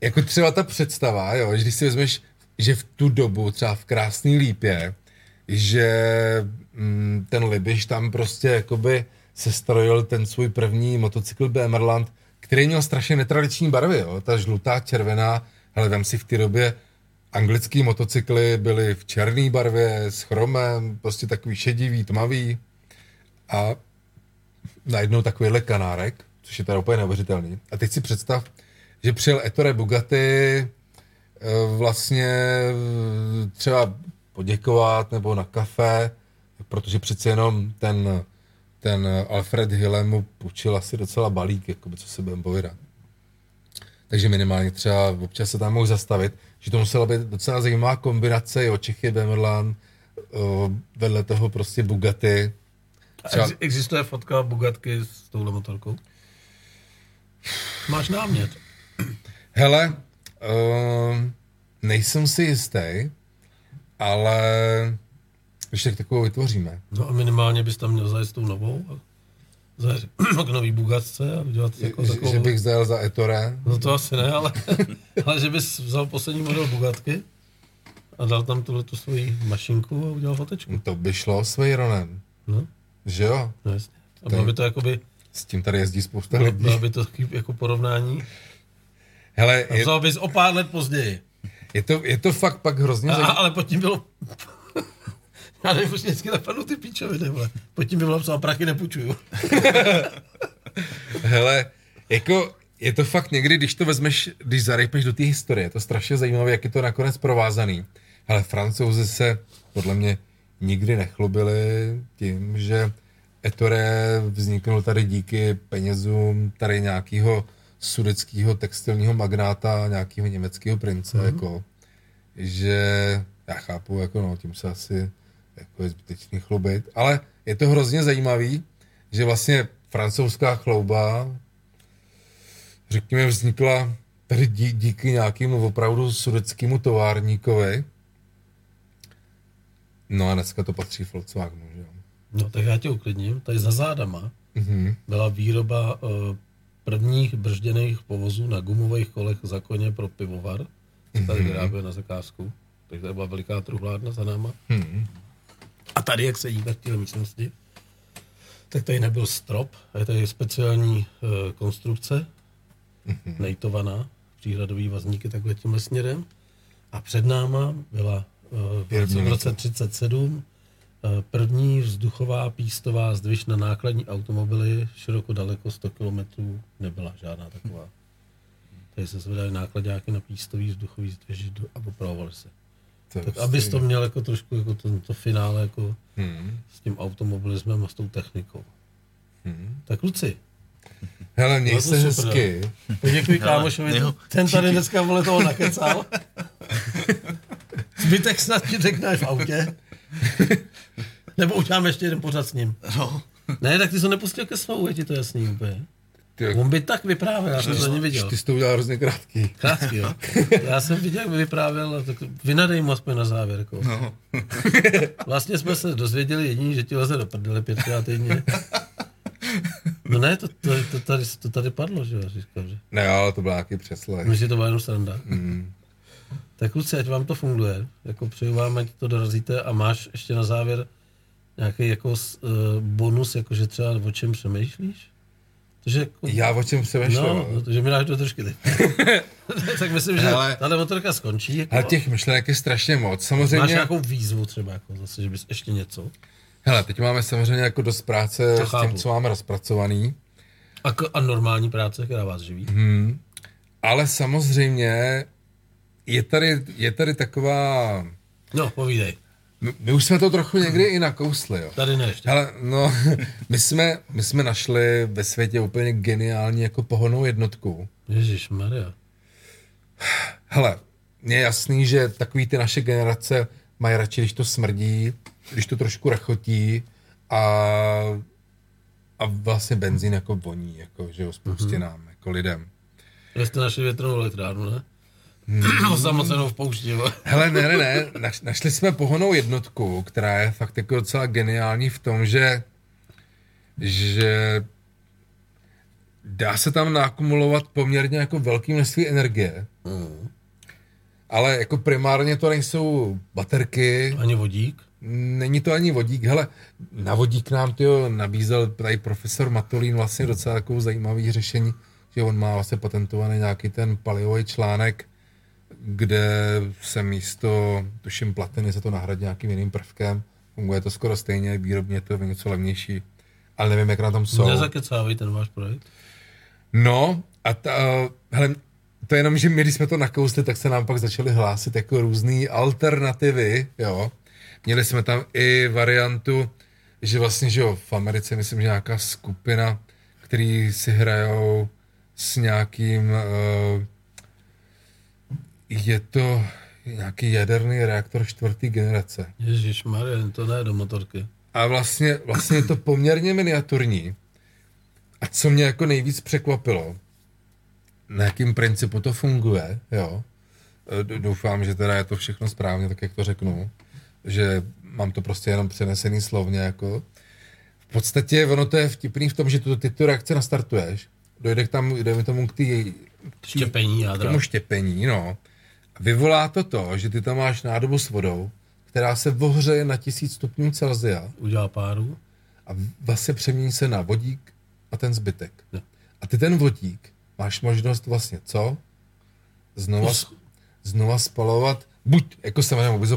jako třeba ta představa, jo, že když si vezmeš, že v tu dobu, třeba v Krásný Lípě, že mm, ten Libiš tam prostě jakoby se strojil ten svůj první motocykl BMRland, který měl strašně netradiční barvy, jo, ta žlutá, červená, ale vem si v té době anglický motocykly byly v černé barvě, s chromem, prostě takový šedivý, tmavý. A najednou takovýhle kanárek, což je teda úplně neuvěřitelný. A teď si představ, že přijel Ettore Bugatti eh, vlastně eh, třeba poděkovat nebo na kafe, protože přece jenom ten, ten Alfred Hillem mu půjčil asi docela balík, jako by, co se budeme povídat. Takže minimálně třeba občas se tam mohl zastavit, že to musela být docela zajímavá kombinace, jo, Čechy, Bemerlan, vedle toho prostě Bugatti. Třeba... Existuje fotka Bugatky s touhle motorkou? Máš námět. Hele, uh, nejsem si jistý, ale když tak takovou vytvoříme. No a minimálně bys tam měl zajet s tou novou a zajet k nový Bugatce a udělat jako Že, takovou... že bych zajel za Ettore. No to asi ne, ale, ale že bys vzal poslední model Bugatky a dal tam tuhle tu svoji mašinku a udělal fotečku. To by šlo s Veyronem, No, že jo? no jasně. A bylo by to jakoby, S tím tady jezdí spousta lidí. bylo by to takový jako porovnání. Hele, A je, vzal bys o pár let později. je, to, je to fakt pak hrozně A, ale pod tím bylo... Já nevím, už vždycky napadnou ty píčoviny, vole. Pod tím by bylo psal, prachy nepůjčuju. Hele, jako je to fakt někdy, když to vezmeš, když zarejpeš do té historie, je to strašně zajímavé, jak je to nakonec provázaný. Ale francouzi se podle mě nikdy nechlubili tím, že Ettore vzniknul tady díky penězům tady nějakého sudeckého textilního magnáta, nějakého německého prince, mm-hmm. jako, že já chápu, jako no, tím se asi jako je zbytečný chlubit, ale je to hrozně zajímavý, že vlastně francouzská chlouba, řekněme, vznikla tady dí, díky nějakému opravdu sudeckému továrníkovi. No a dneska to patří Volkswagenu, že jo. No tak já tě uklidním. Tady za zádama Mhm. byla výroba uh, prvních bržděných povozů na gumových kolech za koně pro pivovar. Se tady vyráběl na zakázku. Takže tady byla veliká truhlárna za náma. Mhm. A tady, jak sedíme v téhle místnosti, tak tady nebyl strop, a je tady speciální uh, konstrukce, Mhm. nejtovaná, příhradový vazníky takhle tímhle směrem. A před náma byla uh, v roce, Výrobní v roce 37 uh, první vzduchová pístová zdviž na nákladní automobily široko daleko 100 km nebyla žádná taková. Tady se zvedaly nákladňáky na pístový vzduchový zdviž a opravovaly se. To Tak prostě- abys to měl jako trošku jako to, to finále jako Mhm. s tím automobilismem a s tou technikou. Mhm. Tak kluci, Hele, měj No se hezky. poděkuji kámošovi, ten tady dneska vole toho nakecal. Zbytek snad ti řekneš v autě. Nebo uděláme ještě jeden pořad s ním. No, Ne, tak ty jsi ho nepustil ke slovu, je ti to jasný úplně. Ty, On by tak vyprávěl, já jsem to ani viděl. ty jsi to udělal hrozně krátký. Krátký, jo. Já jsem viděl, jak by vyprávěl, tak vynadej mu aspoň na závěr. Jako. no. Vlastně jsme se dozvěděli jediní, že ti leze do prdele pětkrát týdně. No ne, to, to, to, tady, to tady padlo, že jo, říkám, že. Ne, ale to byl nějaký přeslej. Myslím, že to byla jenom sranda. Mm. Tak kluci, ať vám to funguje. Jako přeju vám, ať to dorazíte a máš ještě na závěr nějaký jako uh, bonus, jakože třeba o čem přemýšlíš? Protože Já o čem přemýšlel? no, no, že mi dáš do trošky ty. tak myslím, že Hele. tahle motorka skončí. Jako, Ale těch myšlenek je strašně moc. máš Samozřejmě, nějakou výzvu třeba, jako zase, že bys ještě něco. hele, teď máme samozřejmě jako dost práce To s tím, co máme rozpracovaný. A, a normální práce, která vás živí. Hmm. Ale samozřejmě je tady, je tady taková... No, povídej. My, my už jsme to trochu někdy i nakousli, jo. Tady ne ještě. Hele, no, my jsme, my jsme našli ve světě úplně geniální jako pohonou jednotku. Ježíš Maria. Hele, je jasný, že takový ty naše generace mají radši, když to smrdí, když to trošku rachotí a, a vlastně benzín jako voní, jako, že jo, spoustě nám, jako lidem. Vy jste našli větrnou elektrárnu, ne? Hmm. Osamocenou v poušti. Hele, ne, ne, ne, naš, našli jsme pohonou jednotku, která je fakt jako docela geniální v tom, že, že dá se tam nakumulovat poměrně jako velké množství energie, Mm. ale jako primárně to nejsou baterky, Ani vodík. není to ani vodík. Hele, na vodík nám to nabízel tady profesor Matolín vlastně docela takovou zajímavý řešení, že on má vlastně patentovaný nějaký ten paliový článek, kde se místo, tuším, platiny se to nahradí nějakým jiným prvkem. Funguje to skoro stejně, výrobně je to něco levnější. Ale nevím, jak na tom jsou. Nezakecávej ten váš projekt. No, a ta, hele, to je jenom, že my, když jsme to nakousli, tak se nám pak začaly hlásit jako různé alternativy, jo. Měli jsme tam i variantu, že vlastně, že jo, v Americe myslím, že nějaká skupina, který si hrajou s nějakým, uh, je to nějaký jaderný reaktor čtvrtý generace. Ježíš Maria, to ne do motorky. A vlastně, vlastně je to poměrně miniaturní. A co mě jako nejvíc překvapilo, na jakým principu to funguje, jo. Doufám, že teda je to všechno správně, tak jak to řeknu, že mám to prostě jenom přenesený slovně, jako. V podstatě ono to je vtipný v tom, že tu, ty tu reakce nastartuješ, dojde k tam, dojde tomu k tý, štěpení jádra. K tomu štěpení, no. A vyvolá to to, že ty tam máš nádobu s vodou, která se vohřeje na tisíc stupňů Celsia. Udělá páru. A vlastně přemění se na vodík a ten zbytek. No. A ty ten vodík máš možnost vlastně co? Znova, znova spalovat, buď jako samozřejmě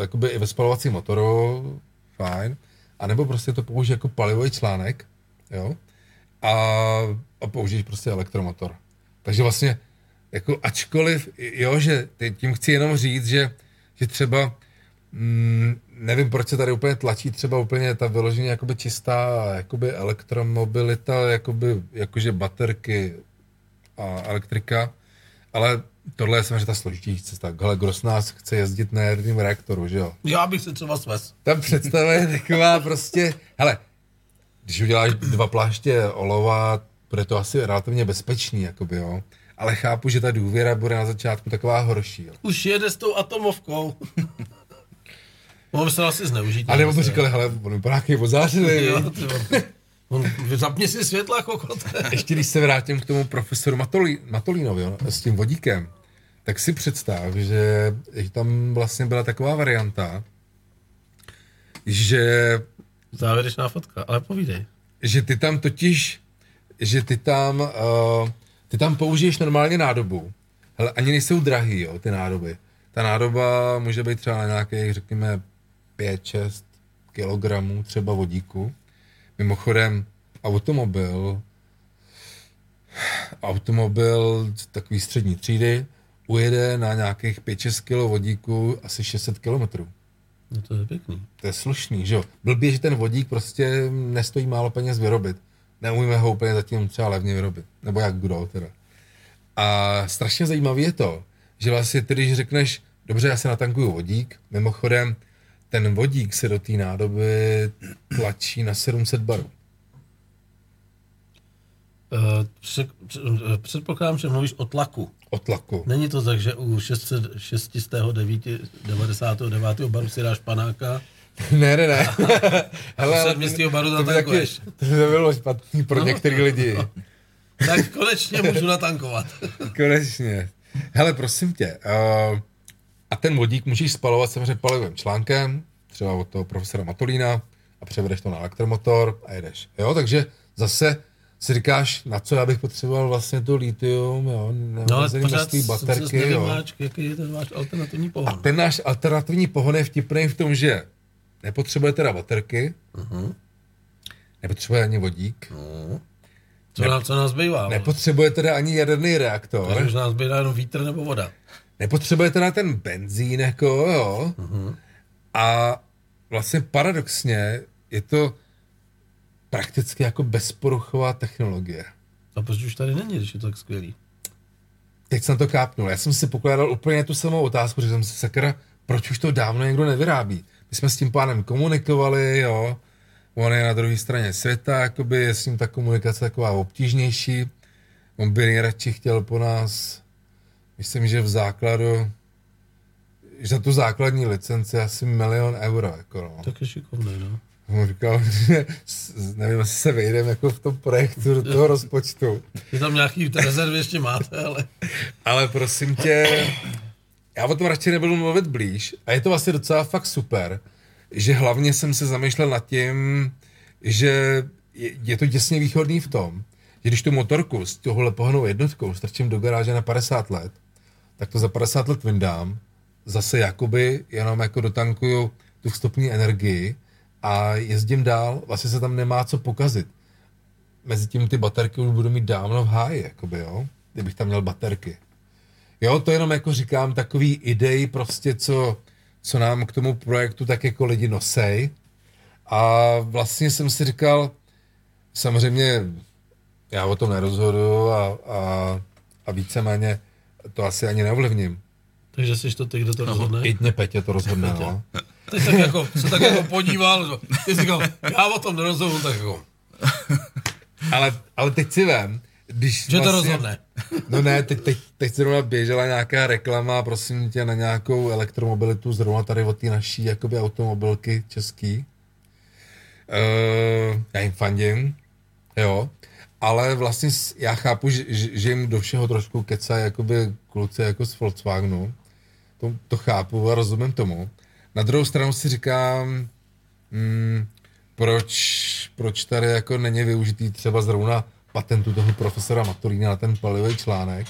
jakoby i ve spalovacím motoru, fajn, anebo prostě to použít jako palivový článek, jo, a, a použiješ prostě elektromotor. Takže vlastně, jako ačkoliv, jo, že tím chci jenom říct, že, že třeba, mm, nevím, proč se tady úplně tlačí třeba úplně ta vyloženě jakoby čistá jakoby elektromobilita, jakoby, jakože baterky a elektrika, ale tohle je samozřejmě ta složitější cesta. Hele, Gross nás chce jezdit na jedním reaktoru, že jo? Já bych se třeba svez. Tam představa je taková prostě, hele, když uděláš dva pláště olova, bude to asi relativně bezpečný, jakoby, jo. Ale chápu, že ta důvěra bude na začátku taková horší. Jo. Už jede s tou atomovkou. Mohl se asi zneužít. Ale mu říkali, hele, on vypadá nějaký ozářený. On, zapni si světla, kokot. Ještě když se vrátím k tomu profesoru Matolí, Matolínovi, jo, s tím vodíkem, tak si představ, že tam vlastně byla taková varianta, že... Závěrečná fotka, ale povídej. Že ty tam totiž, že ty tam, uh, ty tam použiješ normálně nádobu. Hele, ani nejsou drahý, jo, ty nádoby. Ta nádoba může být třeba na nějakých, řekněme, 5-6 kilogramů třeba vodíku. Mimochodem, automobil, automobil takový střední třídy, ujede na nějakých 5-6 kg vodíku asi 600 km. No to je pěkný. To je slušný, že jo. Blbě, že ten vodík prostě nestojí málo peněz vyrobit. Neumíme ho úplně zatím třeba levně vyrobit. Nebo jak kdo teda. A strašně zajímavé je to, že vlastně ty, když řekneš, dobře, já se natankuju vodík, mimochodem, ten vodík se do té nádoby tlačí na 700 barů. Uh, předpokládám, že mluvíš o tlaku. O tlaku. Není to tak, že u 600, 609, 99. baru si dáš panáka ne, ne, ne. Hele, ale městského baru to, by, to by bylo špatný pro no. některé lidi. tak konečně můžu natankovat. konečně. Hele, prosím tě, uh, a ten vodík můžeš spalovat samozřejmě palivovým článkem, třeba od toho profesora Matolína, a převedeš to na elektromotor a jedeš. Jo, takže zase si říkáš, na co já bych potřeboval vlastně to litium, jo, no, ale pořád baterky, jo. Máč, jaký je ten váš alternativní pohon. A ten náš alternativní pohon je vtipný v tom, že nepotřebuje teda baterky, uh-huh. nepotřebuje ani vodík, uh-huh. Co, ne, nám, co nás bývá? Nepotřebuje teda ani jaderný reaktor. Takže už nás bývá jenom vítr nebo voda. Nepotřebuje teda ten benzín, jako jo. Uh-huh. A vlastně paradoxně je to prakticky jako bezporuchová technologie. A proč už tady není, když je to tak skvělý? Teď jsem to kápnul. Já jsem si pokládal úplně tu samou otázku, že jsem si sakra, proč už to dávno někdo nevyrábí. My jsme s tím pánem komunikovali, jo. On je na druhé straně světa, jakoby je s ním ta komunikace taková obtížnější. On by nejradši chtěl po nás, myslím, že v základu, že za tu základní licenci asi milion euro, jako no. Tak je šikovný, no. On říkal, že nevím, jestli se vejdeme jako v tom projektu do toho rozpočtu. Vy tam nějaký rezervy ještě máte, ale... Ale prosím tě, já o tom radši nebudu mluvit blíž. A je to vlastně docela fakt super, že hlavně jsem se zamýšlel nad tím, že je, je to těsně východný v tom, že když tu motorku s tohle pohonou jednotkou strčím do garáže na 50 let, tak to za 50 let vyndám, zase jakoby jenom jako dotankuju tu vstupní energii a jezdím dál, vlastně se tam nemá co pokazit. Mezi tím ty baterky už budu mít dávno v háji, jakoby, jo, kdybych tam měl baterky. Jo, to jenom jako říkám takový idei prostě, co, co nám k tomu projektu tak jako lidi nosej. A vlastně jsem si říkal, samozřejmě já o tom nerozhodu a, a, a víceméně to asi ani neovlivním. Takže jsi to ty, kdo to rozhodne? Jedině Petě to rozhodne, Petě. no. Ty tak jako, se tak jako podíval, ty jsi říkal, já o tom nerozhodu, tak jako. ale, ale teď si vem, když Že to rozhodne. No ne, teď, teď, teď zrovna běžela nějaká reklama, prosím tě, na nějakou elektromobilitu, zrovna tady od té naší jakoby automobilky český. Uh, já jim fandím, jo. Ale vlastně já chápu, že, že že jim do všeho trošku kecají jakoby kluci jako z Volkswagenu. To, to chápu a rozumím tomu. Na druhou stranu si říkám, mm, proč, proč tady jako není využitý třeba zrovna patentu toho profesora Maturína na ten palivý článek,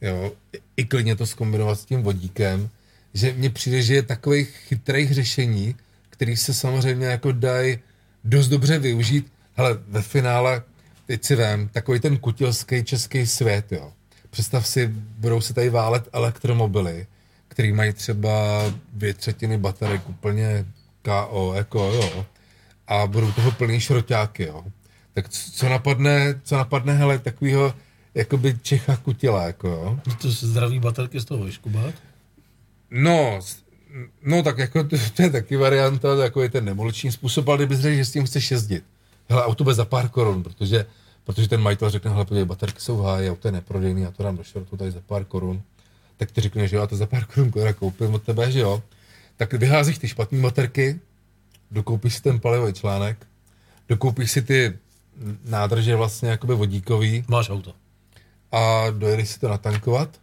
jo, i- klidně to zkombinovat s tím vodíkem, že mně přijde, že je takových chytrých řešení, který se samozřejmě jako dají dost dobře využít. Hele, ve finále, teď si vem, takový ten kutilský český svět, jo. Představ si, budou se tady válet elektromobily, který mají třeba dvě třetiny baterek úplně KO, jako jo, a budou toho plný šroťáky, jo. Tak co napadne, co napadne, hele, takovýho jakoby Čecha kutila, jako jo. To se zdraví baterky z toho vyškubat. No, no tak jako to, to je taky varianta, takový ten nemoliční způsob, ale kdybys řekl, že s tím chceš jezdit. Hele, auto bez za pár korun, protože, protože ten majitel řekne, hele, podívej, baterky jsou v háji, auto je neprodejný, já to dám do šrotu tady za pár korun. Tak ty řekneš, že jo, já to za pár korun teda koupím od tebe, že jo. Tak vyházíš ty špatné baterky, dokoupíš si ten palivový článek, dokoupíš si ty nádrže vlastně jakoby vodíkový, Máš auto. a dojedeš si to natankovat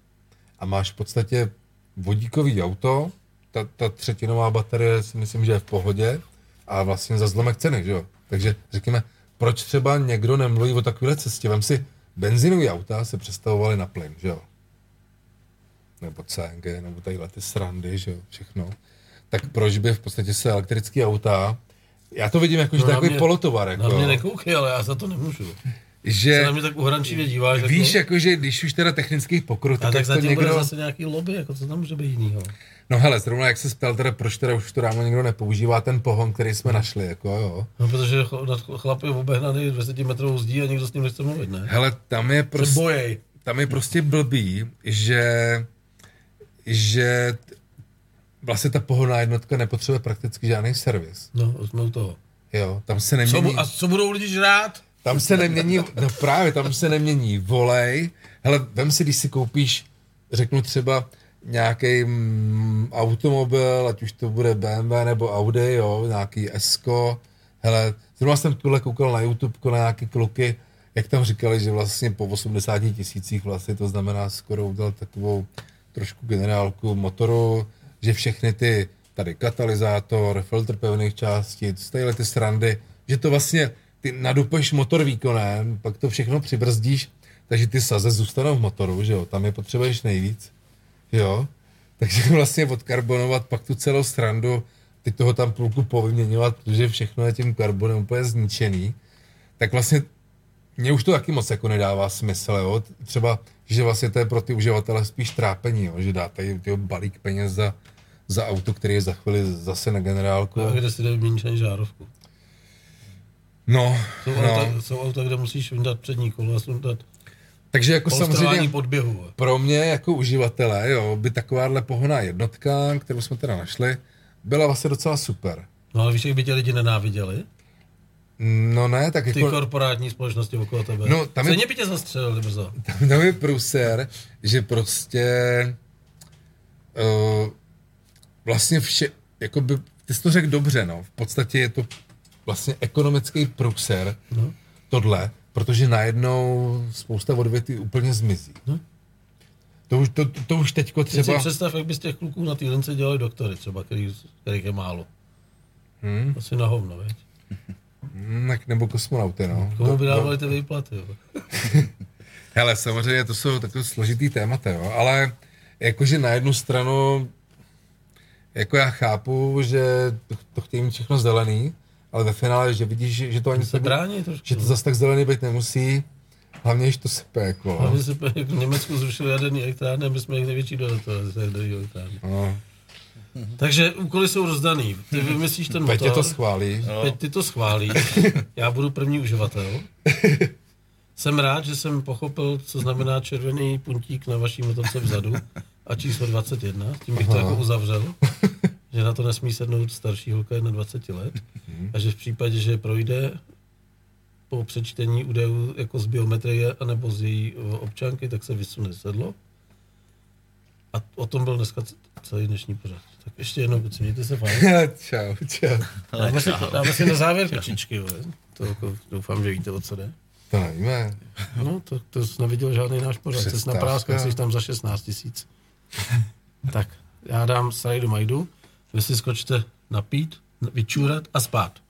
a máš v podstatě vodíkový auto, ta, ta třetinová baterie si myslím, že je v pohodě a vlastně za zlomek ceny, že jo. Takže řekněme, proč třeba někdo nemluví o takové cestě? Vem si, benzinový auta se přestavovaly na plyn, že jo. Nebo CNG, nebo tadyhle ty srandy, že jo, všechno. Tak proč by v podstatě se elektrické auta, já to vidím jako, že No na takový mě- polotovar, Na mě jako, nekoukej, ale já za to nemůžu. že Se na mě tak uhrančivě díváš. víš, jako, jako, že když už teda technických pokrut, a tak, tak zatím někdo... bude zase nějaký lobby, jako co tam může být jinýho. No hele, zrovna jak se ptal teda, proč teda už to dávno nikdo nepoužívá ten pohon, který jsme našli, jako jo. No, protože chlap je obehnaný 20 metrovou zdí a nikdo s ním nechce mluvit, ne? Hele, tam je prostě, tam je prostě blbý, že, že vlastně ta pohonná jednotka nepotřebuje prakticky žádný servis. No, jsme toho. Jo, tam se Co, nemění, bu- a co budou lidi žrát? tam se nemění, no právě, tam se nemění volej. Hele, vem si, když si koupíš, řeknu třeba nějaký mm, automobil, ať už to bude BMW nebo Audi, jo, nějaký Esko. Hele, zrovna jsem tuhle koukal na YouTube na nějaký kluky, jak tam říkali, že vlastně po 80 tisících vlastně to znamená skoro udělat takovou trošku generálku motoru, že všechny ty, tady katalyzátor, filtr pevných částic, tadyhle ty srandy, že to vlastně, ty nadupeš motor výkonem, pak to všechno přibrzdíš, takže ty saze zůstanou v motoru, že jo, tam je potřebuješ nejvíc, jo, takže vlastně odkarbonovat pak tu celou strandu, ty toho tam půlku povyměňovat, protože všechno je tím karbonem úplně zničený, tak vlastně mně už to taky moc jako nedává smysl, jo? Třeba, že vlastně to je pro ty uživatele spíš trápení, jo? že dáte tyjo, balík peněz za, za auto, který je za chvíli zase na generálku. A kde si jde ani žárovku. No, Jsou, no. auta, jsou auta, kde musíš vyndat přední kolo a sundat takže jako samozřejmě podběhu. pro mě jako uživatele, jo, by takováhle pohonná jednotka, kterou jsme teda našli, byla vlastně docela super. No ale víš, jak by tě lidi nenáviděli? No ne, tak Ty jako... korporátní společnosti okolo tebe. No, tam je- by tě zastřelili brzo. tam, tam je průser, že prostě uh, vlastně vše, jako by, ty jsi to řekl dobře, no, v podstatě je to vlastně ekonomický průser, No. tohle, protože najednou spousta odvětví úplně zmizí. No. To už, to, to, už teďko Teď si třeba... představ, jak by z těch kluků na té lince dělali doktory třeba, který, kterých je málo. Hmm, Asi na hovno, veď? hmm, tak nebo kosmonauty, no. Komu by dávali ty výplaty, jo? Hele, samozřejmě to jsou takové složitý témata, jo, ale jakože na jednu stranu, jako já chápu, že to, to chtějí mít všechno zelený, ale ve finále, že vidíš, že, že to ani Se tak, brání trošku. že to zase tak zelený být nemusí, hlavně, když to sype, jako. no. Hlavně se jak v Německu zrušili jaderný elektrárny, my jsme jich největší dodatel z jaderných elektrárny. No, Takže úkoly jsou rozdaný. Ty vymyslíš ten motor, to schválí. Teď ty to schválí, já budu první uživatel. Jsem rád, že jsem pochopil, co znamená červený puntík na vaší motorce vzadu a číslo 21. Tím bych to Aha. jako uzavřel, že na to nesmí sednout starší holka na 20 let a že v případě, že projde po přečtení údajů jako z biometrie anebo z její eh, občanky, tak se vysune sedlo. A o tom byl dneska celý dnešní pořad. Tak ještě jednou, kluci, mějte se fajn. čau, čau. Dáme si, dáme si na závěr kačičky, jo. To jako, doufám, že víte, o co jde. To nevíme. No, to, to jsi neviděl žádný náš pořad. Jsi na práskách, jsi tam za 16 tisíc. Tak, já dám Sajdu Majdu, vy si skočte napít, vyčůrat a spát.